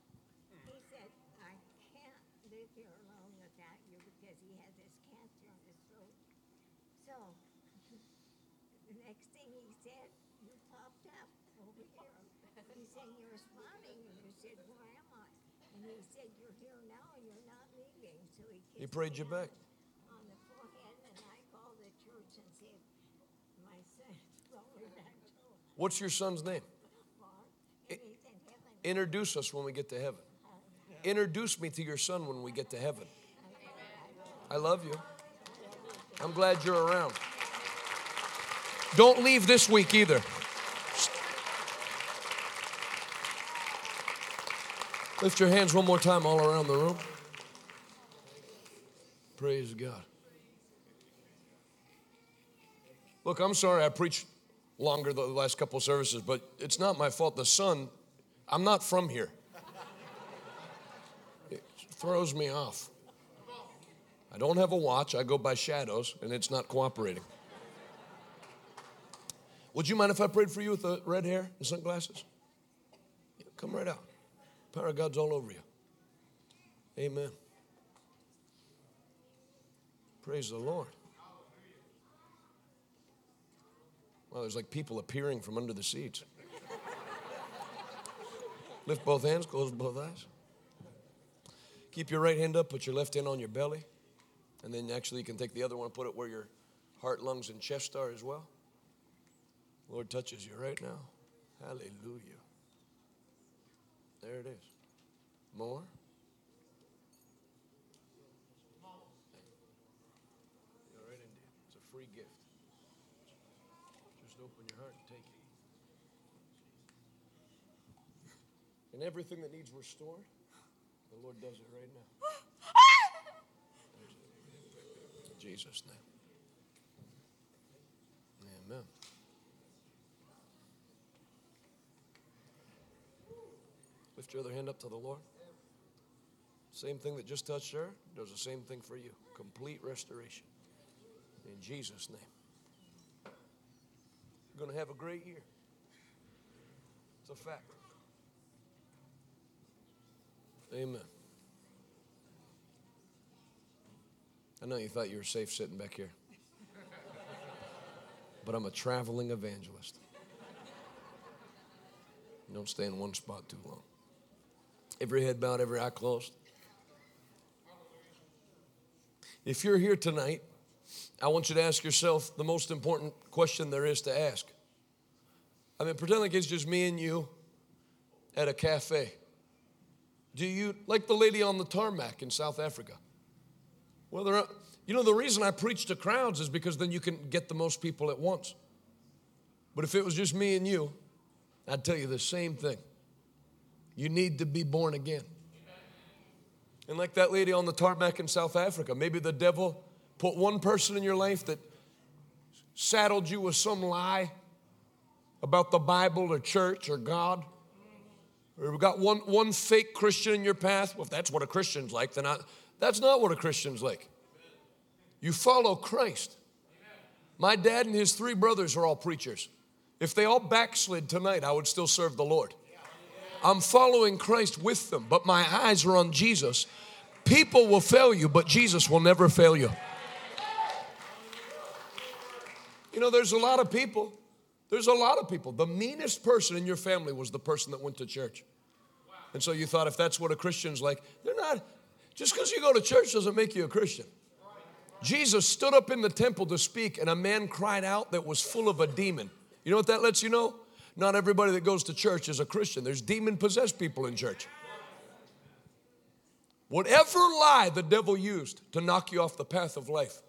He said, I can't live here alone without you because he has this cancer in his throat. So, the next thing he said, you popped up over here. He said, you're smiling, and you said, where am I? And he said, you're here now and you're not leaving. So he He prayed you back. On the forehead, and I called the church and said, my son's going back to What's your son's name? Introduce us when we get to heaven. Introduce me to your son when we get to heaven. I love you. I'm glad you're around. Don't leave this week either. Lift your hands one more time all around the room. Praise God. Look, I'm sorry I preached longer the last couple services, but it's not my fault. The sun, I'm not from here. It throws me off. I don't have a watch. I go by shadows, and it's not cooperating. Would you mind if I prayed for you with the red hair and sunglasses? Yeah, come right out. Power of God's all over you. Amen. Praise the Lord. Well, there's like people appearing from under the seats. Lift both hands, close both eyes. Keep your right hand up, put your left hand on your belly. And then actually you can take the other one and put it where your heart, lungs, and chest are as well. Lord touches you right now. Hallelujah. There it is. More. Into. It's a free gift. And take it. And everything that needs restored, the Lord does it right now. In Jesus' name. Amen. Lift your other hand up to the Lord. Same thing that just touched her does the same thing for you. Complete restoration. In Jesus' name. You're going to have a great year. It's a fact. Amen. I know you thought you were safe sitting back here. But I'm a traveling evangelist. You Don't stay in one spot too long. Every head bowed, every eye closed. If you're here tonight, I want you to ask yourself the most important question there is to ask. I mean, pretend like it's just me and you at a cafe. Do you, like the lady on the tarmac in South Africa? Well, there are, you know, the reason I preach to crowds is because then you can get the most people at once. But if it was just me and you, I'd tell you the same thing. You need to be born again. And like that lady on the tarmac in South Africa, maybe the devil put one person in your life that saddled you with some lie about the Bible or church or God. Or we got one, one fake Christian in your path. Well, if that's what a Christian's like, then I, that's not what a Christian's like. You follow Christ. My dad and his three brothers are all preachers. If they all backslid tonight, I would still serve the Lord. I'm following Christ with them, but my eyes are on Jesus. People will fail you, but Jesus will never fail you. You know, there's a lot of people. There's a lot of people. The meanest person in your family was the person that went to church. And so you thought if that's what a Christian's like, they're not. Just because you go to church doesn't make you a Christian. Jesus stood up in the temple to speak, and a man cried out that was full of a demon. You know what that lets you know? Not everybody that goes to church is a Christian. There's demon possessed people in church. Whatever lie the devil used to knock you off the path of life,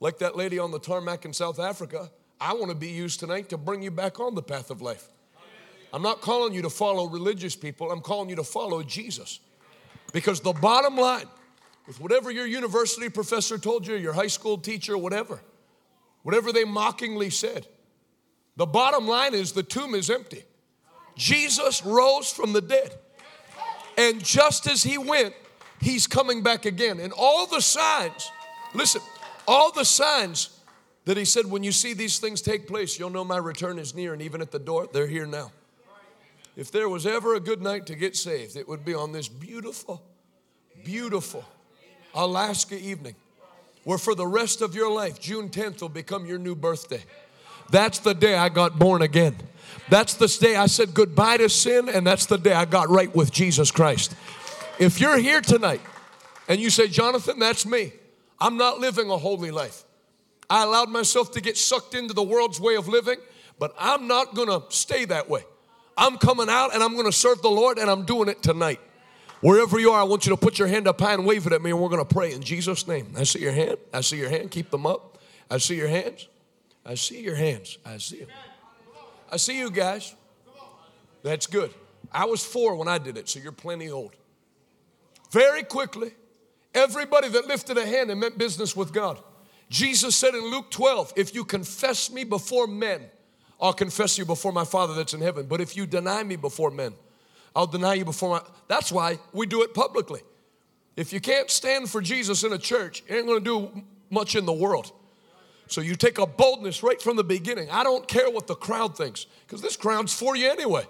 like that lady on the tarmac in South Africa, I want to be used tonight to bring you back on the path of life. I'm not calling you to follow religious people, I'm calling you to follow Jesus. Because the bottom line, with whatever your university professor told you, your high school teacher, whatever, whatever they mockingly said, the bottom line is the tomb is empty. Jesus rose from the dead. And just as he went, he's coming back again. And all the signs, listen, all the signs that he said, when you see these things take place, you'll know my return is near. And even at the door, they're here now. If there was ever a good night to get saved, it would be on this beautiful, beautiful Alaska evening, where for the rest of your life, June 10th will become your new birthday. That's the day I got born again. That's the day I said goodbye to sin, and that's the day I got right with Jesus Christ. If you're here tonight and you say, Jonathan, that's me, I'm not living a holy life. I allowed myself to get sucked into the world's way of living, but I'm not gonna stay that way. I'm coming out and I'm gonna serve the Lord, and I'm doing it tonight. Wherever you are, I want you to put your hand up high and wave it at me, and we're gonna pray in Jesus' name. I see your hand. I see your hand. Keep them up. I see your hands. I see your hands. I see them. I see you guys. That's good. I was four when I did it, so you're plenty old. Very quickly, everybody that lifted a hand and meant business with God. Jesus said in Luke 12, if you confess me before men, I'll confess you before my Father that's in heaven. But if you deny me before men, I'll deny you before my. That's why we do it publicly. If you can't stand for Jesus in a church, you ain't gonna do much in the world. So you take a boldness right from the beginning. I don't care what the crowd thinks, because this crowd's for you anyway.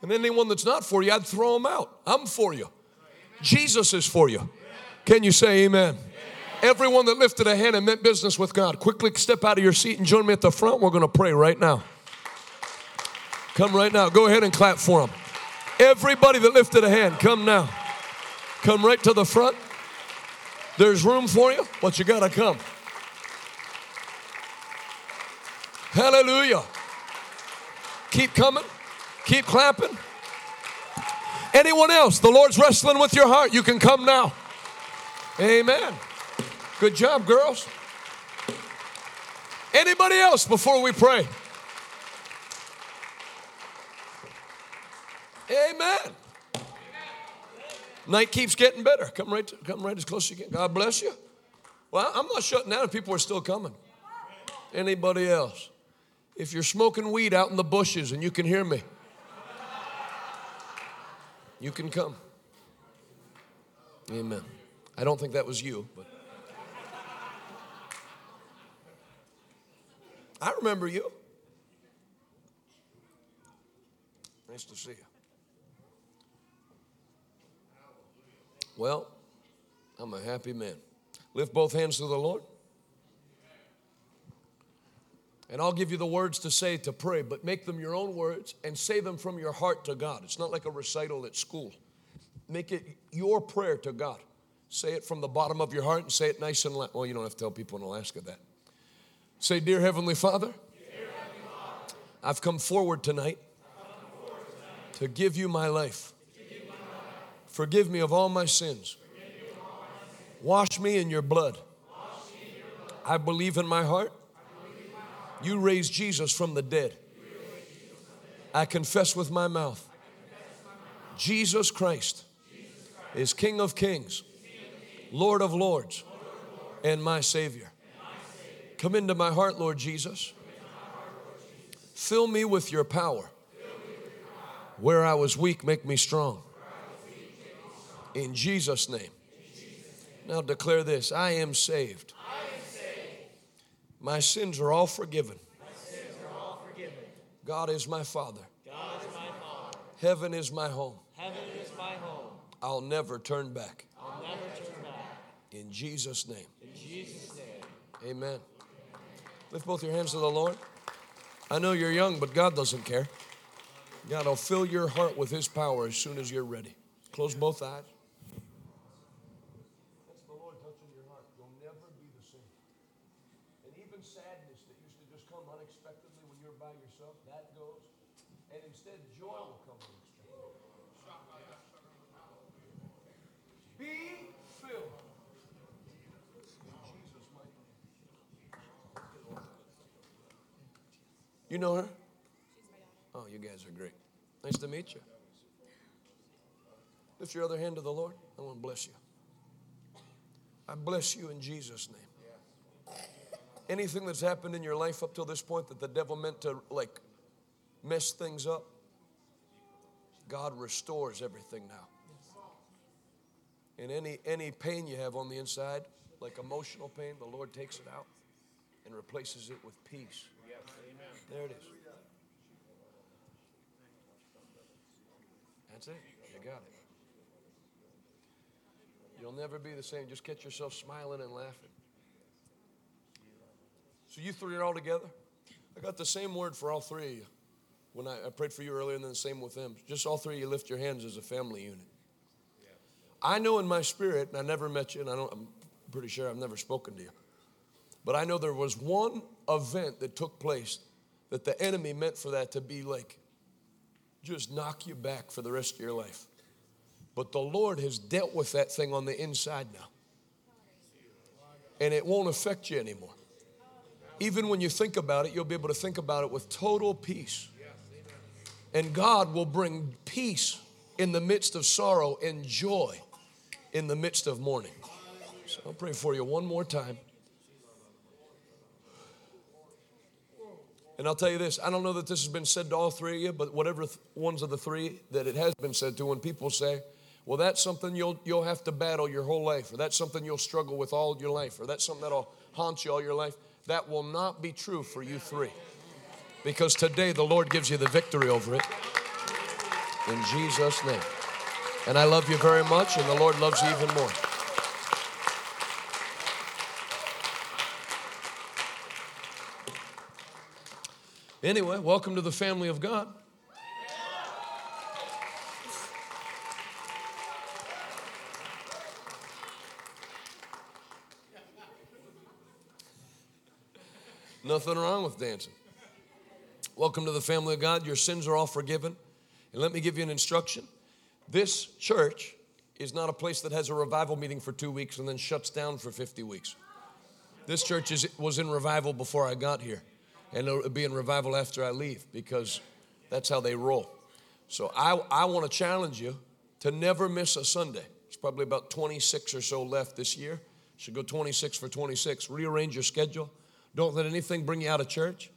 And anyone that's not for you, I'd throw them out. I'm for you. Jesus is for you. Can you say amen? Everyone that lifted a hand and meant business with God, quickly step out of your seat and join me at the front. We're going to pray right now. Come right now. Go ahead and clap for them. Everybody that lifted a hand, come now. Come right to the front. There's room for you, but you got to come. Hallelujah. Keep coming. Keep clapping. Anyone else? The Lord's wrestling with your heart. You can come now. Amen. Good job, girls. Anybody else before we pray? Amen. Night keeps getting better. Come right, to, come right as close as you can. God bless you. Well, I'm not shutting down if people are still coming. Anybody else? If you're smoking weed out in the bushes and you can hear me, you can come. Amen. I don't think that was you, but I remember you. Nice to see you. Well, I'm a happy man. Lift both hands to the Lord. And I'll give you the words to say to pray, but make them your own words and say them from your heart to God. It's not like a recital at school. Make it your prayer to God. Say it from the bottom of your heart and say it nice and loud. Well, you don't have to tell people in Alaska that. Say, Dear Heavenly Father, I've come forward tonight to give you my life. Forgive me of all my sins. Wash me in your blood. I believe in my heart. You raised Jesus from the dead. I confess with my mouth. Jesus Christ is King of kings, Lord of lords, and my Savior. Come into my heart, Lord Jesus. Fill me with your power. Where I was weak, make me strong. In Jesus' name. Now declare this I am saved. My sins are all forgiven. God is my Father. God is my Father. Heaven is my home. Is my home. I'll never turn back. I'll never turn back. In Jesus' name. In Jesus' name. Amen. Lift both your hands to the Lord. I know you're young, but God doesn't care. God will fill your heart with His power as soon as you're ready. Close both eyes. That's the Lord touching your heart. You'll never be the same. And even sadness that used to just come unexpectedly when you're by yourself, that goes. And instead, joy will come unexpectedly. Be filled. In Jesus' mighty name. You know her? Oh, you guys are great. Nice to meet you. Lift your other hand to the Lord. I want to bless you. I bless you in Jesus' name. Anything that's happened in your life up till this point that the devil meant to like mess things up, God restores everything now. And any any pain you have on the inside, like emotional pain, the Lord takes it out and replaces it with peace. There it is. That's it. You got it. You'll never be the same. Just catch yourself smiling and laughing. So you three are all together? I got the same word for all three of you. When I, I prayed for you earlier, and then the same with them. Just all three of you lift your hands as a family unit. I know in my spirit, and I never met you, and I don't, I'm pretty sure I've never spoken to you. But I know there was one event that took place that the enemy meant for that to be like, just knock you back for the rest of your life. But the Lord has dealt with that thing on the inside now. And it won't affect you anymore. Even when you think about it, you'll be able to think about it with total peace. And God will bring peace in the midst of sorrow and joy in the midst of mourning. So I'll pray for you one more time. And I'll tell you this I don't know that this has been said to all three of you, but whatever th- ones of the three that it has been said to, when people say, well, that's something you'll, you'll have to battle your whole life, or that's something you'll struggle with all your life, or that's something that'll haunt you all your life, that will not be true for you three. Because today the Lord gives you the victory over it. In Jesus' name. And I love you very much, and the Lord loves you even more. Anyway, welcome to the family of God. Nothing wrong with dancing. Welcome to the family of God. Your sins are all forgiven. And let me give you an instruction. This church is not a place that has a revival meeting for two weeks and then shuts down for 50 weeks. This church is, was in revival before I got here, and it'll be in revival after I leave because that's how they roll. So I, I want to challenge you to never miss a Sunday. It's probably about 26 or so left this year. Should go 26 for 26. Rearrange your schedule. Don't let anything bring you out of church.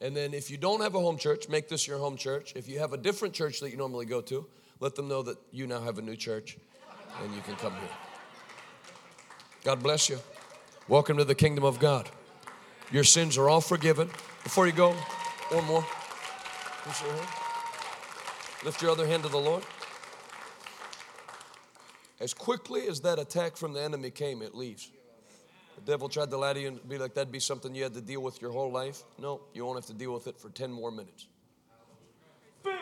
And then if you don't have a home church, make this your home church. If you have a different church that you normally go to, let them know that you now have a new church and you can come here. God bless you. Welcome to the kingdom of God. Your sins are all forgiven. Before you go, one more. Lift your, hand. Lift your other hand to the Lord. as quickly as that attack from the enemy came, it leaves. The devil tried to lie to you and be like, that'd be something you had to deal with your whole life. No, you won't have to deal with it for 10 more minutes. Filled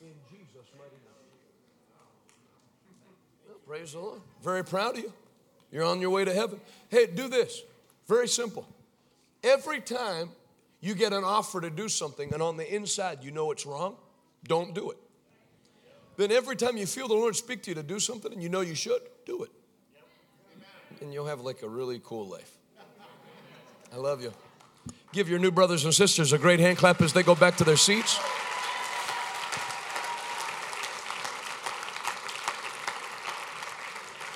in Jesus' mighty name. Well, praise the Lord. Very proud of you. You're on your way to heaven. Hey, do this. Very simple. Every time you get an offer to do something and on the inside you know it's wrong, don't do it. Then every time you feel the Lord speak to you to do something and you know you should, do it. And you'll have like a really cool life. I love you. Give your new brothers and sisters a great hand clap as they go back to their seats.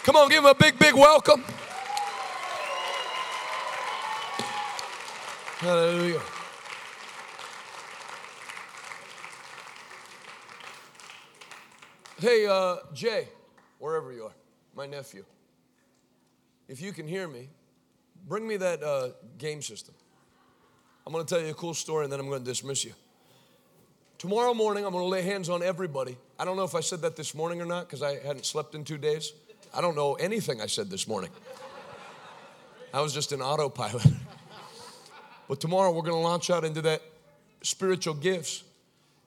Come on, give them a big, big welcome. Hallelujah. Hey, uh, Jay, wherever you are, my nephew, if you can hear me, bring me that uh, game system. I'm going to tell you a cool story and then I'm going to dismiss you. Tomorrow morning, I'm going to lay hands on everybody. I don't know if I said that this morning or not because I hadn't slept in two days. I don't know anything I said this morning. I was just in autopilot. but tomorrow, we're going to launch out into that spiritual gifts.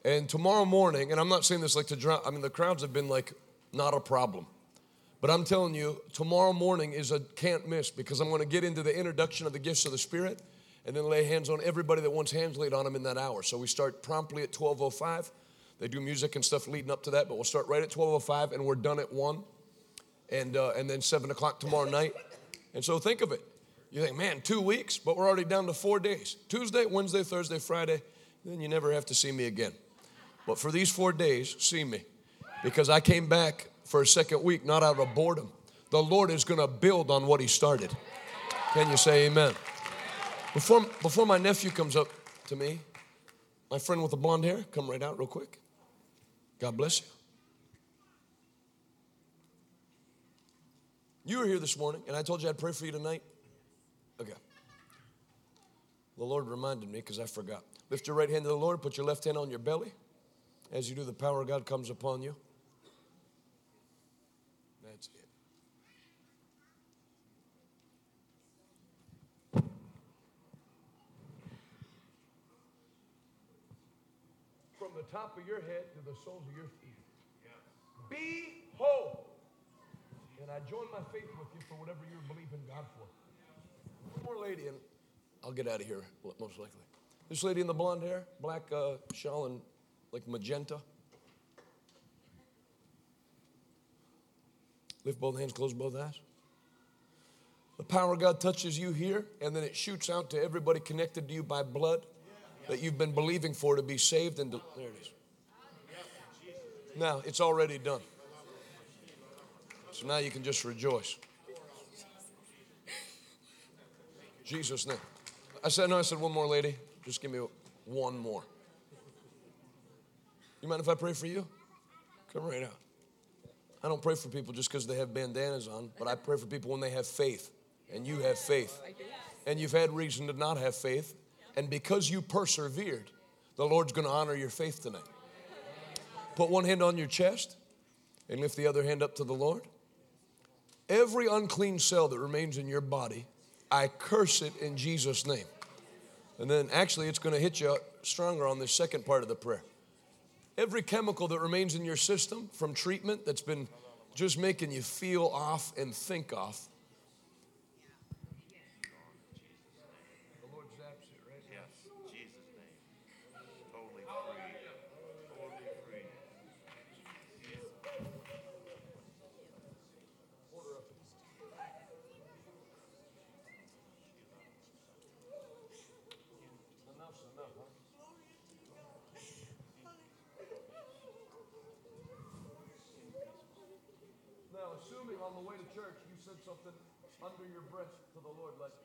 And tomorrow morning, and I'm not saying this like to drown, I mean, the crowds have been like, not a problem. But I'm telling you, tomorrow morning is a can't miss because I'm going to get into the introduction of the gifts of the Spirit and then lay hands on everybody that wants hands laid on them in that hour. So we start promptly at 12:05. They do music and stuff leading up to that, but we'll start right at 12:05 and we're done at one, and uh, and then seven o'clock tomorrow night. And so think of it. You think, man, two weeks, but we're already down to four days: Tuesday, Wednesday, Thursday, Friday. Then you never have to see me again. But for these four days, see me, because I came back for a second week, not out of boredom. The Lord is going to build on what He started. Can you say Amen? Before, before my nephew comes up to me, my friend with the blonde hair, come right out real quick. God bless you. You were here this morning, and I told you I'd pray for you tonight. Okay. The Lord reminded me because I forgot. Lift your right hand to the Lord, put your left hand on your belly. As you do, the power of God comes upon you. That's it. From the top of your head to the soles of your feet. Be whole. And I join my faith with you for whatever you're believing God for. More lady, and I'll get out of here most likely. This lady in the blonde hair, black uh, shawl, and like magenta. Lift both hands, close both eyes. The power of God touches you here, and then it shoots out to everybody connected to you by blood that you've been believing for to be saved. And there it is. Now it's already done. So now you can just rejoice. Jesus' name. I said, no, I said one more lady. Just give me one more. You mind if I pray for you? Come right out. I don't pray for people just because they have bandanas on, but I pray for people when they have faith. And you have faith. And you've had reason to not have faith. And because you persevered, the Lord's going to honor your faith tonight. Put one hand on your chest and lift the other hand up to the Lord. Every unclean cell that remains in your body, I curse it in Jesus' name. And then actually, it's going to hit you stronger on this second part of the prayer. Every chemical that remains in your system from treatment that's been just making you feel off and think off. The Lord zaps it right now. Yes, Jesus' name. Totally free. Totally free. Enough's enough, huh? Now, assuming on the way to church you said something under your breath to the Lord, like,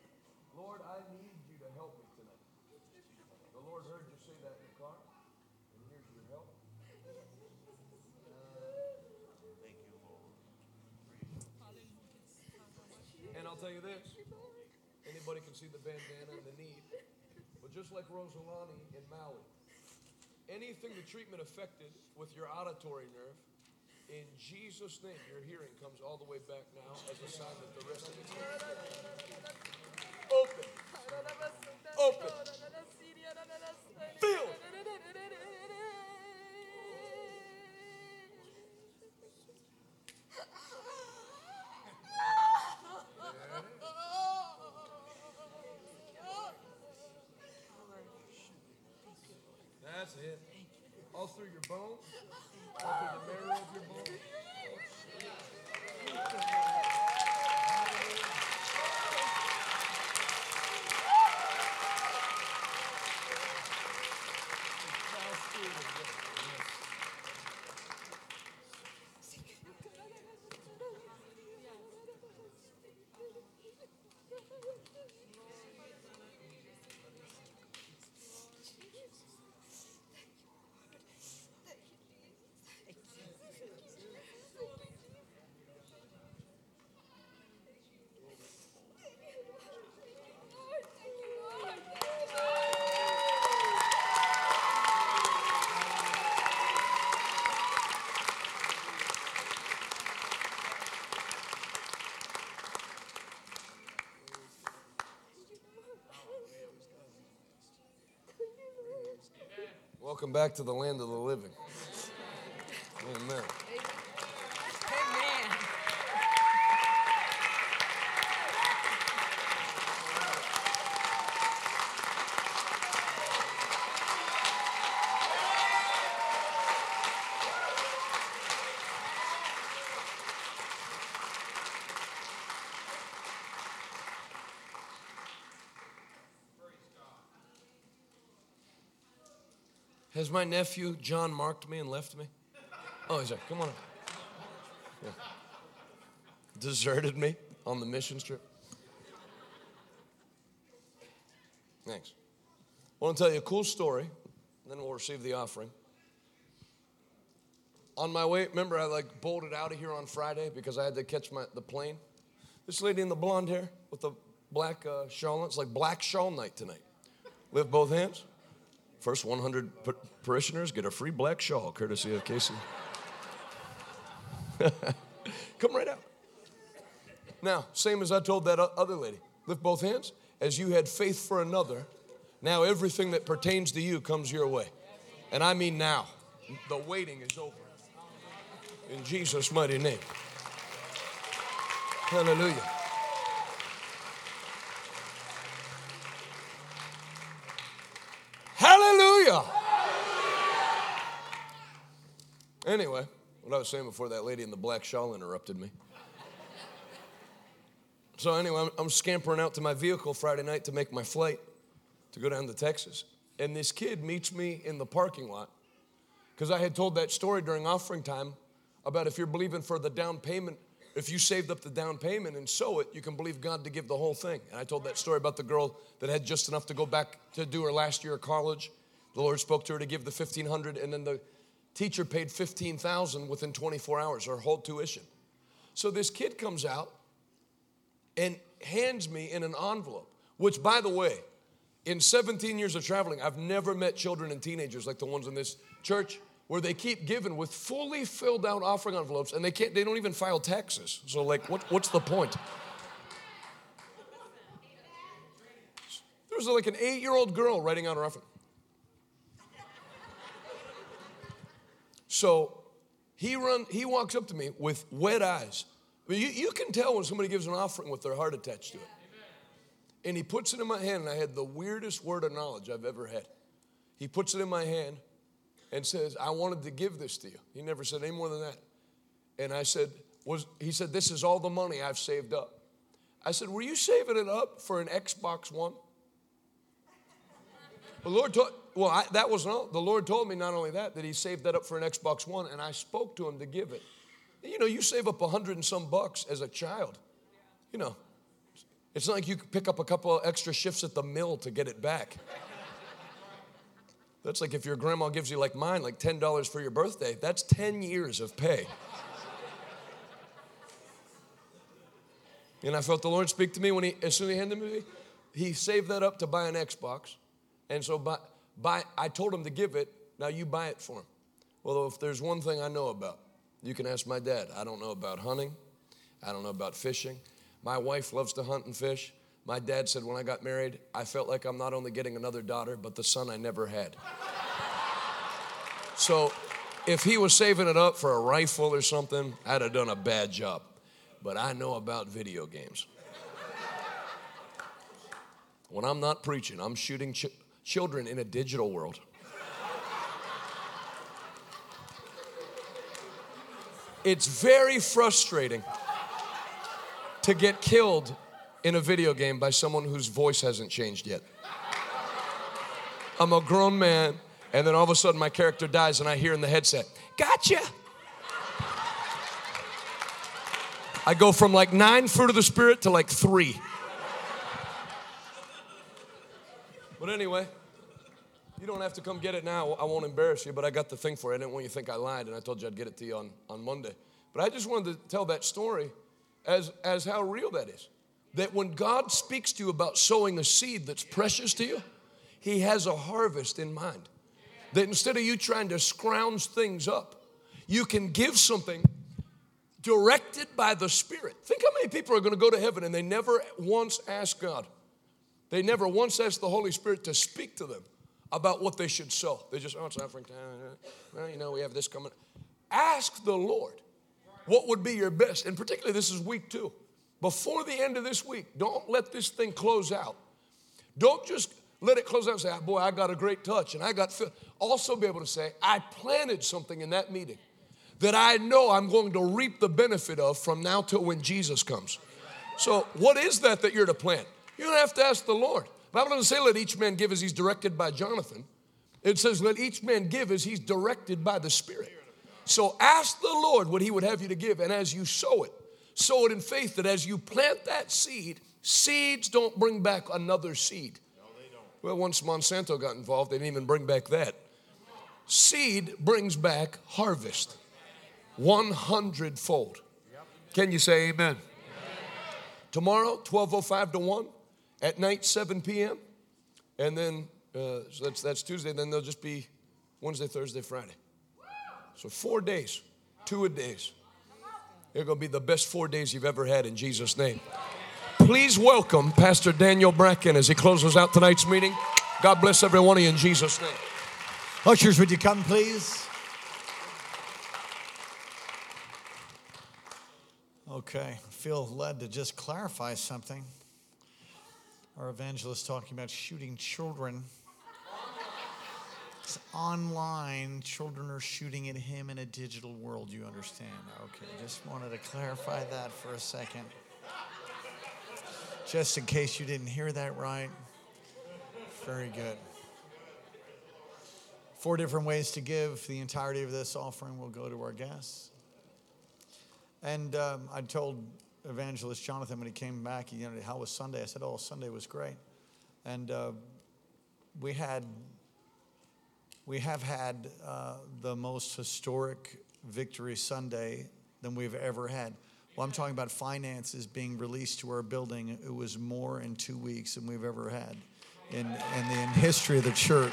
Lord, I need you to help me tonight. The Lord heard you say that in the car, and here's your help. Thank you, Lord. And I'll tell you this anybody can see the bandana and the need. But just like Rosalani in Maui, anything the treatment affected with your auditory nerve, In Jesus' name, your hearing comes all the way back now as a sign that the rest of it's open. Open. Feel. That's it. All through your bones, all through the marrow of your bones. Welcome back to the land of the living. Amen. Amen. Has my nephew John marked me and left me? Oh, he's like, come on. Yeah. Deserted me on the mission trip. Thanks. I want to tell you a cool story, then we'll receive the offering. On my way, remember I like bolted out of here on Friday because I had to catch my the plane. This lady in the blonde hair with the black uh, shawl, it's like black shawl night tonight. Lift both hands. First 100 par- parishioners get a free black shawl, courtesy of Casey. Come right out. Now, same as I told that other lady lift both hands. As you had faith for another, now everything that pertains to you comes your way. And I mean now. The waiting is over. In Jesus' mighty name. Hallelujah. Anyway, what I was saying before that lady in the black shawl interrupted me. So, anyway, I'm, I'm scampering out to my vehicle Friday night to make my flight to go down to Texas. And this kid meets me in the parking lot because I had told that story during offering time about if you're believing for the down payment, if you saved up the down payment and sow it, you can believe God to give the whole thing. And I told that story about the girl that had just enough to go back to do her last year of college. The Lord spoke to her to give the 1500 and then the teacher paid 15,000 within 24 hours, her whole tuition. So this kid comes out and hands me in an envelope, which by the way, in 17 years of traveling, I've never met children and teenagers like the ones in this church where they keep giving with fully filled out offering envelopes and they can't they don't even file taxes. So like what, what's the point? There's like an eight-year-old girl writing out her offering. So he run he walks up to me with wet eyes. I mean, you, you can tell when somebody gives an offering with their heart attached to it. And he puts it in my hand, and I had the weirdest word of knowledge I've ever had. He puts it in my hand and says, I wanted to give this to you. He never said any more than that. And I said, was he said, This is all the money I've saved up. I said, Were you saving it up for an Xbox One? The Lord told, well, I, that was not, the Lord told me not only that, that He saved that up for an Xbox One, and I spoke to him to give it. You know, you save up a hundred and some bucks as a child. You know, it's not like you pick up a couple of extra shifts at the mill to get it back. That's like if your grandma gives you, like mine, like $10 for your birthday, that's 10 years of pay. And I felt the Lord speak to me when he, as soon as he handed me, he saved that up to buy an Xbox. And so buy, buy, I told him to give it, now you buy it for him. Well, if there's one thing I know about, You can ask my dad. I don't know about hunting. I don't know about fishing. My wife loves to hunt and fish. My dad said when I got married, I felt like I'm not only getting another daughter, but the son I never had. So if he was saving it up for a rifle or something, I'd have done a bad job. But I know about video games. When I'm not preaching, I'm shooting children in a digital world. It's very frustrating to get killed in a video game by someone whose voice hasn't changed yet. I'm a grown man, and then all of a sudden my character dies, and I hear in the headset, Gotcha! I go from like nine fruit of the Spirit to like three. But anyway, you don't have to come get it now. I won't embarrass you, but I got the thing for you. I didn't want you to think I lied, and I told you I'd get it to you on, on Monday. But I just wanted to tell that story as, as how real that is. That when God speaks to you about sowing a seed that's precious to you, He has a harvest in mind. That instead of you trying to scrounge things up, you can give something directed by the Spirit. Think how many people are going to go to heaven and they never once ask God. They never once asked the Holy Spirit to speak to them about what they should sow. They just, oh, it's offering time. Uh, well, you know, we have this coming. Ask the Lord what would be your best. And particularly, this is week two. Before the end of this week, don't let this thing close out. Don't just let it close out and say, ah, boy, I got a great touch and I got, feel. also be able to say, I planted something in that meeting that I know I'm going to reap the benefit of from now till when Jesus comes. So, what is that that you're to plant? You don't have to ask the Lord. Bible doesn't say, let each man give as he's directed by Jonathan. It says, let each man give as he's directed by the Spirit. So ask the Lord what he would have you to give. And as you sow it, sow it in faith that as you plant that seed, seeds don't bring back another seed. Well, once Monsanto got involved, they didn't even bring back that. Seed brings back harvest 100 fold. Can you say amen? Tomorrow, 1205 to 1. At night, 7 p.m. And then, uh, so that's, that's Tuesday. Then they'll just be Wednesday, Thursday, Friday. So four days, two a days. They're going to be the best four days you've ever had in Jesus' name. Please welcome Pastor Daniel Bracken as he closes out tonight's meeting. God bless every one of you in Jesus' name. Ushers, would you come, please? Okay, I feel led to just clarify something. Our evangelist talking about shooting children. It's online, children are shooting at him in a digital world, you understand? Okay, just wanted to clarify that for a second. Just in case you didn't hear that right. Very good. Four different ways to give. The entirety of this offering will go to our guests. And um, I told Evangelist Jonathan when he came back, you know, how was Sunday? I said, oh, Sunday was great. And uh, we had, we have had uh, the most historic victory Sunday than we've ever had. Well, I'm talking about finances being released to our building. It was more in two weeks than we've ever had in, in the in history of the church.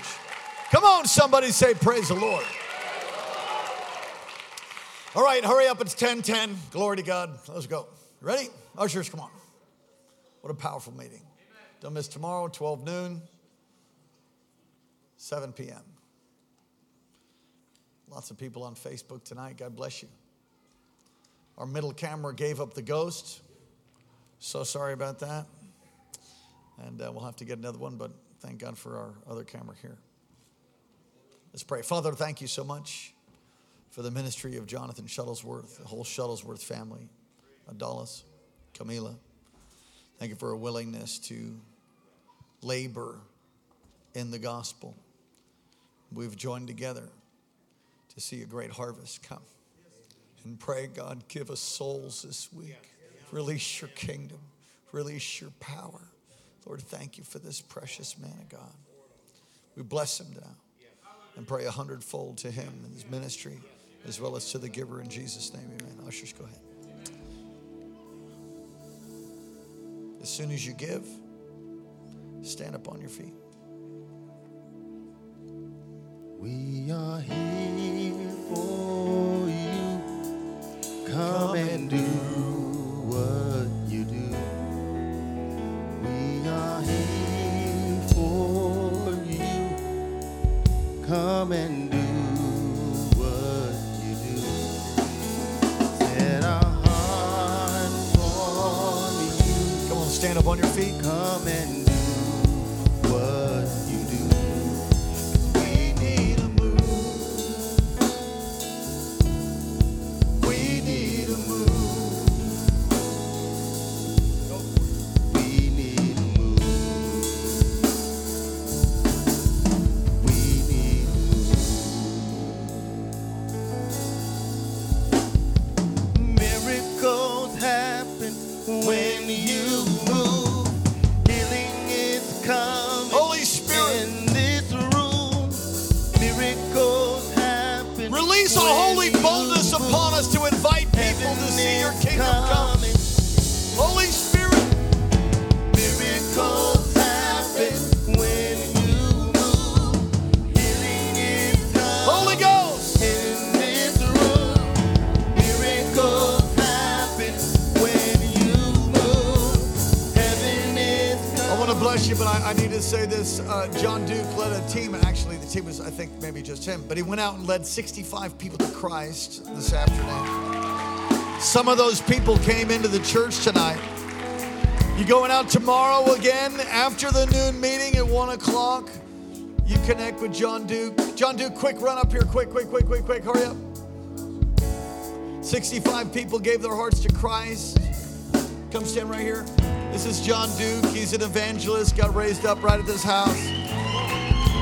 Come on, somebody say, Praise the Lord. All right, hurry up. It's 1010. Glory to God. Let's go. Ready? Ushers, come on. What a powerful meeting. Don't miss tomorrow, 12 noon, 7 p.m. Lots of people on Facebook tonight. God bless you. Our middle camera gave up the ghost. So sorry about that. And uh, we'll have to get another one, but thank God for our other camera here. Let's pray. Father, thank you so much for the ministry of Jonathan Shuttlesworth, the whole Shuttlesworth family, Adalis, Camila. Thank you for a willingness to labor in the gospel. We've joined together to see a great harvest come. And pray, God, give us souls this week. Release your kingdom, release your power. Lord, thank you for this precious man of God. We bless him now and pray a hundredfold to him and his ministry as well as to the giver in Jesus' name. Amen. Ushers, go ahead. As soon as you give, stand up on your feet. We are here for you. Come, and do what you do. We are here for you. Come and stand up on your feet. Come and Uh, John Duke led a team. Actually, the team was, I think, maybe just him. But he went out and led 65 people to Christ this afternoon. Some of those people came into the church tonight. You going out tomorrow again after the noon meeting at 1 o'clock? You connect with John Duke. John Duke, quick, run up here. Quick, quick, quick, quick, quick. Hurry up. 65 people gave their hearts to Christ. Come stand right here. This is John Duke. He's an evangelist, got raised up right at this house.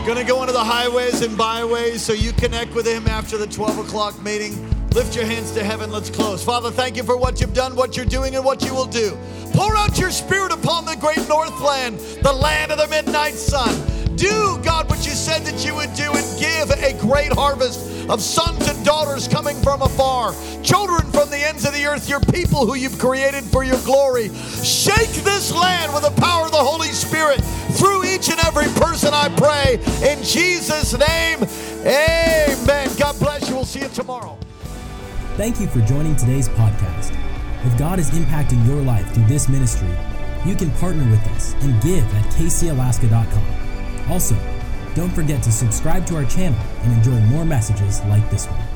Gonna go into the highways and byways so you connect with him after the 12 o'clock meeting. Lift your hands to heaven. Let's close. Father, thank you for what you've done, what you're doing, and what you will do. Pour out your spirit upon the great Northland, the land of the midnight sun. Do, God, what you said that you would do and give a great harvest of sons and daughters coming from afar, children from the ends of the earth, your people who you've created for your glory. Shake this land with the power of the Holy Spirit through each and every person, I pray. In Jesus' name, amen. God bless you. We'll see you tomorrow. Thank you for joining today's podcast. If God is impacting your life through this ministry, you can partner with us and give at kcalaska.com. Also, don't forget to subscribe to our channel and enjoy more messages like this one.